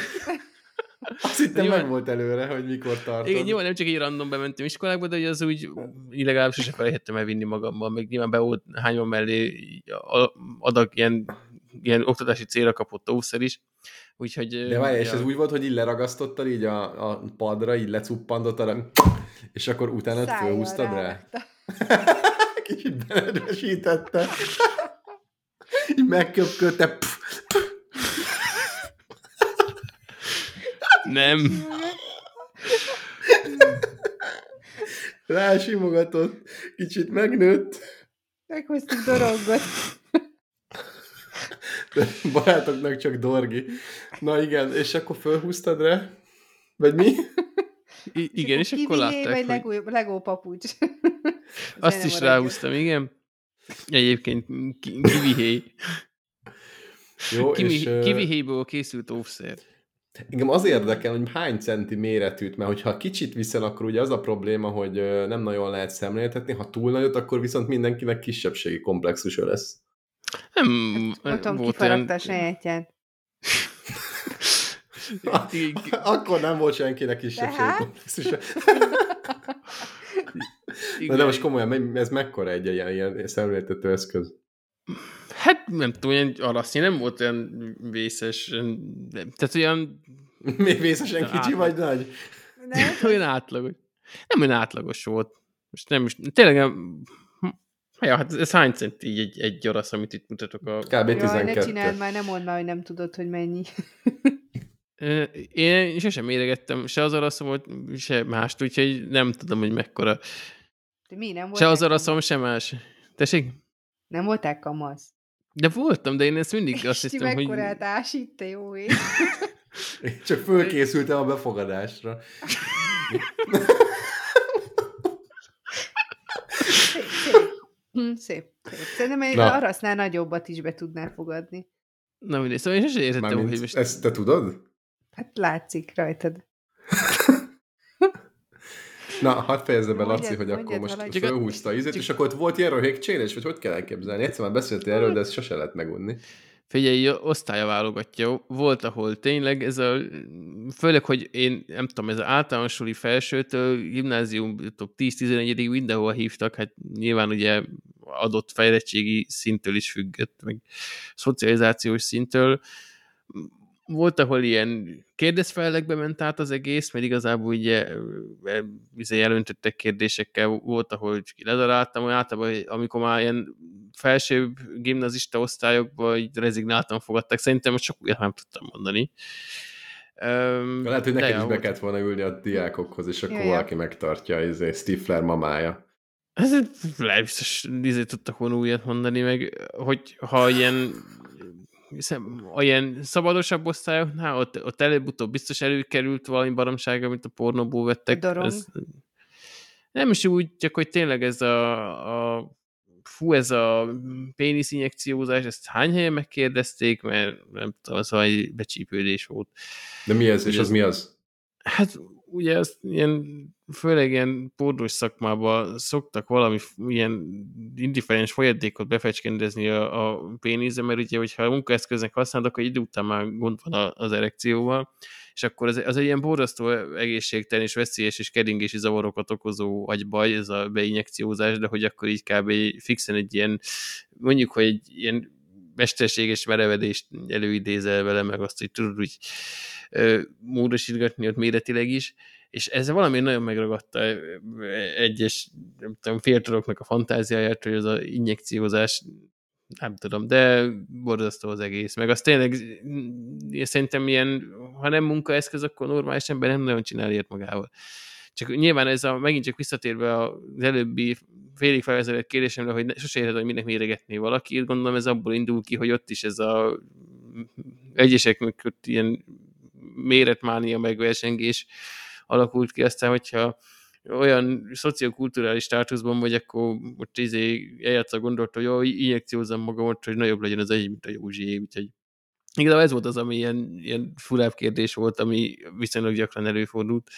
Azt hittem Nyilván- meg volt előre, hogy mikor tartod. igen, nyilván nem csak így random bementem iskolákba, de hogy az úgy illegális sose felejtettem elvinni magammal, meg nyilván be volt hányom mellé adag ilyen, ilyen oktatási célra kapott ószer is. Úgyhogy... De várj, és ja. ez úgy volt, hogy így leragasztottad így a, a padra, így lecuppantottad, és akkor utána fölhúztad rá? rárakta. Kicsit benedvesítette. így megköpködte. Pff, Nem. Rásimogatott, kicsit megnőtt. Meghoztuk dorongot. De barátoknak csak dorgi. Na igen, és akkor fölhúztad rá? Vagy mi? I- igen, és akkor látták, vagy hogy legó, legó papucs. azt is ráhúztam, igen. Egyébként ki- kivihéj. Jó, és Kimi- ö, Kivihéjból készült óvszer. engem az érdekel, hogy hány centi méretűt, mert hogyha kicsit viszel, akkor ugye az a probléma, hogy nem nagyon lehet szemléltetni, ha túl nagyot, akkor viszont mindenkinek kisebbségi komplexusa lesz. Nem Mondtam, volt kifaragta a sajátját. akkor nem volt senkinek kisebbségi Tehát? komplexusa. Na Igen. de most komolyan, ez mekkora egy ilyen, ilyen szemléltető eszköz? Hát nem tudom, olyan arasznyi, nem volt olyan vészes, nem- tehát olyan, Mi vészesen kicsi Átlag. vagy nagy? Nem? olyan átlagos. Nem olyan átlagos volt. Most nem is, tényleg nem, ja, hát ez hány centi így egy, egy arasz, amit itt mutatok a... Kb. Jaj, ne 12. csináld már, nem mondd már, hogy nem tudod, hogy mennyi. Én sosem méregettem se az araszomot, se mást, úgyhogy nem tudom, hogy mekkora. De mi, nem Se az araszom, se más. Tessék? Nem voltál kamasz? De voltam, de én ezt mindig azt Azt hiszem, hogy... mekkorát ásít, te jó ég. Én Csak fölkészültem a befogadásra. Szép, szép. Szép, szép. Szerintem egy Na. arasznál nagyobbat is be tudnál fogadni. Na mindegy, szóval én sosem értettem, hogy Mármint, most... ezt te tudod? Hát látszik rajtad. Na, hadd fejezze be, Laci, hogy akkor most fölhúzta ízét, és akkor ott volt ilyen röhégcsérés, vagy hogy kell elképzelni? Egyszer már beszéltél erről, de ezt sose lehet megunni. Figyelj, osztálya válogatja. Volt, ahol tényleg ez a... Főleg, hogy én nem tudom, ez az általános suli felsőtől, gimnázium 10-11-ig mindenhol hívtak, hát nyilván ugye adott fejlettségi szintől is függött, meg szocializációs szintől. Volt, ahol ilyen kérdezfelekbe ment át az egész, mert igazából ugye e, izé jelöntöttek kérdésekkel, volt, ahol csak ledaráltam, hogy általában, amikor már ilyen felsőbb gimnazista osztályokba így rezignáltan fogadtak. Szerintem most csak újat nem tudtam mondani. Um, Lehet, hogy neked is be kellett volna ülni a diákokhoz, és akkor Ja, ja. valaki megtartja, izé, Stifler mamája. Ez lehet biztos izé tudtak volna újat mondani, meg hogy ha ilyen hiszem, olyan szabadosabb osztályoknál, ott, ott előbb-utóbb biztos előkerült valami baromsága, amit a pornóból vettek. Dorong. Ez, nem is úgy, csak hogy tényleg ez a, a fú, ez a pénisz injekciózás, ezt hány helyen megkérdezték, mert nem tudom, az egy becsípődés volt. De mi ez, és Ugye az ez- mi az? Hát ugye azt ilyen, főleg ilyen pódos szakmában szoktak valami ilyen indiferens folyadékot befecskendezni a, a pénizre, mert ugye, hogyha a munkaeszköznek használod, akkor idő után már gond van az erekcióval, és akkor az, az egy ilyen borzasztó egészségtelen és veszélyes és keringési zavarokat okozó agybaj, ez a beinjekciózás, de hogy akkor így kb. fixen egy ilyen, mondjuk, hogy egy ilyen mesterséges merevedést előidézel vele, meg azt, hogy tudod úgy ö, módosítgatni ott méretileg is, és ez valami nagyon megragadta egyes, nem tudom, fiataloknak a fantáziáját, hogy az a injekciózás, nem tudom, de borzasztó az egész. Meg az tényleg, mm, én szerintem ilyen, ha nem munkaeszköz, akkor normális ember nem nagyon csinál ilyet magával. Csak nyilván ez a, megint csak visszatérve az előbbi félig felvezetett kérdésemre, hogy sose érted, hogy minek méregetné valaki, gondolom ez abból indul ki, hogy ott is ez a egyeseknek ott ilyen méretmánia meg versengés alakult ki, aztán hogyha olyan szociokulturális státuszban vagy, akkor most izé eljátsza gondolt, hogy jó, injekciózzam magamat, hogy nagyobb legyen az egy, mint a Józsié, úgyhogy igazából ez volt az, ami ilyen, ilyen furább kérdés volt, ami viszonylag gyakran előfordult.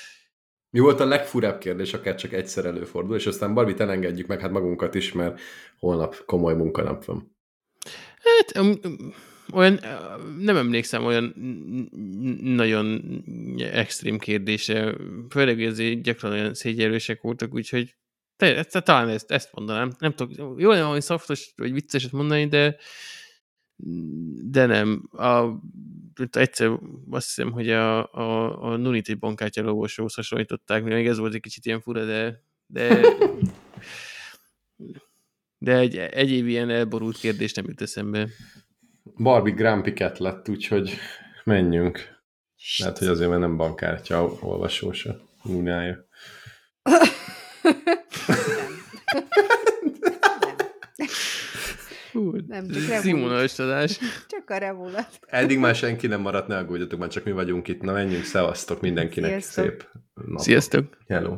Mi volt a legfurább kérdés, akár csak egyszer előfordul, és aztán Barbit elengedjük meg hát magunkat is, mert holnap komoly munkanap van. Hát um, um, olyan, nem emlékszem olyan nagyon extrém kérdése, főleg hogy azért gyakran olyan szégyelősek voltak, úgyhogy te, te, talán ezt, ezt mondanám. Nem tudok, jó lenne valami szaftos vagy vicceset mondani, de de nem. A, egyszer azt hiszem, hogy a, a, a Nunit egy bankkártya lovoshoz hasonlították, még ez volt egy kicsit ilyen fura, de, de de egy, egyéb ilyen elborult kérdés nem jut eszembe. Barbie Grampiket lett, úgyhogy menjünk. Lehet, hogy azért, mert nem bankkártya olvasósa nunája. Nem, csak Színvonalas. Csak a revulat. Eddig már senki nem maradt, ne aggódjatok, már csak mi vagyunk itt. Na menjünk, szevasztok mindenkinek. Sziasztok. Szép nap. Sziasztok. Hello.